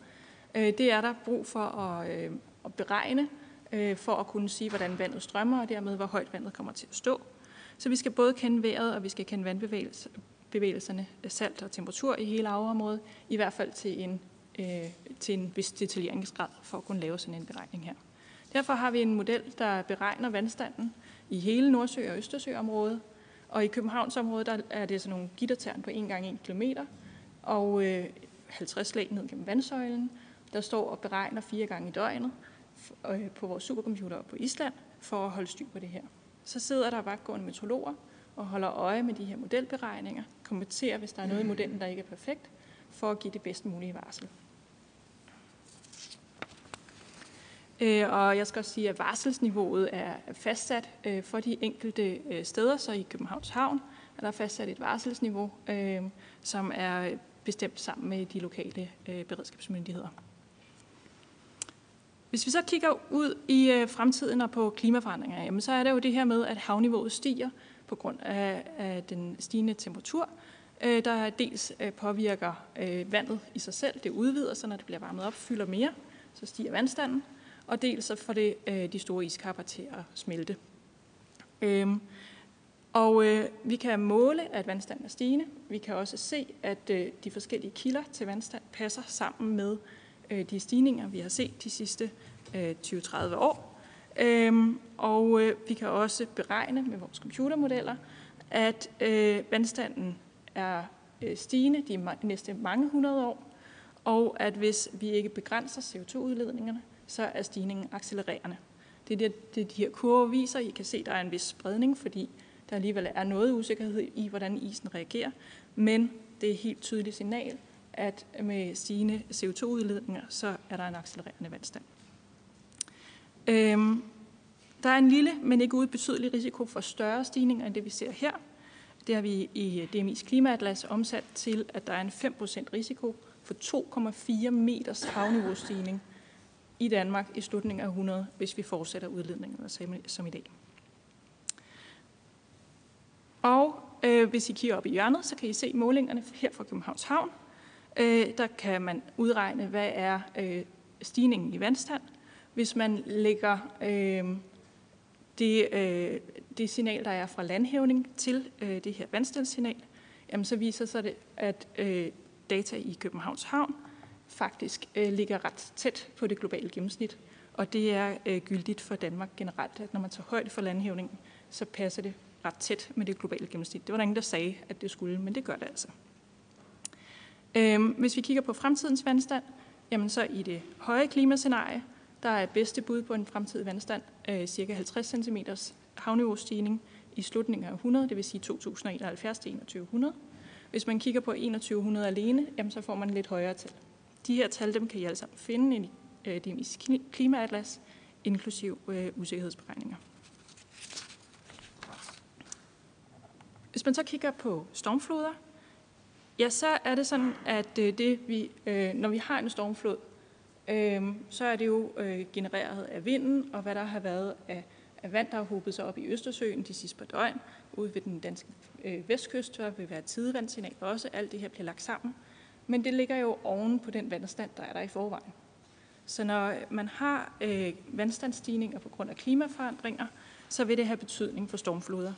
Øh, det er der brug for at, øh, at beregne, øh, for at kunne sige, hvordan vandet strømmer, og dermed hvor højt vandet kommer til at stå. Så vi skal både kende vejret, og vi skal kende vandbevægelserne, salt og temperatur i hele havområdet, i hvert fald til en, øh, til en vis detaljeringsgrad for at kunne lave sådan en beregning her. Derfor har vi en model, der beregner vandstanden i hele Nordsø- og Østersøområdet, og i Københavnsområdet der er det sådan nogle gittertern på 1 gange 1 km, og øh, 50 slag ned gennem vandsøjlen, der står og beregner fire gange i døgnet, Øh, på vores supercomputer på Island for at holde styr på det her. Så sidder der vagtgående meteorologer og holder øje med de her modelberegninger, kommenterer, hvis der er noget i modellen, der ikke er perfekt, for at give det bedst mulige varsel. Øh, Øh, og jeg skal også sige, at varselsniveauet er fastsat øh, for de enkelte øh, steder, så i Københavns Havn er der fastsat et varselsniveau, som er bestemt sammen med de lokale beredskabsmyndigheder. Hvis vi så kigger ud i fremtiden og på klimaforandringer, jamen så er det jo det her med, at havniveauet stiger på grund af, den stigende temperatur, der dels påvirker vandet i sig selv. Det udvider sig, når det bliver varmet op, fylder mere, så stiger vandstanden, og dels så får det øh, de store iskapper til at smelte. Øhm, og øh, vi kan måle, at vandstanden er stigende. Vi kan også se, at øh, de forskellige kilder til vandstand passer sammen med øh, de stigninger, vi har set de sidste øh, 20-30 år. Øhm, og øh, vi kan også beregne med vores computermodeller, at øh, vandstanden er øh, stigende de næste mange hundrede år, og at hvis vi ikke begrænser CO2-udledningerne, så er stigningen accelererende. Det er det, det, de her kurver viser. I kan se, der er en vis spredning, fordi der alligevel er noget usikkerhed i, hvordan isen reagerer, men det er et helt tydeligt signal at med stigende CO2-udledninger, så er der en accelererende vandstand. Øhm, der er en lille, men ikke ubetydelig risiko for større stigninger end det, vi ser her. Det har vi i øh, DMI's klimaatlas omsat til, at der er en 5% risiko for 2,4 meters havniveaustigning i Danmark i slutningen af 100, hvis vi fortsætter udledningerne som i dag. Og øh, hvis I kigger op i hjørnet, så kan I se målingerne her fra Københavns Havn. Øh, der kan man udregne, hvad er øh, stigningen i vandstand. Hvis man lægger øh, det, øh, det signal, der er fra landhævning til øh, det her vandstandssignal, jamen så viser sig det, at øh, data i Københavns Havn faktisk øh, ligger ret tæt på det globale gennemsnit. Og det er øh, gyldigt for Danmark generelt, at når man tager højde for landhævningen, så passer det ret tæt med det globale gennemsnit. Det var der ingen, der sagde, at det skulle, men det gør det altså. Øhm, hvis vi kigger på fremtidens vandstand, jamen så i det høje klimascenarie, der er bedste bud på en fremtidig vandstand øh, 50 cm havniveaustigning i slutningen af 100, det vil sige 2071 til 2100. Hvis man kigger på 2100 alene, jamen så får man lidt højere tal. De her tal dem kan I alle sammen finde i øh, DMI's klimaatlas, inklusiv øh, usikkerhedsberegninger. Hvis man så kigger på stormfloder, ja, så er det sådan, at øh, det vi, øh, når vi har en stormflod, øh, så er det jo øh, genereret af vinden, og hvad der har været af, af vand, der har hobet sig op i Østersøen de sidste par døgn, ude ved den danske øh, vestkyst, der vil være tidevandsignal også. Alt det her bliver lagt sammen. Men det ligger jo oven på den vandstand, der er der i forvejen. Så når man har øh, vandstandsstigninger på grund af klimaforandringer, så vil det have betydning for stormfloder.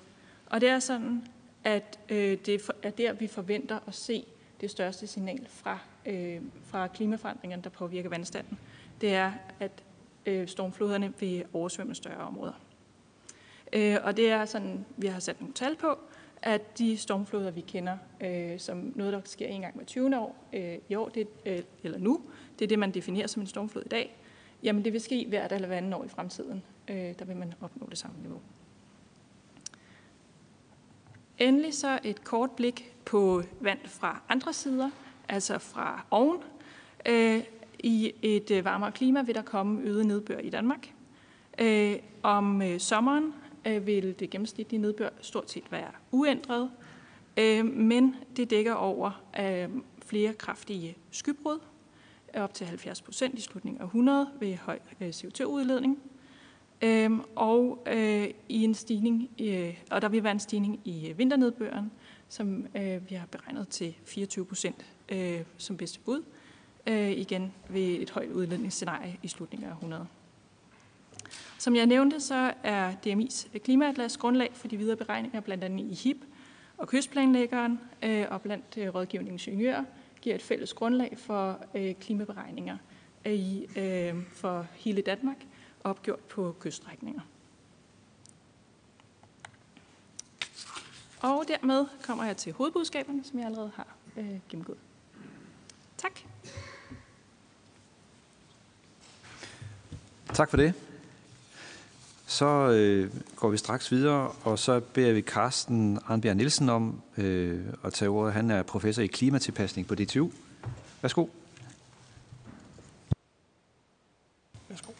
Og det er sådan, at øh, det er der, vi forventer at se det største signal fra, øh, fra klimaforandringerne, der påvirker vandstanden. Det er, at øh, stormfloderne vil oversvømme større områder. Øh, og det er sådan, vi har sat nogle tal på, at de stormfloder, vi kender øh, som noget, der sker en gang hver 20. år øh, i år, det, øh, eller nu, det er det, man definerer som en stormflod i dag, jamen det vil ske hvert eller hver anden år i fremtiden. Øh, der vil man opnå det samme niveau. Endelig så et kort blik på vand fra andre sider, altså fra oven. Øh, I et øh, varmere klima vil der komme øget nedbør i Danmark. Øh, om øh, sommeren øh, vil det gennemsnitlige nedbør stort set være uændret, øh, men det dækker over øh, flere kraftige skybrud, øh, op til 70 procent i slutningen af 100 ved høj øh, CO2-udledning. Øhm, og øh, i en stigning, øh, og der vil være en stigning i øh, vinternedbøren, som øh, vi har beregnet til 24 procent øh, som bedste bud. Øh, igen ved et højt udledningsscenarie i slutningen af 100. Som jeg nævnte, så er DMI's klimaatlas grundlag for de videre beregninger, blandt andet i HIP og kystplanlæggeren øh, og blandt øh, rådgivningens ingeniører, giver et fælles grundlag for øh, klimaberegninger i, øh, for hele Danmark opgjort på kyststrækninger. Og dermed kommer jeg til hovedbudskaberne, som jeg allerede har øh, gennemgået. Tak. Tak for det. Så øh, går vi straks videre, og så beder vi Carsten Arnbjerg Nielsen om øh, at tage ordet. Han er professor i klimatilpasning på DTU. Værsgo. Værsgo.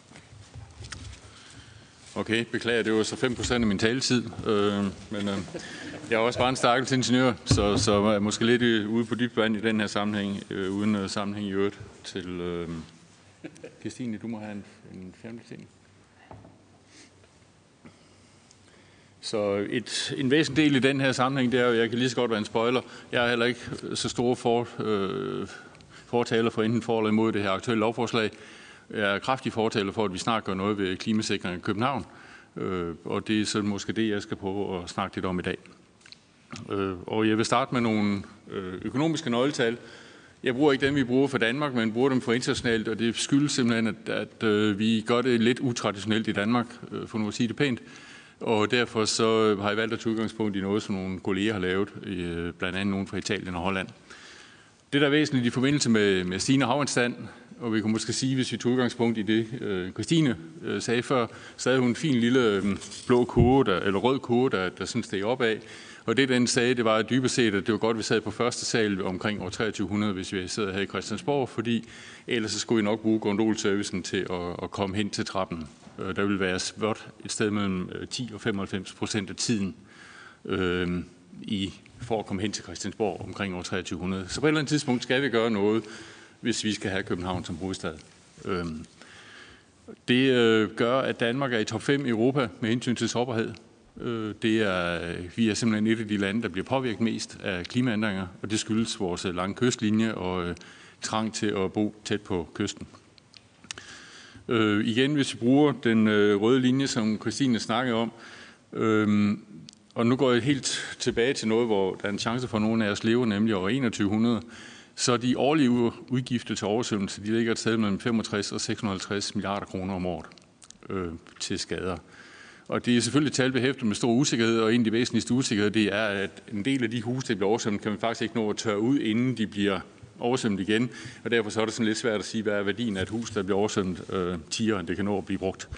Okay, beklager, det var så 5% af min taletid. Øh, men øh, jeg er også bare en stakkels ingeniør, så, så er måske lidt øh, ude på dybt vand i den her sammenhæng, øh, uden øh, sammenhæng i øvrigt til... Øh, Christine, du må have en, en fjerde ting. Så et, en væsentlig del i den her sammenhæng, det er jo, jeg kan lige så godt være en spoiler, jeg er heller ikke så store for, øh, fortaler for enten for eller imod det her aktuelle lovforslag. Jeg er kraftig fortaler for, at vi snart gør noget ved klimasikring i København, øh, og det er så måske det, jeg skal prøve at snakke lidt om i dag. Øh, og jeg vil starte med nogle øh, økonomiske nøgletal. Jeg bruger ikke dem, vi bruger for Danmark, men bruger dem for internationalt, og det skyldes simpelthen, at, at øh, vi gør det lidt utraditionelt i Danmark, øh, for nu at sige det pænt. Og derfor så øh, har jeg valgt at tage udgangspunkt i noget, som nogle kolleger har lavet, øh, blandt andet nogen fra Italien og Holland. Det, der er væsentligt i forbindelse med, med stigende havanstand, og vi kan måske sige, hvis vi tog udgangspunkt i det, øh, Christine øh, sagde før, så havde hun en fin lille øh, blå kode, der, eller rød kode, der, der sådan steg opad. Og det, den sagde, det var dybest set, at det var godt, at vi sad på første sal omkring år 2300, hvis vi sad her i Christiansborg, fordi ellers så skulle vi nok bruge gondolservicen til at, at komme hen til trappen. Øh, der vil være svørt et sted mellem øh, 10 og 95 procent af tiden øh, i, for at komme hen til Christiansborg omkring år 2300. Så på et eller andet tidspunkt skal vi gøre noget, hvis vi skal have København som hovedstad. Øh, Det øh, gør, at Danmark er i top 5 i Europa med hensyn til sårbarhed. Øh, det er, vi er simpelthen et af de lande, der bliver påvirket mest af klimaændringer, og det skyldes vores lange kystlinje og øh, trang til at bo tæt på kysten. Øh, igen, hvis vi bruger den øh, røde linje, som Christine snakkede om, øh, og nu går jeg helt tilbage til noget, hvor der er en chance for, at nogen af os lever, nemlig over 2100, så de årlige udgifter til oversvømmelse, de ligger et sted mellem 65 og 650 milliarder kroner om året øh, til skader. Og det er selvfølgelig tal behæftet med stor usikkerhed, og en af de væsentligste usikkerheder, det er, at en del af de huse, der bliver oversvømmet, kan man faktisk ikke nå at tørre ud, inden de bliver oversvømmet igen. Og derfor så er det sådan lidt svært at sige, hvad er værdien af et hus, der bliver oversvømmet øh, tiere, end det kan nå at blive brugt.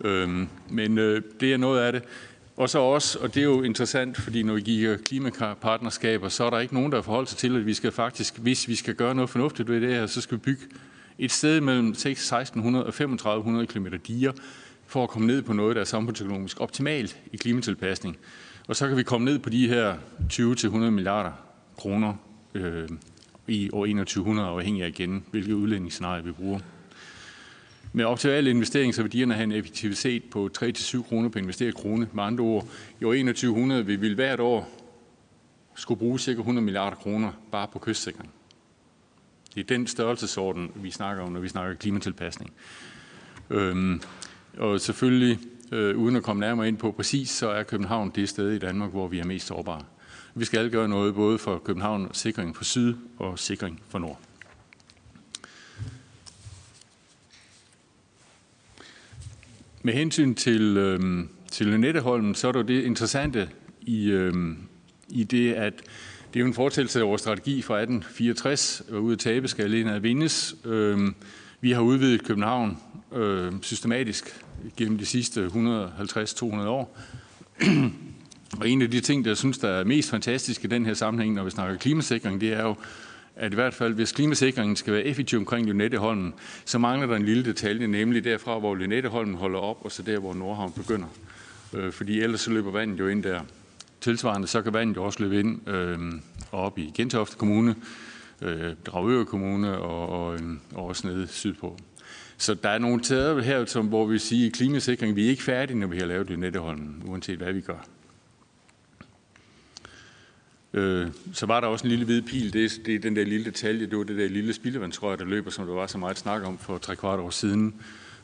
Øh, men øh, det er noget af det. Og så også, og det er jo interessant, fordi når vi giver klimapartnerskaber, så er der ikke nogen, der forholder sig til, at vi skal faktisk, hvis vi skal gøre noget fornuftigt ved det her, så skal vi bygge et sted mellem 1600 og 3500 km diger, for at komme ned på noget, der er samfundsøkonomisk optimalt i klimatilpasning. Og så kan vi komme ned på de her 20-100 milliarder kroner øh, i år 2100, afhængig af igen, hvilke udlændingsscenarie vi bruger. Med optimale investering, så vil dierne have en effektivitet på 3-7 kroner per investeret krone. Med andre ord, i år 2100 vil vi hvert år skulle bruge ca. 100 milliarder kroner bare på kystsikring. Det er den størrelsesorden, vi snakker om, når vi snakker klimatilpasning. Øhm, og selvfølgelig, øh, uden at komme nærmere ind på præcis, så er København det sted i Danmark, hvor vi er mest sårbare. Vi skal alle gøre noget både for København sikring for syd og sikring for nord. Med hensyn til, øh, til Lynetteholmen, så er der det interessante i, øh, i det, at det er jo en fortællelse af vores strategi fra 1864, hvor ud at tabe skal alene at vindes. Øh, vi har udvidet København øh, systematisk gennem de sidste 150-200 år. Og en af de ting, der jeg synes, der er mest fantastisk i den her sammenhæng, når vi snakker klimasikring, det er jo, at i hvert fald, hvis klimasikringen skal være effektiv omkring Lynetteholmen, så mangler der en lille detalje, nemlig derfra, hvor Lynetteholmen holder op, og så der, hvor Nordhavn begynder. Øh, fordi ellers så løber vandet jo ind der. Tilsvarende så kan vandet jo også løbe ind øh, op i Gentofte Kommune, øh, Dragør Kommune og, og, øh, og også nede sydpå. Så der er nogle steder her, som, hvor vi siger, at klimasikring, vi er ikke færdige, når vi har lavet Lynetteholmen, uanset hvad vi gør. Øh, så var der også en lille hvid pil, det, er, det er den der lille detalje, det var det der lille spildevandsrør, der løber, som der var så meget snak om for tre kvart år siden,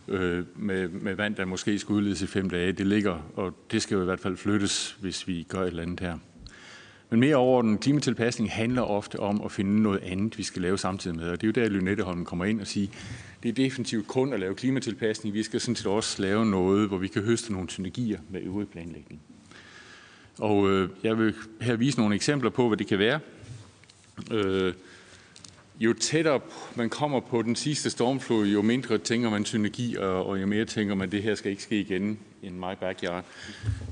øh, med, med vand, der måske skulle udledes i fem dage. Det ligger, og det skal jo i hvert fald flyttes, hvis vi gør et eller andet her. Men mere over den klimatilpasning handler ofte om at finde noget andet, vi skal lave samtidig med. Og det er jo der, Lynetteholm kommer ind og siger, det er definitivt kun at lave klimatilpasning. Vi skal sådan set også lave noget, hvor vi kan høste nogle synergier med øvrig planlægning. Og øh, jeg vil her vise nogle eksempler på, hvad det kan være. Øh, jo tættere man kommer på den sidste stormflod, jo mindre tænker man synergi, og, og jo mere tænker man, at det her skal ikke ske igen in my backyard.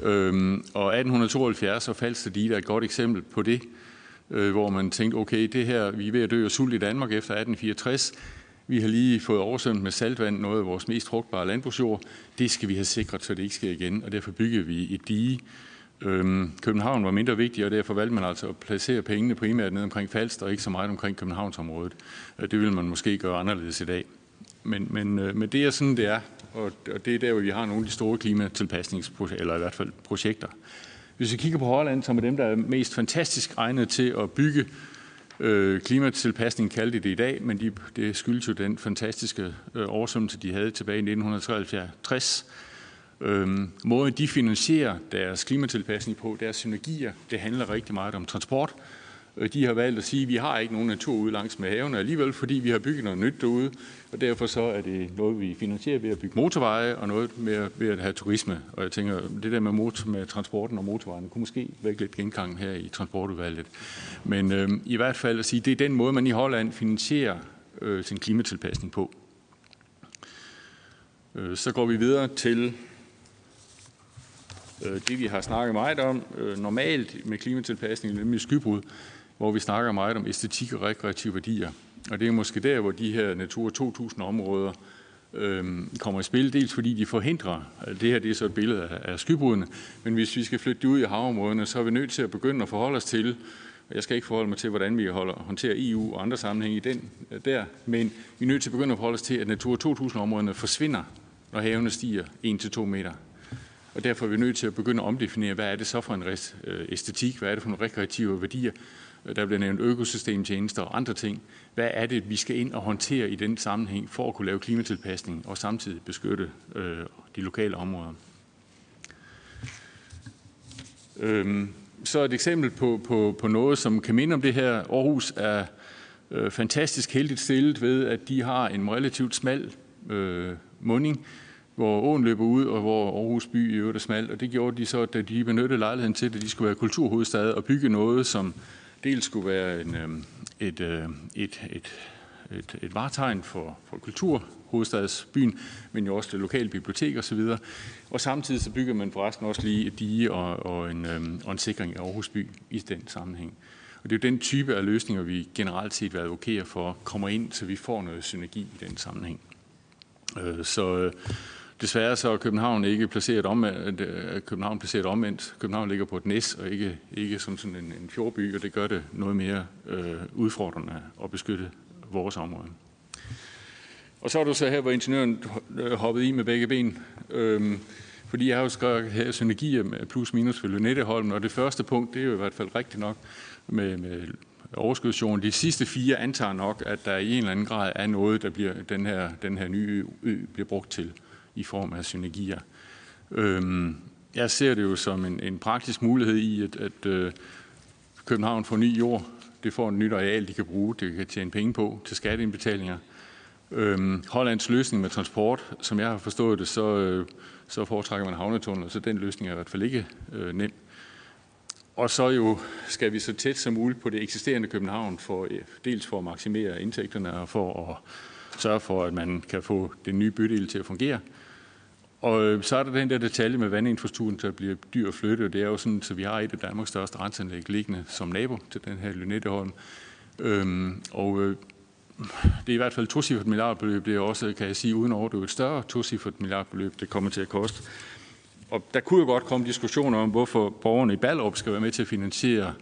Øhm, og 1872 og Falster er et godt eksempel på det, øh, hvor man tænkte, okay, det her, vi er ved at dø af sult i Danmark efter 1864. Vi har lige fået oversvømmet med saltvand noget af vores mest frugtbare landbrugsjord. Det skal vi have sikret, så det ikke sker igen, og derfor bygger vi et dige, Øhm, København var mindre vigtig, og derfor valgte man altså at placere pengene primært ned omkring Falster, og ikke så meget omkring Københavnsområdet. Øh, det vil man måske gøre anderledes i dag. Men, men, øh, men det er sådan, det er, og, og det er der, hvor vi har nogle af de store klimatilpasningsprojekter, eller i hvert fald projekter. Hvis vi kigger på Holland, som er dem, der er mest fantastisk egnet til at bygge øh, klimatilpasning, kaldte det i dag, men de, det skyldes jo den fantastiske øh, oversvømmelse, de havde tilbage i 1963, Øhm, måden de finansierer deres klimatilpasning på, deres synergier, det handler rigtig meget om transport. Øh, de har valgt at sige, at vi har ikke nogen natur ude langs med havene alligevel, fordi vi har bygget noget nyt derude, og derfor så er det noget, vi finansierer ved at bygge motorveje, og noget med, ved at have turisme. Og jeg tænker, det der med, motor, med transporten og motorvejen kunne måske vække lidt genklang her i transportudvalget. Men øh, i hvert fald at sige, det er den måde, man i Holland finansierer øh, sin klimatilpasning på. Øh, så går vi videre til Øh, det vi har snakket meget om øh, normalt med klimatilpasning, nemlig skybrud, hvor vi snakker meget om æstetik og rekreative værdier. Og det er måske der, hvor de her Natura 2000 områder øh, kommer i spil, dels fordi de forhindrer, det her det er så et billede af, af skybrudene, men hvis vi skal flytte det ud i havområderne, så er vi nødt til at begynde at forholde os til, Jeg skal ikke forholde mig til, hvordan vi holder, håndterer EU og andre sammenhænge i den øh, der, men vi er nødt til at begynde at forholde os til, at Natura 2000-områderne forsvinder, når havene stiger 1-2 meter. Og derfor er vi nødt til at begynde at omdefinere, hvad er det så for en øh, æstetik, hvad er det for nogle rekreative værdier, øh, der bliver nævnt økosystemtjenester og andre ting. Hvad er det, vi skal ind og håndtere i den sammenhæng for at kunne lave klimatilpasning og samtidig beskytte øh, de lokale områder? Øhm, så et eksempel på, på, på noget, som kan minde om det her. Aarhus er øh, fantastisk heldigt stillet ved, at de har en relativt smal øh, munding, hvor åen løber ud, og hvor Aarhus by i øvrigt er smal. Og det gjorde de så, da de benyttede lejligheden til, at de skulle være kulturhovedstad og bygge noget, som dels skulle være en, øhm, et, øh, et, et, et, et vartegn for, for kulturhovedstadsbyen, men jo også det lokale bibliotek osv. Og, og samtidig så bygger man forresten også lige et dige og, og, en, øhm, og en sikring af Aarhus by i den sammenhæng. Og det er jo den type af løsninger, vi generelt set vil advokere for, kommer ind, så vi får noget synergi i den sammenhæng. Øh, så øh, Desværre så er København ikke placeret omvendt. Øh, København placeret omvendt. København ligger på et næs og ikke, ikke som sådan en, en fjordby, og det gør det noget mere øh, udfordrende at beskytte vores område. Og så er du så her, hvor ingeniøren øh, hoppede i med begge ben. Øhm, fordi jeg har jo skrevet her synergier med plus minus ved Lynetteholm, og det første punkt, det er jo i hvert fald rigtigt nok med, med overskudsjorden. De sidste fire antager nok, at der i en eller anden grad er noget, der bliver den her, den her nye ø bliver brugt til i form af synergier. Øhm, jeg ser det jo som en, en praktisk mulighed i, at, at øh, København får ny jord. Det får en nyt areal, de kan bruge, det kan tjene penge på til skatteindbetalinger. Øhm, Hollands løsning med transport, som jeg har forstået det, så, øh, så foretrækker man havnetunnel, så den løsning er i hvert fald ikke øh, nem. Og så jo skal vi så tæt som muligt på det eksisterende København, for øh, dels for at maksimere indtægterne og for at sørge for, at man kan få den nye bydel til at fungere. Og øh, så er der den der detalje med vandinfrastrukturen, der bliver dyr at flytte. Det er jo sådan, så vi har et af Danmarks største renseanlæg liggende som nabo til den her Lynetteholm. Øhm, og øh, det er i hvert fald tocifret milliardbeløb. Det er også, kan jeg sige, uden over det er et større tocifret milliardbeløb, det kommer til at koste. Og der kunne jo godt komme diskussioner om, hvorfor borgerne i Ballerup skal være med til at finansiere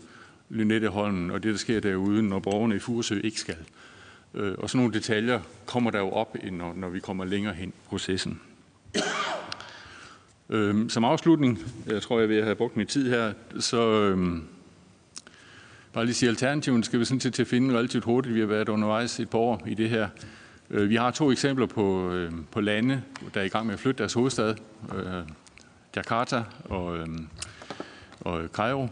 Lynetteholmen og det, der sker derude, når borgerne i Furesø ikke skal. Øh, og sådan nogle detaljer kommer der jo op, når, når vi kommer længere hen i processen. Øhm, som afslutning, jeg tror, jeg vil have brugt min tid her, så øhm, bare lige sige, alternativen skal vi sådan set til at finde relativt hurtigt. Vi har været undervejs et par år i det her. Øh, vi har to eksempler på, øh, på lande, der er i gang med at flytte deres hovedstad, øh, Jakarta og, øh, og Cairo.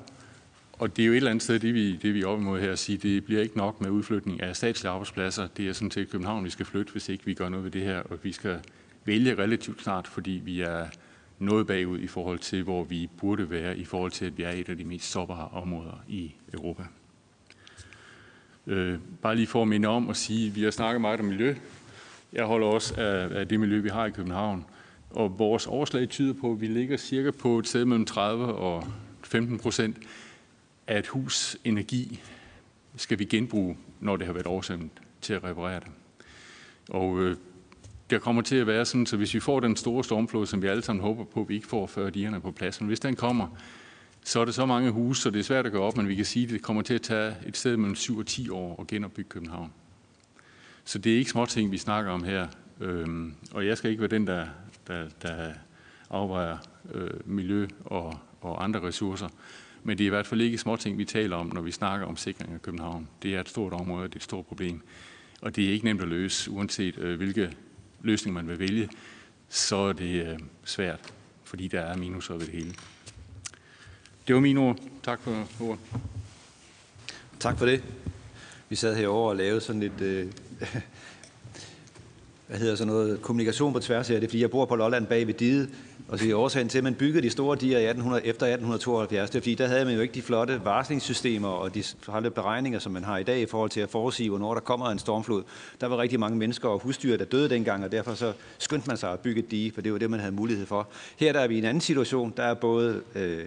Og det er jo et eller andet sted, det vi, det vi er oppe imod her at sige, det bliver ikke nok med udflytning af statslige arbejdspladser. Det er sådan set København, vi skal flytte, hvis ikke vi gør noget ved det her, og vi skal vælge relativt snart, fordi vi er noget bagud i forhold til, hvor vi burde være, i forhold til, at vi er et af de mest sårbare områder i Europa. Øh, bare lige for at minde om at sige, at vi har snakket meget om miljø. Jeg holder også af, af det miljø, vi har i København. Og vores overslag tyder på, at vi ligger cirka på et sted mellem 30 og 15 procent af et hus energi skal vi genbruge, når det har været oversvømmet, til at reparere det. Og øh, der kommer til at være sådan, så hvis vi får den store stormflod, som vi alle sammen håber på, at vi ikke får, før digerne på plads, men hvis den kommer, så er det så mange huse, så det er svært at gå op, men vi kan sige, at det kommer til at tage et sted mellem 7 og 10 år at genopbygge København. Så det er ikke små ting, vi snakker om her. Øhm, og jeg skal ikke være den, der, der, der afvejer øh, miljø og, og andre ressourcer. Men det er i hvert fald ikke små ting, vi taler om, når vi snakker om sikring af København. Det er et stort område, det er et stort problem. Og det er ikke nemt at løse, uanset øh, hvilke løsning man vil vælge, så er det øh, svært, fordi der er minuser ved det hele. Det var mine ord. Tak for ordet. Tak for det. Vi sad herovre og lavede sådan lidt, øh, *laughs* hvad hedder sådan noget, kommunikation på tværs her. Det er fordi, jeg bor på Lolland bag ved Dide, og sige, årsagen til, at man byggede de store diger 1800, efter 1872, det er fordi, der havde man jo ikke de flotte varslingssystemer og de flotte beregninger, som man har i dag i forhold til at forudsige, hvornår der kommer en stormflod. Der var rigtig mange mennesker og husdyr, der døde dengang, og derfor så skyndte man sig at bygge et dige, for det var det, man havde mulighed for. Her der er vi i en anden situation. Der er både øh,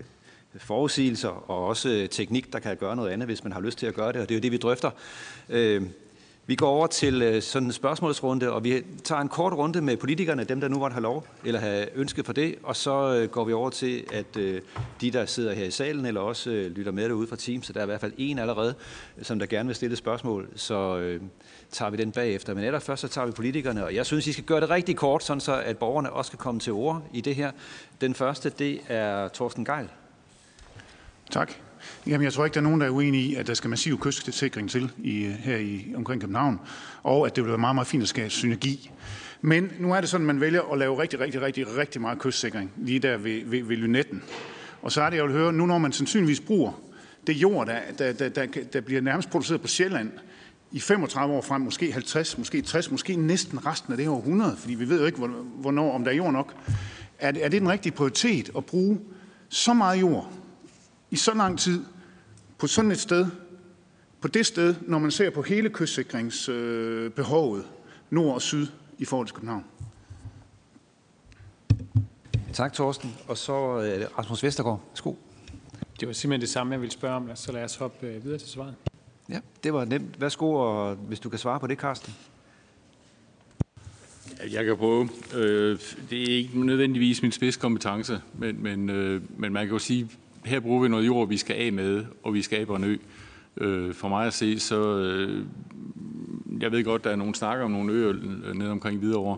forudsigelser og også øh, teknik, der kan gøre noget andet, hvis man har lyst til at gøre det, og det er jo det, vi drøfter. Øh, vi går over til øh, sådan en spørgsmålsrunde, og vi tager en kort runde med politikerne, dem der nu måtte have lov, eller have ønsket for det, og så øh, går vi over til, at øh, de, der sidder her i salen, eller også lytter med derude fra Teams, så der er i hvert fald en allerede, som der gerne vil stille et spørgsmål, så øh, tager vi den bagefter. Men ellers først, så tager vi politikerne, og jeg synes, I skal gøre det rigtig kort, sådan så at borgerne også kan komme til ord i det her. Den første, det er Torsten Geil. Tak. Jamen, jeg tror ikke, der er nogen, der er uenige i, at der skal massiv kystsikring til i, her i, omkring København, og at det vil være meget, meget fint at skabe synergi. Men nu er det sådan, at man vælger at lave rigtig, rigtig, rigtig, rigtig meget kystsikring lige der ved, ved, ved Lynetten. Og så er det, jeg vil høre, nu når man sandsynligvis bruger det jord, der, der, der, der, der bliver nærmest produceret på Sjælland, i 35 år frem, måske 50, måske 60, måske næsten resten af det her århundrede, fordi vi ved jo ikke, hvornår, om der er jord nok. Er det, er det den rigtige prioritet at bruge så meget jord i så lang tid på sådan et sted, på det sted, når man ser på hele kystsikringsbehovet nord og syd i forhold til København? Tak, Torsten. Og så uh, Rasmus Vestergaard. Værsgo. Det var simpelthen det samme, jeg ville spørge om, så lad os hoppe øh, videre til svaret. Ja, det var nemt. Værsgo, og hvis du kan svare på det, Karsten. Jeg kan prøve. Øh, det er ikke nødvendigvis min spidskompetence, men, men, øh, men man kan jo sige, her bruger vi noget jord, vi skal af med, og vi skaber en ø. Øh, for mig at se, så... Øh, jeg ved godt, der er nogle snakker om nogle øer øh, ned omkring Hvidovre,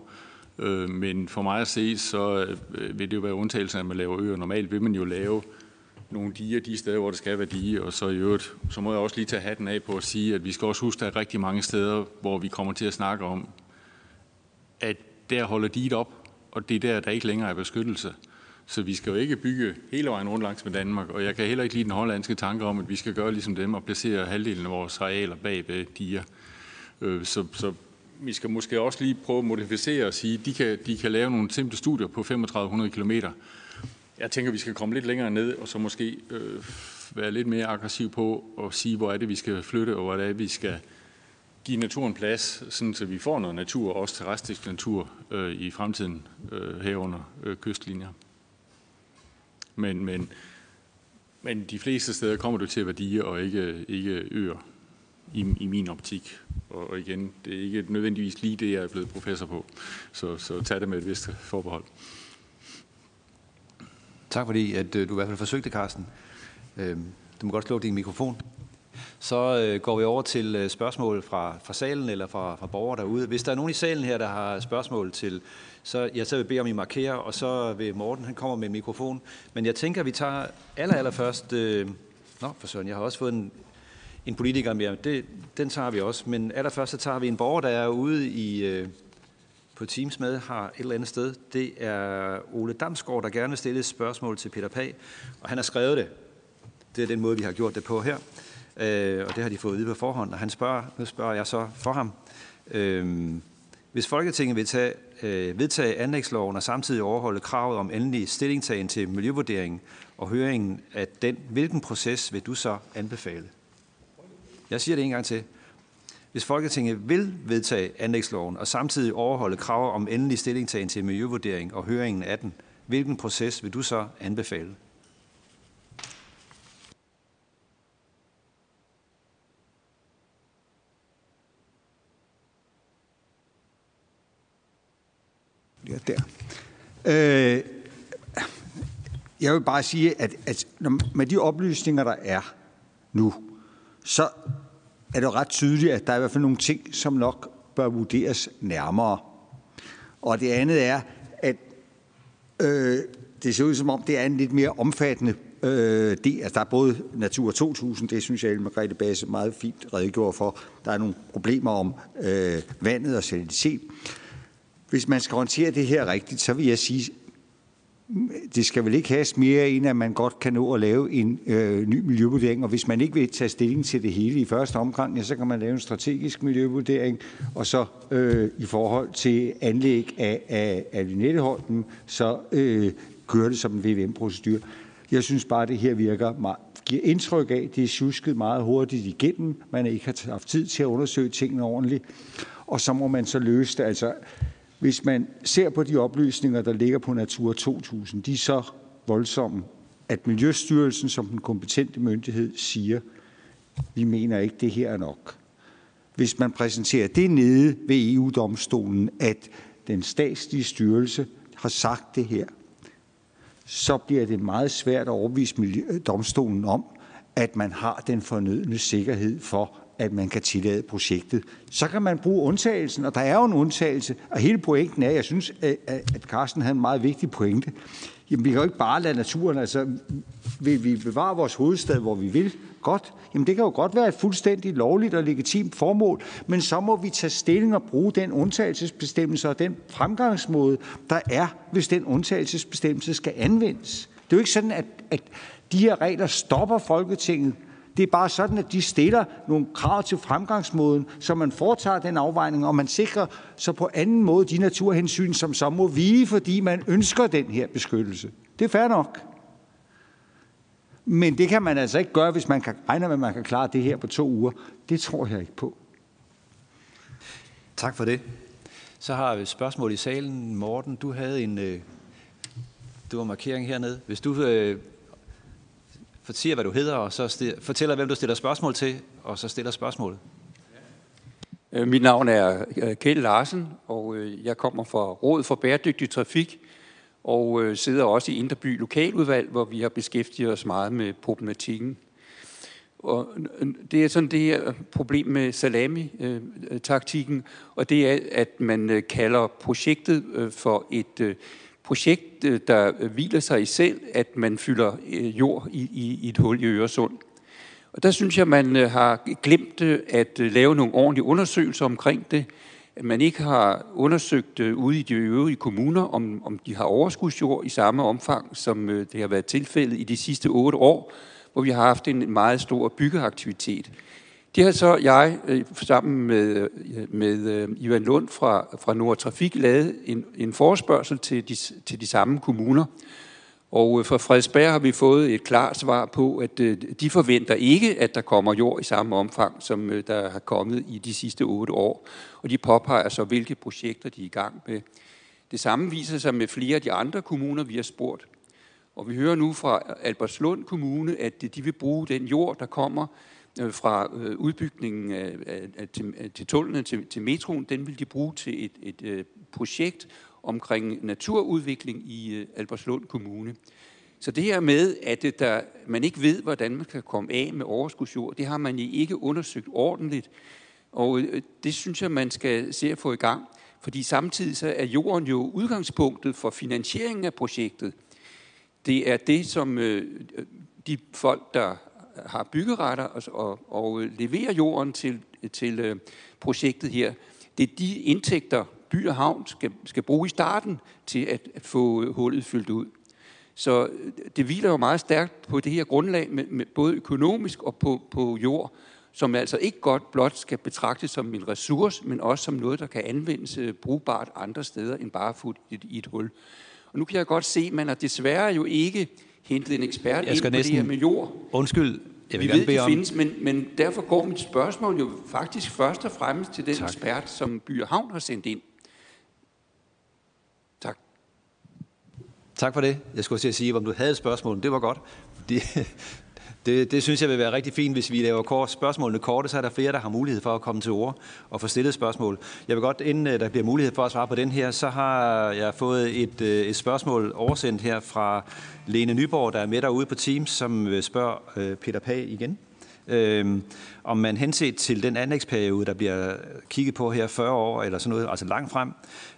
øh, men for mig at se, så øh, vil det jo være undtagelsen, at man laver øer. Normalt vil man jo lave nogle diger de steder, hvor det skal være dige, og så i øvrigt, så må jeg også lige tage hatten af på at sige, at vi skal også huske, at der er rigtig mange steder, hvor vi kommer til at snakke om, at der holder diget op, og det er der, der ikke længere er beskyttelse. Så vi skal jo ikke bygge hele vejen rundt langs med Danmark, og jeg kan heller ikke lide den hollandske tanke om, at vi skal gøre ligesom dem og placere halvdelen af vores arealer bag ved diger. Øh, så, så vi skal måske også lige prøve at modificere og sige, at de kan, de kan lave nogle simple studier på 3500 km. Jeg tænker, at vi skal komme lidt længere ned, og så måske øh, være lidt mere aggressiv på at sige, hvor er det, vi skal flytte, og hvor er det, vi skal give naturen plads, sådan så vi får noget natur, også terrestrisk natur øh, i fremtiden øh, herunder øh, kystlinjer. Men, men, men de fleste steder kommer du til værdier og ikke, ikke øer i, i min optik. Og, og igen, det er ikke nødvendigvis lige det, jeg er blevet professor på. Så, så tag det med et vist forbehold. Tak fordi, at øh, du i hvert fald forsøgte, Carsten. Øhm, du må godt slå din mikrofon. Så øh, går vi over til øh, spørgsmål fra, fra salen eller fra, fra borgere derude. Hvis der er nogen i salen her, der har spørgsmål til, så jeg så vil bede om, I markerer, og så vil Morten, han kommer med en mikrofon. Men jeg tænker, vi tager aller, aller først... Øh, nå, for søren, jeg har også fået en, en politiker med. Det, den tager vi også. Men allerførst så tager vi en borger, der er ude i, øh, på Teams med, har et eller andet sted. Det er Ole Damsgaard, der gerne vil stille et spørgsmål til Peter Pag. Og han har skrevet det. Det er den måde, vi har gjort det på her øh, og det har de fået at vide på forhånd. Og han spørger, nu spørger jeg så for ham, øh, hvis Folketinget vil tage, øh, vedtage anlægsloven og samtidig overholde kravet om endelig stillingtagen til miljøvurderingen og høringen af den, hvilken proces vil du så anbefale? Jeg siger det en gang til. Hvis Folketinget vil vedtage anlægsloven og samtidig overholde krav om endelig stillingtagen til miljøvurdering og høringen af den, hvilken proces vil du så anbefale? Ja, der. Øh, jeg vil bare sige, at, at når, med de oplysninger, der er nu, så er det ret tydeligt, at der er i hvert fald nogle ting, som nok bør vurderes nærmere. Og det andet er, at øh, det ser ud som om, det er en lidt mere omfattende øh, del. Altså, der er både Natur 2000, det synes jeg, at Margrethe Basse meget fint redegjorde for. Der er nogle problemer om øh, vandet og salinitet. Hvis man skal håndtere det her rigtigt, så vil jeg sige, det skal vel ikke have mere end, at man godt kan nå at lave en øh, ny miljøvurdering, og hvis man ikke vil tage stilling til det hele i første omgang, ja, så kan man lave en strategisk miljøvurdering, og så øh, i forhold til anlæg af, af, af Lynetteholmen, så øh, kører det som en VVM-procedur. Jeg synes bare, at det her virker meget, giver indtryk af, at det er tjusket meget hurtigt igennem, man ikke har haft tid til at undersøge tingene ordentligt, og så må man så løse det. Altså, hvis man ser på de oplysninger, der ligger på Natur 2000, de er så voldsomme, at Miljøstyrelsen som den kompetente myndighed siger, vi mener ikke, det her er nok. hvis man præsenterer det nede ved EU-domstolen, at den statslige styrelse har sagt det her, så bliver det meget svært at overbevise domstolen om, at man har den fornødne sikkerhed for, at man kan tillade projektet. Så kan man bruge undtagelsen, og der er jo en undtagelse, og hele pointen er, jeg synes, at Carsten havde en meget vigtig pointe. Jamen, vi kan jo ikke bare lade naturen, altså, vil vi bevare vores hovedstad, hvor vi vil? Godt. Jamen, det kan jo godt være et fuldstændig lovligt og legitimt formål, men så må vi tage stilling og bruge den undtagelsesbestemmelse og den fremgangsmåde, der er, hvis den undtagelsesbestemmelse skal anvendes. Det er jo ikke sådan, at, at de her regler stopper Folketinget. Det er bare sådan, at de stiller nogle krav til fremgangsmåden, så man foretager den afvejning, og man sikrer så på anden måde de naturhensyn, som så må vige, fordi man ønsker den her beskyttelse. Det er fair nok. Men det kan man altså ikke gøre, hvis man kan regne med, at man kan klare det her på to uger. Det tror jeg ikke på. Tak for det. Så har vi et spørgsmål i salen. Morten, du havde en øh, du var markering hernede. Hvis du øh, fortæller, hvad du hedder, og så fortæller, hvem du stiller spørgsmål til, og så stiller spørgsmålet. Øh, mit navn er øh, Kjeld Larsen, og øh, jeg kommer fra Rådet for Bæredygtig Trafik, og sidder også i Inderby Lokaludvalg, hvor vi har beskæftiget os meget med problematikken. Og det er sådan det her problem med salami-taktikken, og det er, at man kalder projektet for et projekt, øh, der øh, hviler sig i selv, at man fylder øh, jord i, i, i et hul i Øresund. Og der synes jeg, man har glemt at lave nogle ordentlige undersøgelser omkring det. At man ikke har undersøgt ude i de øvrige kommuner, om, om de har overskudsjord i samme omfang, som det har været tilfældet i de sidste otte år, hvor vi har haft en meget stor byggeaktivitet. Det har så jeg øh, sammen med, øh, med øh, Ivan Lund fra, fra Nordtrafik lavet en, en forespørgsel til de, til de samme kommuner. Og fra Frederiksberg har vi fået et klart svar på, at de forventer ikke, at der kommer jord i samme omfang, som der har kommet i de sidste otte år. Og de påpeger så, hvilke projekter de er i gang med. Det samme viser sig med flere af de andre kommuner, vi har spurgt. Og vi hører nu fra Albertslund Kommune, at de vil bruge den jord, der kommer Øh, fra øh, udbygningen af, af, til, til tunnelen til, til metroen, den vil de bruge til et, et, øh, projekt omkring naturudvikling i øh, Albertslund Kommune. Så det her med, at øh, der, man ikke ved, hvordan man kan komme af med overskudsjord, det har man ikke undersøgt ordentligt. Og øh, det synes jeg, man skal se at få i gang. Fordi samtidig så er jorden jo udgangspunktet for finansieringen af projektet. Det er det, som de folk, der har byggeretter og, og, og leverer jorden til, til øh, projektet her. Det er de indtægter, by og havn skal, skal bruge i starten til at, at få øh, hullet fyldt ud. Så øh, det hviler jo meget stærkt på det her grundlag, med, med både økonomisk og på, på jord, som altså ikke godt blot skal betragtes som en ressource, men også som noget, der kan anvendes øh, brugbart andre steder end bare fuldt i, et hul. Og nu kan jeg godt se, at man har desværre jo ikke hentet en ekspert jeg skal ind på næsten, det her med jord. Undskyld, jeg vil Vi ved, de om... findes, men, men derfor går mit spørgsmål jo faktisk først og fremmest til den tak. ekspert, som By Havn har sendt ind. Tak. Tak for det. Jeg skulle til at sige, om du havde et spørgsmål. Det var godt. Det, det, det synes jeg vil være rigtig fint, hvis vi laver kort, spørgsmålene korte, så er der flere, der har mulighed for at komme til ord og få stillet spørgsmål. Jeg vil godt, inden øh, der bliver mulighed for at svare på den her, så har jeg fået et, øh, et spørgsmål oversendt her fra Lene Nyborg, der er med derude på Teams, som øh, spørger Peter Pag igen. Øhm, om man henset til den anlægsperiode, der bliver kigget på her 40 år eller sådan noget, altså langt frem,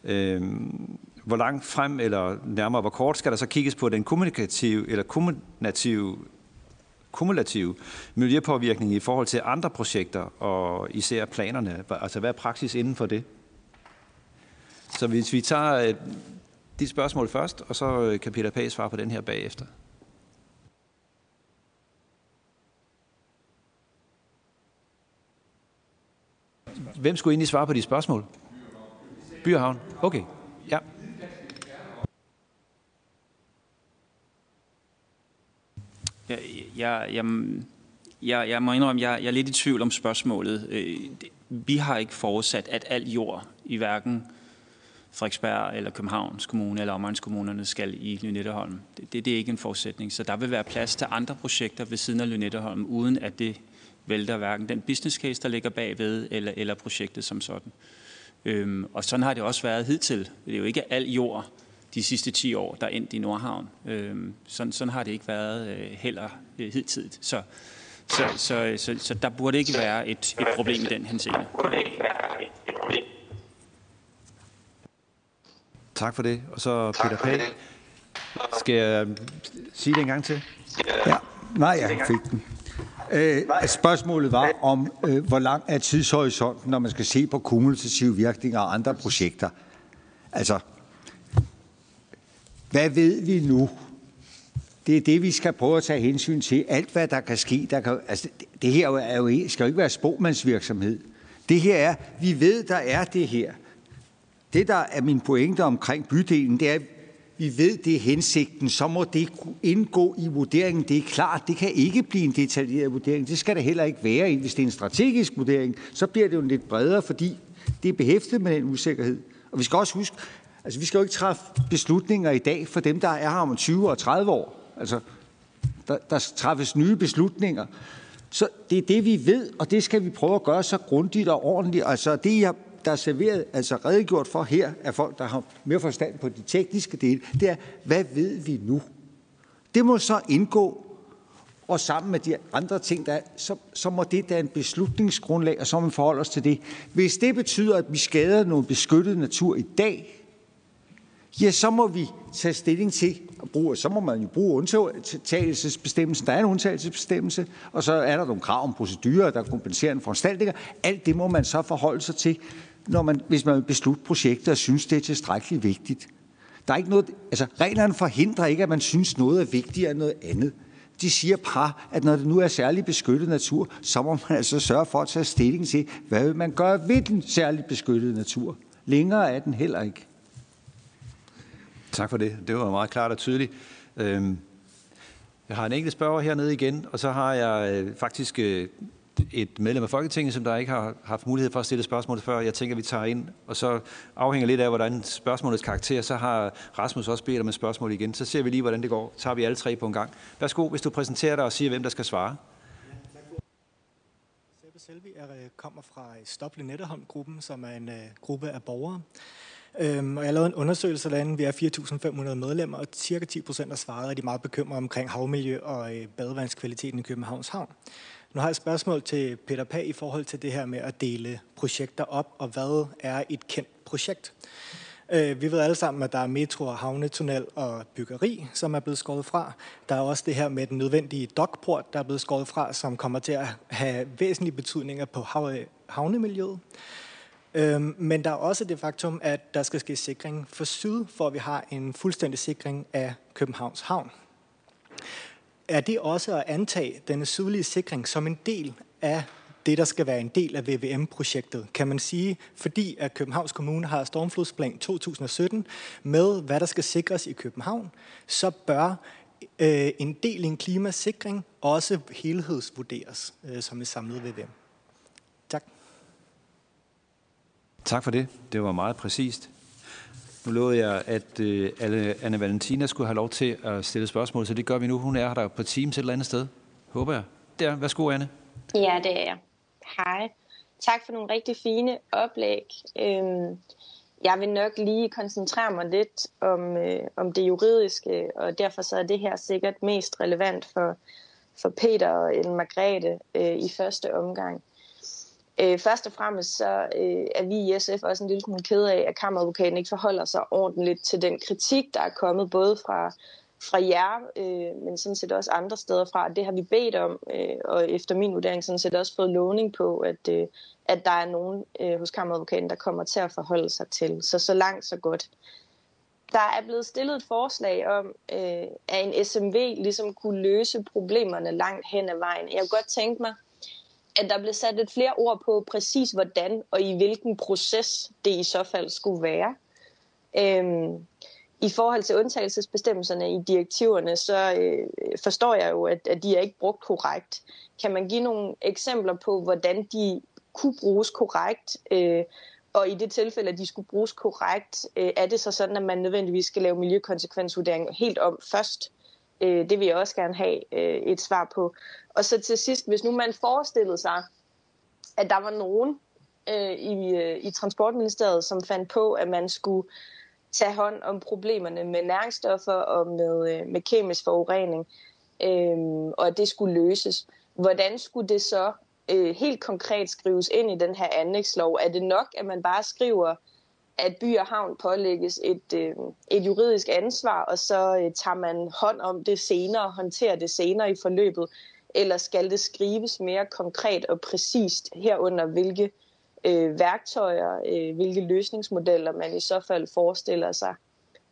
øhm, hvor langt frem eller nærmere hvor kort skal der så kigges på den kommunikative eller kommunikative kumulative miljøpåvirkning i forhold til andre projekter, og især planerne? Altså, hvad er praksis inden for det? Så hvis vi tager øh, dit de spørgsmål først, og så øh, kan Peter Pag svare på den her bagefter. Hvem skulle egentlig svare på de spørgsmål? Byhavn. Okay. Ja. Jeg, jeg, jeg, jeg, jeg må indrømme, jeg, jeg er lidt i tvivl om spørgsmålet. Øh, vi har ikke forudsat, at al jord i hverken Frederiksberg eller Københavns Kommune eller omegnskommunerne skal i Lynetteholm. Det, det, det er ikke en forudsætning. Så der vil være plads til andre projekter ved siden af Lynetteholm, uden at det vælter hverken den business case, der ligger bagved, eller, eller projektet som sådan. Øhm, og sådan har det også været hidtil. Det er jo ikke al jord de sidste 10 år, der er endt i Nordhavn. Øhm, sådan, sådan har det ikke været øh, heller øh, hidtidigt. Så, så, så, så, så der burde ikke være et, et problem i den henseende. Tak for det. Og så Peter Pag. Skal jeg sige det en gang til? Ja, nej, jeg fik den. Øh, spørgsmålet var om, øh, hvor lang er tidshorisonten, når man skal se på kumulative virkninger og andre projekter. Altså, hvad ved vi nu? Det er det, vi skal prøve at tage hensyn til. Alt, hvad der kan ske. Der kan, altså, det her er jo, skal jo ikke være spormandsvirksomhed. Det her er, vi ved, der er det her. Det, der er min pointe omkring bydelen, det er, vi ved, det er hensigten, så må det indgå i vurderingen. Det er klart, det kan ikke blive en detaljeret vurdering. Det skal det heller ikke være. Hvis det er en strategisk vurdering, så bliver det jo lidt bredere, fordi det er behæftet med den usikkerhed. Og vi skal også huske, altså vi skal jo ikke træffe beslutninger i dag for dem, der er her om 20 og 30 år. Altså, der, der træffes nye beslutninger. Så det er det, vi ved, og det skal vi prøve at gøre så grundigt og ordentligt. Altså det, jeg der er serveret, altså redegjort for her af folk, der har mere forstand på de tekniske dele, det er, hvad ved vi nu? Det må så indgå, og sammen med de andre ting, der er, så, så må det da en beslutningsgrundlag, og så må vi forholde os til det. Hvis det betyder, at vi skader noget beskyttet natur i dag, ja, så må vi tage stilling til, at bruge, så må man jo bruge undtagelsesbestemmelsen. Der er en undtagelsesbestemmelse, og så er der nogle krav om procedurer, der kompenserer en foranstaltninger. Alt det må man så forholde sig til når man, hvis man vil beslutte projekter og synes, det er tilstrækkeligt vigtigt. Der er ikke noget, altså reglerne forhindrer ikke, at man synes, noget er vigtigere end noget andet. De siger bare, at når det nu er særligt beskyttet natur, så må man altså sørge for at tage stilling til, hvad vil man gøre ved den særligt beskyttede natur. Længere er den heller ikke. Tak for det. Det var meget klart og tydeligt. Øhm, jeg har en enkelt spørger hernede igen, og så har jeg øh, faktisk øh, et medlem af Folketinget, som der ikke har haft mulighed for at stille spørgsmål før. Jeg tænker, vi tager ind, og så afhænger lidt af, hvordan spørgsmålets karakter, så har Rasmus også bedt om et spørgsmål igen. Så ser vi lige, hvordan det går. Så tager vi alle tre på en gang. Værsgo, hvis du præsenterer dig og siger, hvem der skal svare. Sebbe Selvi er, øh, kommer fra Stop Lynetteholm-gruppen, som er en gruppe af borgere. Øhm, og jeg lavede en undersøgelse derinde. Vi er 4.500 medlemmer, og cirka 10 procent har svaret, at de er meget bekymrede omkring havmiljø og øh, badevandskvaliteten i Københavns Havn. Nu har jeg et spørgsmål til Peter Pag i forhold til det her med at dele projekter op, og hvad er et kendt projekt? Øh, vi ved alle sammen, at der er metro og havnetunnel og byggeri, som er blevet skåret fra. Der er også det her med den nødvendige dokport, der er blevet skåret fra, som kommer til at have væsentlige betydninger på havnemiljøet. Øhm, men der er også det faktum, at der skal ske sikring. For syd, for at vi har en fuldstændig sikring af Københavns Havn. Er det også at antage denne sydlige sikring som en del af det, der skal være en del af VVM-projektet, kan man sige, fordi at Københavns Kommune har Stormflodsplan 2017 med, hvad der skal sikres i København, så bør øh, en del i en klimasikring også helhedsvurderes øh, som et samlet VVM. Tak. Tak for det. Det var meget præcist. Nu lovede jeg, at øh, Anne Valentina skulle have lov til at stille spørgsmål, så det gør vi nu. Hun er der på Teams et eller andet sted, håber jeg. Der, værsgo Anne. Ja, det er jeg. Hej. Tak for nogle rigtig fine oplæg. Øhm, jeg vil nok lige koncentrere mig lidt om, øh, om det juridiske, og derfor så er det her sikkert mest relevant for, for Peter og en Margrethe øh, i første omgang. Øh, først og fremmest så øh, er vi i SF også en lille smule ked af, at kammeradvokaten ikke forholder sig ordentligt til den kritik, der er kommet både fra, fra jer, øh, men sådan set også andre steder fra. Det har vi bedt om, øh, og efter min vurdering sådan set også fået lovning på, at, øh, at der er nogen øh, hos kammeradvokaten, der kommer til at forholde sig til. Så så langt, så godt. Der er blevet stillet et forslag om, øh, at en SMV ligesom kunne løse problemerne langt hen ad vejen. Jeg kunne godt tænke mig, at der blev sat lidt flere ord på præcis hvordan og i hvilken proces det i så fald skulle være. Øhm, I forhold til undtagelsesbestemmelserne i direktiverne, så øh, forstår jeg jo, at, at de er ikke brugt korrekt. Kan man give nogle eksempler på, hvordan de kunne bruges korrekt? Øh, og i det tilfælde, at de skulle bruges korrekt, øh, er det så sådan, at man nødvendigvis skal lave miljøkonsekvensvurdering helt om først? Øh, det vil jeg også gerne have øh, et svar på. Og så til sidst, hvis nu man forestillede sig, at der var nogen øh, i, øh, i Transportministeriet, som fandt på, at man skulle tage hånd om problemerne med næringsstoffer og med, øh, med kemisk forurening, øh, og at det skulle løses. Hvordan skulle det så øh, helt konkret skrives ind i den her anlægslov? Er det nok, at man bare skriver, at by og havn pålægges et, øh, et juridisk ansvar, og så øh, tager man hånd om det senere, håndterer det senere i forløbet? Eller skal det skrives mere konkret og præcist herunder, hvilke øh, værktøjer, øh, hvilke løsningsmodeller man i så fald forestiller sig?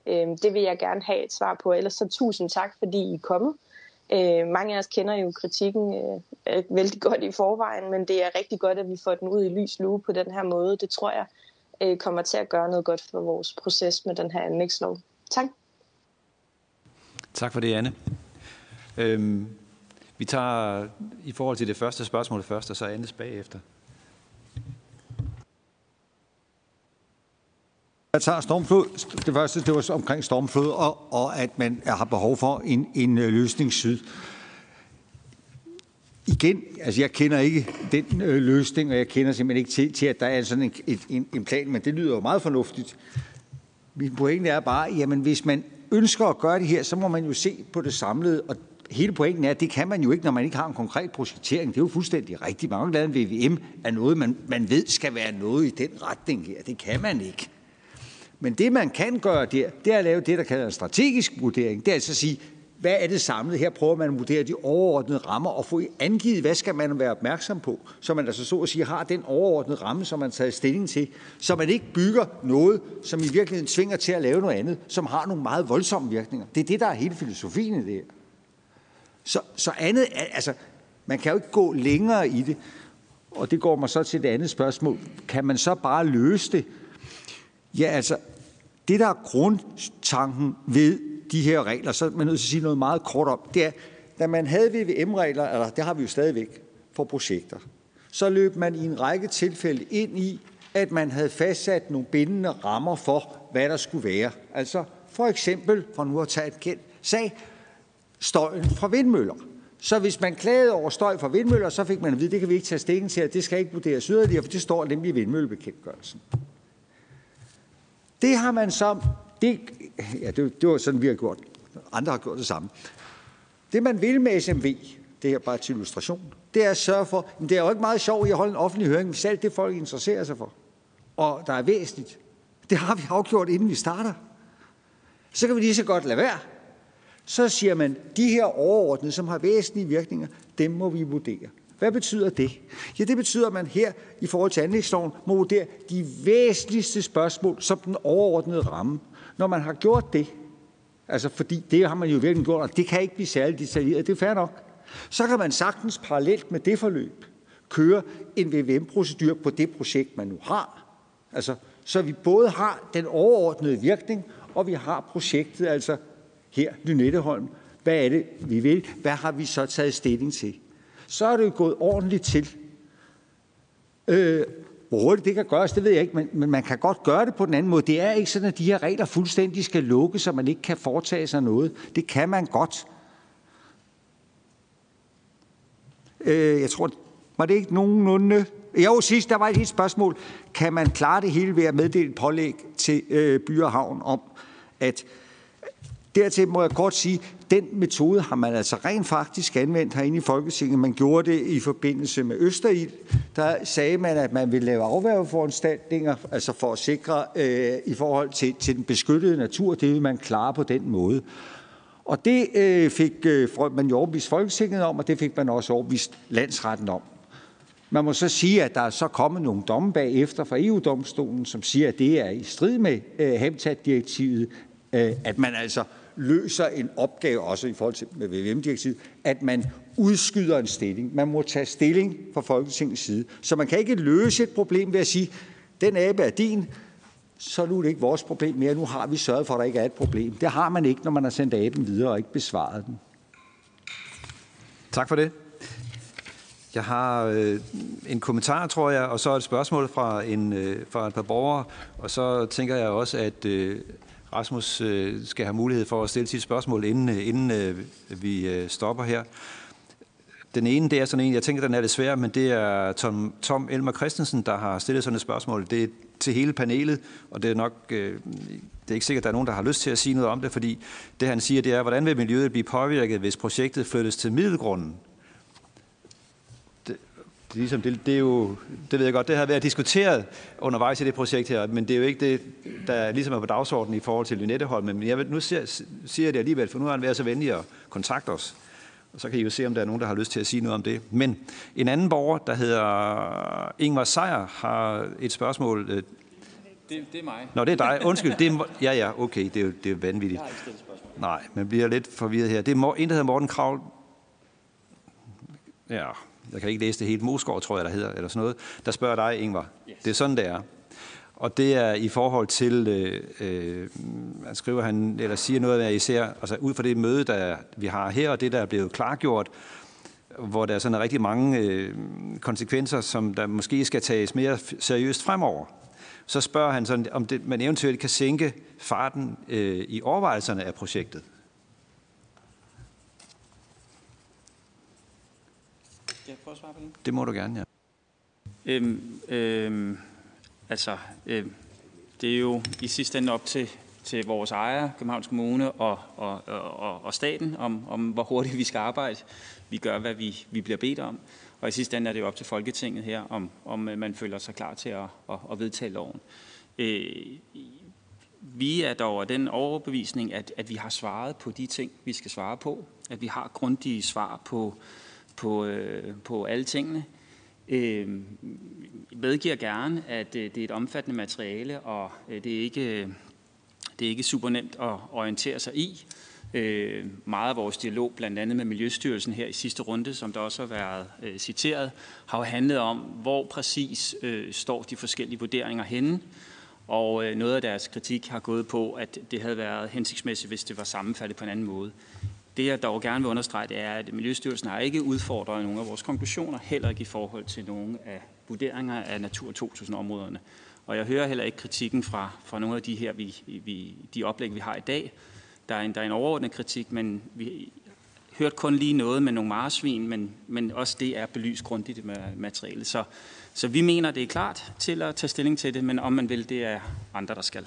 Øh, det vil jeg gerne have et svar på. Ellers så tusind tak, fordi I er kommet. Øh, mange af os kender jo kritikken øh, øh vældig godt i forvejen, men det er rigtig godt, at vi får den ud i lys lue på den her måde. Det tror jeg øh, kommer til at gøre noget godt for vores proces med den her anlægslov. Tak. Tak for det, Anne. Øhm, vi tager i forhold til det første spørgsmål først, og så Annes bagefter. Jeg tager stormflod. Det første, det var omkring stormflod, og, og at man har behov for en, en øh, løsning syd. Igen, altså jeg kender ikke den øh, løsning, og jeg kender simpelthen ikke til, til at der er sådan en, et, en, en plan, men det lyder jo meget fornuftigt. Min pointe er bare, jamen hvis man ønsker at gøre det her, så må man jo se på det samlede, og hele pointen er, at det kan man jo ikke, når man ikke har en konkret projektering. Det er jo fuldstændig rigtigt. Man har en VVM er noget, man, man ved skal være noget i den retning her. Det kan man ikke. Men det, man kan gøre der, det er at lave det, der kalder en strategisk vurdering. Det er altså at sige, hvad er det samlet? Her prøver man at vurdere de overordnede rammer og få angivet, hvad skal man være opmærksom på, så man altså så at sige har den overordnede ramme, som man tager stilling til, så man ikke bygger noget, som i virkeligheden tvinger til at lave noget andet, som har nogle meget voldsomme virkninger. Det er det, der er hele filosofien i det her. Så, så andet, altså, man kan jo ikke gå længere i det, og det går mig så til det andet spørgsmål. Kan man så bare løse det? Ja, altså, det der er grundtanken ved de her regler, så er man nødt til at sige noget meget kort om, det er, da man havde VVM-regler, eller det har vi jo stadigvæk for projekter, så løb man i en række tilfælde ind i, at man havde fastsat nogle bindende rammer for, hvad der skulle være. Altså for eksempel, for nu at tage et kendt sag, støjen fra vindmøller. Så hvis man klagede over støj fra vindmøller, så fik man at vide, at det kan vi ikke tage stikken til, at det skal ikke vurderes yderligere, for det står nemlig i vindmøllebekendtgørelsen. Det har man så, det, ja, det, det var sådan, vi har gjort. Andre har gjort det samme. Det man vil med SMV, det her bare til illustration, det er at sørge for, men det er jo ikke meget sjovt at holde en offentlig høring, hvis alt det folk interesserer sig for, og der er væsentligt. Det har vi afgjort, inden vi starter. Så kan vi lige så godt lade være. Så siger man, de her overordnede, som har væsentlige virkninger, dem må vi vurdere. Hvad betyder det? Ja, det betyder, at man her i forhold til anlægsloven må vurdere de væsentligste spørgsmål som den overordnede ramme. Når man har gjort det, altså fordi det har man jo virkelig gjort, og det kan ikke blive særlig detaljeret, det er fair nok, så kan man sagtens parallelt med det forløb køre en VVM-procedur på det projekt, man nu har. Altså, så vi både har den overordnede virkning, og vi har projektet, altså her, Lynetteholm. Hvad er det, vi vil? Hvad har vi så taget stilling til? så er det jo gået ordentligt til. Øh, hvor hurtigt det kan gøres, det ved jeg ikke, men, men man kan godt gøre det på den anden måde. Det er ikke sådan, at de her regler fuldstændig skal lukke, så man ikke kan foretage sig noget. Det kan man godt. Øh, jeg tror, var det ikke nogenlunde... Jo, sidst der var et helt spørgsmål. Kan man klare det hele ved at meddele et pålæg til øh, By og Havn om, at Dertil må jeg kort sige, den metode har man altså rent faktisk anvendt herinde i Folketinget. Man gjorde det i forbindelse med Østerild. Der sagde man, at man ville lave afværgeforanstaltninger, altså for at sikre øh, i forhold til, til den beskyttede natur. Det vil man klare på den måde. Og det øh, fik øh, man jo overbevist Folketinget om, og det fik man også overbevist landsretten om. Man må så sige, at der er så kommet nogle domme bagefter fra EU-domstolen, som siger, at det er i strid med øh, Habitat-direktivet, øh, at man altså løser en opgave, også i forhold til VVM-direktivet, at man udskyder en stilling. Man må tage stilling fra Folketingets side. Så man kan ikke løse et problem ved at sige, den abe er din, så nu er det ikke vores problem mere. Nu har vi sørget for, at der ikke er et problem. Det har man ikke, når man har sendt aben videre og ikke besvaret den. Tak for det. Jeg har øh, en kommentar, tror jeg, og så et spørgsmål fra, en, øh, fra et par borgere. Og så tænker jeg også, at øh, Rasmus øh, skal have mulighed for at stille sit spørgsmål, inden, øh, inden øh, vi øh, stopper her. Den ene, det er sådan en, jeg tænker, den er lidt svær, men det er Tom, Tom Elmer Christensen, der har stillet sådan et spørgsmål. Det er til hele panelet, og det er nok, øh, det er ikke sikkert, at der er nogen, der har lyst til at sige noget om det, fordi det han siger, det er, hvordan vil miljøet blive påvirket, hvis projektet flyttes til middelgrunden? Det, ligesom, det, det er jo, det ved jeg godt, det har været diskuteret undervejs i det projekt her, men det er jo ikke det, der ligesom er på dagsordenen i forhold til Lynetteholm. Men jeg, nu siger, siger jeg det alligevel, for nu har han været så venlig at kontakte os. Og så kan I jo se, om der er nogen, der har lyst til at sige noget om det. Men en anden borger, der hedder Ingvar Sejer, har et spørgsmål. Det, det er mig. Nå, det er dig. Undskyld. Det er, ja, ja, okay. Det er jo, det er vanvittigt. Jeg har ikke stillet spørgsmål. Nej, men bliver lidt forvirret her. Det er en, der hedder Morten Kravl. Ja, jeg kan ikke læse det helt. Moskov, tror jeg, der hedder, eller sådan noget. Der spørger dig, Ingvar. Yes. Det er sådan, det er. Og det er i forhold til, øh, øh, han skriver han, eller siger noget af især, altså ud fra det møde, der vi har her, og det, der er blevet klargjort, hvor der er sådan rigtig mange øh, konsekvenser, som der måske skal tages mere seriøst fremover. Så spørger han sådan, om det, man eventuelt kan sænke farten øh, i overvejelserne af projektet. Skal jeg prøve at svare på det? Det må du gerne, ja. Øhm, øhm, altså, øhm, det er jo i sidste ende op til, til vores ejere, Københavns Kommune og, og, og, og staten, om, om hvor hurtigt vi skal arbejde. Vi gør, hvad vi, vi bliver bedt om. Og i sidste ende er det jo op til Folketinget her, om, om man føler sig klar til at, at, at vedtage loven. Øh, vi er dog af den overbevisning, at, at vi har svaret på de ting, vi skal svare på. At vi har grundige svar på, på, øh, på alle tingene. Øh, medgiver gerne, at øh, det er et omfattende materiale, og øh, det, er ikke, øh, det er ikke super nemt at orientere sig i. Øh, meget af vores dialog, blandt andet med Miljøstyrelsen her i sidste runde, som der også har været øh, citeret, har jo handlet om, hvor præcis øh, står de forskellige vurderinger henne. Og øh, noget af deres kritik har gået på, at det havde været hensigtsmæssigt, hvis det var sammenfattet på en anden måde. Det jeg dog gerne vil understrege, det er, at Miljøstyrelsen har ikke udfordret nogen af vores konklusioner, heller ikke i forhold til nogle af vurderinger af Natur 2000-områderne. Og jeg hører heller ikke kritikken fra, fra nogle af de her, vi, vi, de oplæg, vi har i dag. Der er en, der er en overordnet kritik, men vi hørte kun lige noget med nogle marsvin, men, men også det er belyst grundigt med materialet. Så, så vi mener, det er klart til at tage stilling til det, men om man vil, det er andre, der skal.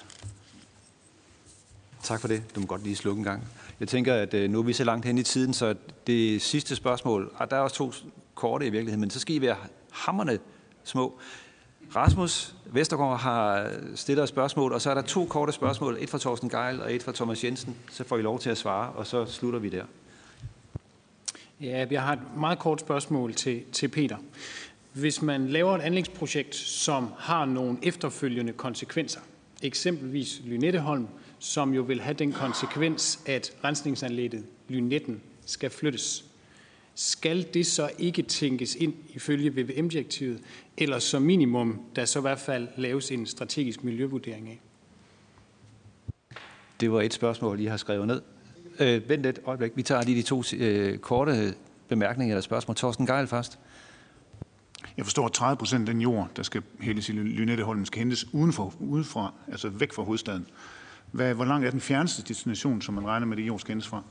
Tak for det. Du må godt lige slukke en gang. Jeg tænker, at øh, nu er vi så langt hen i tiden, så det sidste spørgsmål, og der er også to korte i virkeligheden, men så skal I være hammerne små. Rasmus Vestergaard har øh, stillet et spørgsmål, og så er der to korte spørgsmål. Et fra Thorsten Geil og et fra Thomas Jensen. Så får I lov til at svare, og så slutter vi der. Ja, jeg har et meget kort spørgsmål til, til Peter. Hvis man laver et anlægsprojekt, som har nogle efterfølgende konsekvenser, eksempelvis Lynetteholm, som jo vil have den konsekvens, at rensningsanlægget Lynetten skal flyttes. Skal det så ikke tænkes ind ifølge VVM-direktivet, eller som minimum, der så i hvert fald laves en strategisk miljøvurdering af? Det var et spørgsmål, I har skrevet ned. Øh, vent et øjeblik. Vi tager lige de to øh, korte bemærkninger eller spørgsmål. Torsten Geil først. Jeg forstår, at 30 procent af den jord, der skal hældes i Lynetteholmen, skal hentes udenfor, udefra, altså væk fra hovedstaden. Hvad, hvor langt er den fjerneste destination, som man regner med, det jord skal fra?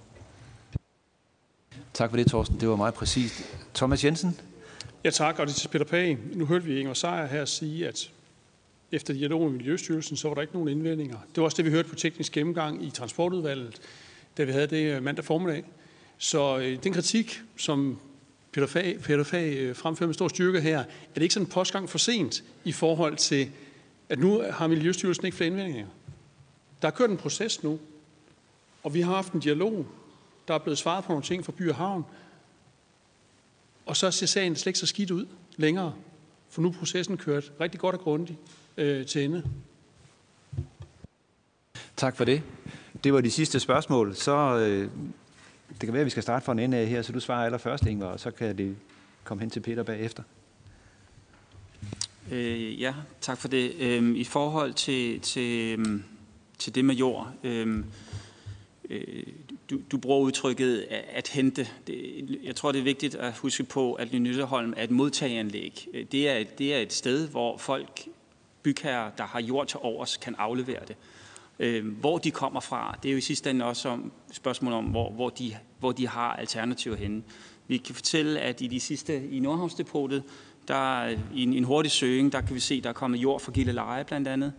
Tak for det, Thorsten. Det var meget præcist. Thomas Jensen? Ja, tak. Og det til Peter Pag. Nu hørte vi Inger Sejer her sige, at efter dialog med Miljøstyrelsen, så var der ikke nogen indvendinger. Det var også det, vi hørte på teknisk gennemgang i transportudvalget, da vi havde det mandag formiddag. Så øh, den kritik, som Peter Fag, Peter Fag øh, fremfører med stor styrke her, er det ikke sådan en postgang for sent i forhold til, at nu har Miljøstyrelsen ikke flere indvendinger. Der er kørt en proces nu, og vi har haft en dialog. Der er blevet svaret på nogle ting fra By og Havn. Og så ser sagen slet ikke så skidt ud længere, for nu er processen kørt rigtig godt og grundigt øh, til ende. Tak for det. Det var de sidste spørgsmål. Så øh, det kan være, at vi skal starte fra en ende af her, så du svarer allerførst, Ingvar, og så kan det komme hen til Peter bagefter. Øh, ja, tak for det. Øh, I forhold til, til, øhm, til det med jord, Øhm, øh, du, du bruger udtrykket at, at hente. Det, jeg tror, det er vigtigt at huske på, at Lynetteholm er et modtageanlæg. Øh, det er, det er et sted, hvor folk, bygherrer, der har jord til overs, kan aflevere det. Øh, hvor de kommer fra, det er jo i sidste ende også om spørgsmål om, hvor, hvor, de, hvor de har alternativer henne. Vi kan fortælle, at i de sidste, i Nordhavnsdepotet, der i en, en hurtig søgning, der kan vi se, der er kommet jord fra Gilleleje blandt andet.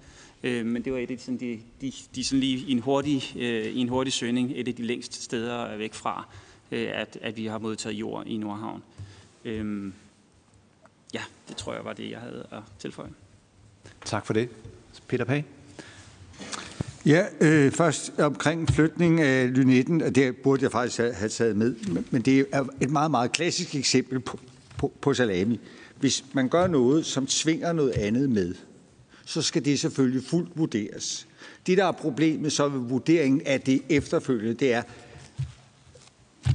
Øh, men det var et af sådan, de, de, de sådan lige i en, hurtig, øh, i en hurtig søgning, et af de længste steder væk fra, øh, at, at vi har modtaget jord i Nordhavn. Øh, ja, det tror jeg var det, jeg havde at tilføje. Tak for det. Peter Pag. Ja, øh, først omkring flytning af Lynetten, og det burde jeg faktisk have taget med, men det er et meget, meget klassisk eksempel på, på, på salami. Hvis man gør noget, som tvinger noget andet med, så skal det selvfølgelig fuldt vurderes. Det, der er problemet så ved vurderingen af det efterfølgende, det er,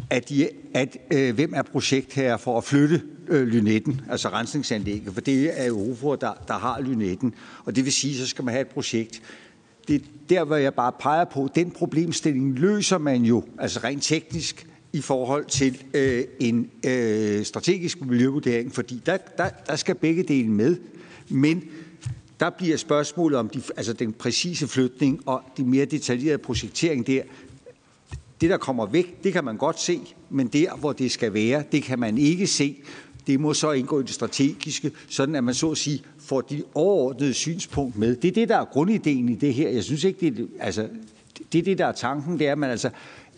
at, de, at øh, hvem er projektherre for at flytte øh, Lynetten, altså rensningsanlægget, for det er Europa, der, der har Lynetten. Og det vil sige, så skal man have et projekt. Det er der, hvor jeg bare peger på, den problemstilling løser man jo, altså rent teknisk, i forhold til øh, en øh, strategisk miljøvurdering, fordi der, der, der skal begge dele med. Men der bliver spørgsmålet om de, altså den præcise flytning og de mere detaljerede projektering der. Det, der kommer væk, det kan man godt se, men der, hvor det skal være, det kan man ikke se. Det må så indgå i det strategiske, sådan at man så at sige får de overordnede synspunkt med. Det er det, der er grundideen i det her. Jeg synes ikke, det er, altså, det er det, der er tanken, det er, at man altså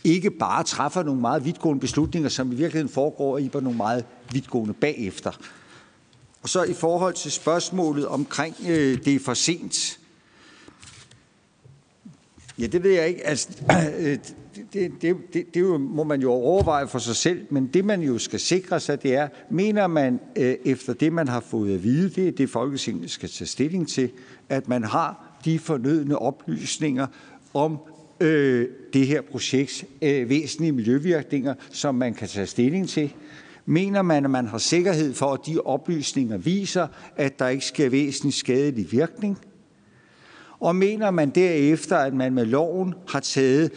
ikke bare træffer nogle meget vidtgående beslutninger, som i virkeligheden foregår i på nogle meget vidtgående bagefter. Og så i forhold til spørgsmålet omkring øh, det er for sent. Ja, det ved jeg ikke. Altså, *clears throat* øh, det, det, det, det, det jo, må man jo overveje for sig selv, men det man jo skal sikre sig, det er, mener man øh, efter det, man har fået at vide, det er det Folketinget skal tage stilling til, at man har de fornødne oplysninger om øh, det her projekts øh, væsentlige miljøvirkninger, som man kan tage stilling til. Mener man, at man har sikkerhed for, at de oplysninger viser, at der ikke sker væsentlig skadelig virkning? Og mener man derefter, at man med loven har taget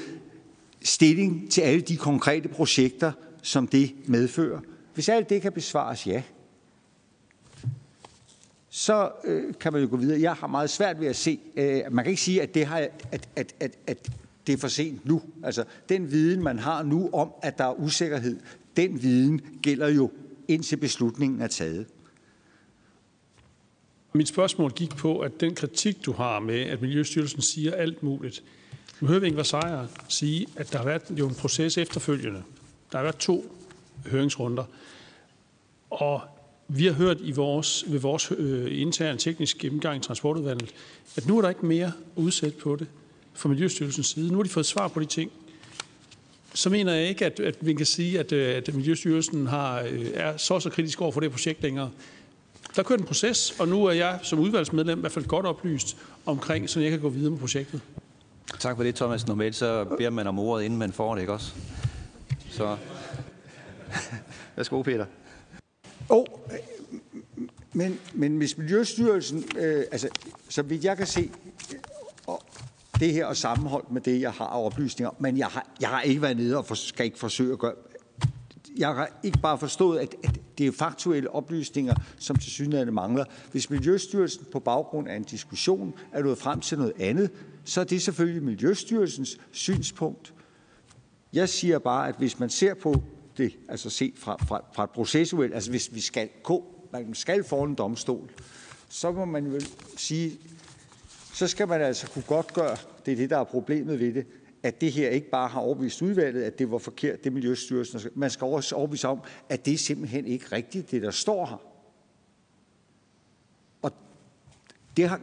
stilling til alle de konkrete projekter, som det medfører? Hvis alt det kan besvares ja, så øh, kan man jo gå videre. Jeg har meget svært ved at se, øh, man kan ikke sige, at det, har, at, at, at, at det er for sent nu. Altså, den viden, man har nu om, at der er usikkerhed, den viden gælder jo indtil beslutningen er taget. Mit spørgsmål gik på, at den kritik, du har med, at Miljøstyrelsen siger alt muligt. Nu hører vi Ingvar Seier sige, at der har været jo en proces efterfølgende. Der har været to høringsrunder. Og vi har hørt i vores, ved vores øh, interne tekniske gennemgang i transportudvalget, at nu er der ikke mere udsat på det fra Miljøstyrelsens side. Nu har de fået svar på de ting. Så mener jeg ikke, at, at vi kan sige, at, øh, at Miljøstyrelsen har, øh, er så så kritisk over for det projekt længere. Der kørt en proces, og nu er jeg som udvalgsmedlem i hvert fald godt oplyst omkring, så jeg kan gå videre med projektet. Tak for det, Thomas. Normalt så beder man om ordet, inden man får det, ikke også? Så *laughs* værsgo, Peter. Oh, men, men hvis Miljøstyrelsen, øh, altså, så vidt jeg kan se, det her og sammenholdt med det, jeg har af oplysninger, men jeg har, jeg har ikke været nede og for, skal ikke forsøge at gøre... Jeg har ikke bare forstået, at, at det er faktuelle oplysninger, som til synligheden mangler. Hvis Miljøstyrelsen på baggrund af en diskussion er nået frem til noget andet, så er det selvfølgelig Miljøstyrelsens synspunkt. Jeg siger bare, at hvis man ser på det, altså set fra, fra, fra et processuelt, altså hvis vi skal, man skal foran en domstol, så må man vel sige, så skal man altså kunne godt gøre, det er det, der er problemet ved det, at det her ikke bare har overbevist udvalget, at det var forkert, det Miljøstyrelsen. Man skal også overbevise om, at det er simpelthen ikke rigtigt, det der står her. Og det har,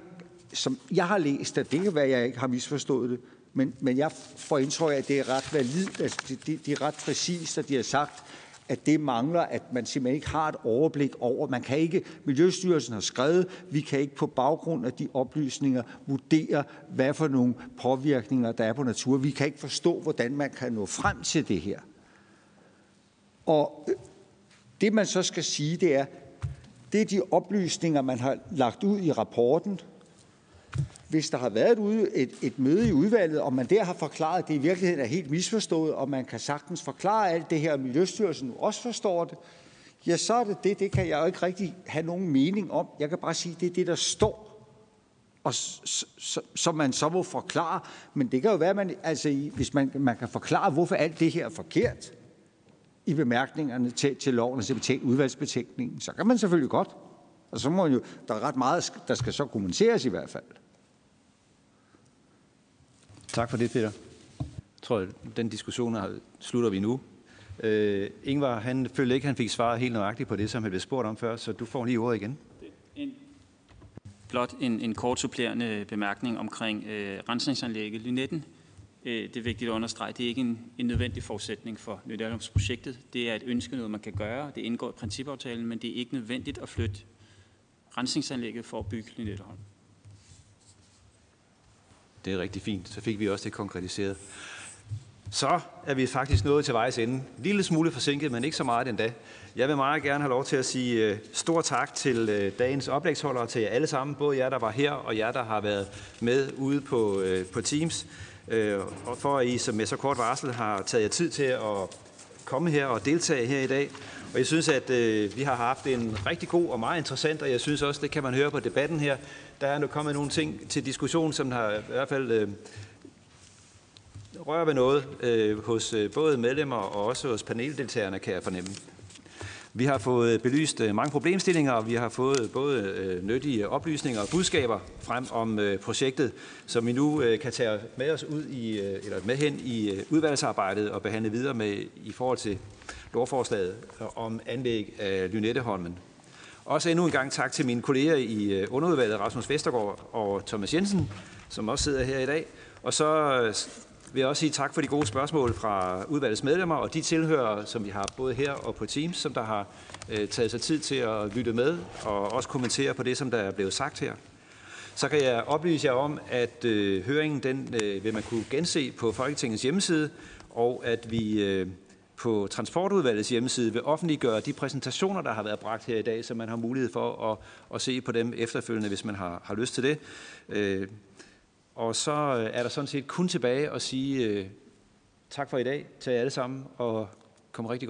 som jeg har læst, at det kan være, at jeg ikke har misforstået det, men, men jeg får indtryk af, at det er ret valid, altså det, det, det er ret præcist, at de har sagt, at det mangler, at man simpelthen ikke har et overblik over. Man kan ikke, Miljøstyrelsen har skrevet, vi kan ikke på baggrund af de oplysninger vurdere, hvad for nogle påvirkninger der er på natur. Vi kan ikke forstå, hvordan man kan nå frem til det her. Og øh, det man så skal sige, det er, det er de oplysninger, man har lagt ud i rapporten, hvis der har været et, et, et møde i udvalget, og man der har forklaret, at det i virkeligheden er helt misforstået, og man kan sagtens forklare alt det her, og Miljøstyrelsen nu også forstår det, ja, så er det det. Det kan jeg jo ikke rigtig have nogen mening om. Jeg kan bare sige, at det er det, der står. og som man så må forklare. Men det kan jo være, at man, altså, hvis man, man kan forklare, hvorfor alt det her er forkert i bemærkningerne til, til loven, altså til udvalgsbetænkningen, så kan man selvfølgelig godt. Og så må jo, der er ret meget, der skal så kommenteres i hvert fald. Tak for det, Peter. Jeg tror, den diskussion slutter vi nu. Uh, Ingvar, han følte ikke, han fik svaret helt nøjagtigt på det, som han blev spurgt om før, så du får lige ordet igen. En, blot en, en kort supplerende bemærkning omkring øh, rensningsanlægget Lynetten. Øh, det er vigtigt at understrege, det er ikke en, en nødvendig forudsætning for Lynetteholmsprojektet. Det er et ønske, noget man kan gøre. Det indgår i principaftalen, men det er ikke nødvendigt at flytte rensningsanlægget for at bygge Lynetteholm. Det er rigtig fint. Så fik vi også det konkretiseret. Så er vi faktisk nået til vejs ende. En lille smule forsinket, men ikke så meget endda. Jeg vil meget gerne have lov til at sige øh, stor tak til øh, dagens oplægsholdere, til jer alle sammen, både jer, der var her, og jer, der har været med ude på, øh, på Teams. Og for at I som med så kort varsel har taget jer tid til at komme her og deltage her i dag. Og jeg synes, at vi har haft en rigtig god og meget interessant, og jeg synes også, det kan man høre på debatten her, der er nu kommet nogle ting til diskussion, som har i hvert fald øh, rører ved noget øh, hos øh, både medlemmer og også hos paneldeltagerne, kan jeg fornemme. Vi har fået belyst øh, mange problemstillinger, og vi har fået både øh, nyttige oplysninger og budskaber frem om øh, projektet, som vi nu øh, kan tage med os ud i, øh, eller med hen i øh, udvalgsarbejdet og behandle videre med i forhold til lovforslaget om anlæg af Lynetteholmen. Også endnu en gang tak til mine kolleger i øh, underudvalget, Rasmus Vestergaard og Thomas Jensen, som også sidder her i dag. Og så øh, vil jeg også sige tak for de gode spørgsmål fra udvalgets medlemmer og de tilhører, som vi har både her og på Teams, som der har øh, taget sig tid til at lytte med og også kommentere på det, som der er blevet sagt her. Så kan jeg oplyse jer om, at øh, høringen den øh, vil man kunne gense på Folketingets hjemmeside, og at vi øh, på Transportudvalgets hjemmeside vil offentliggøre de præsentationer, der har været bragt her i dag, så man har mulighed for at, at se på dem efterfølgende, hvis man har, har lyst til det. Øh, og så øh, er der sådan set kun tilbage at sige øh, tak for i dag til jer alle sammen, og kom rigtig godt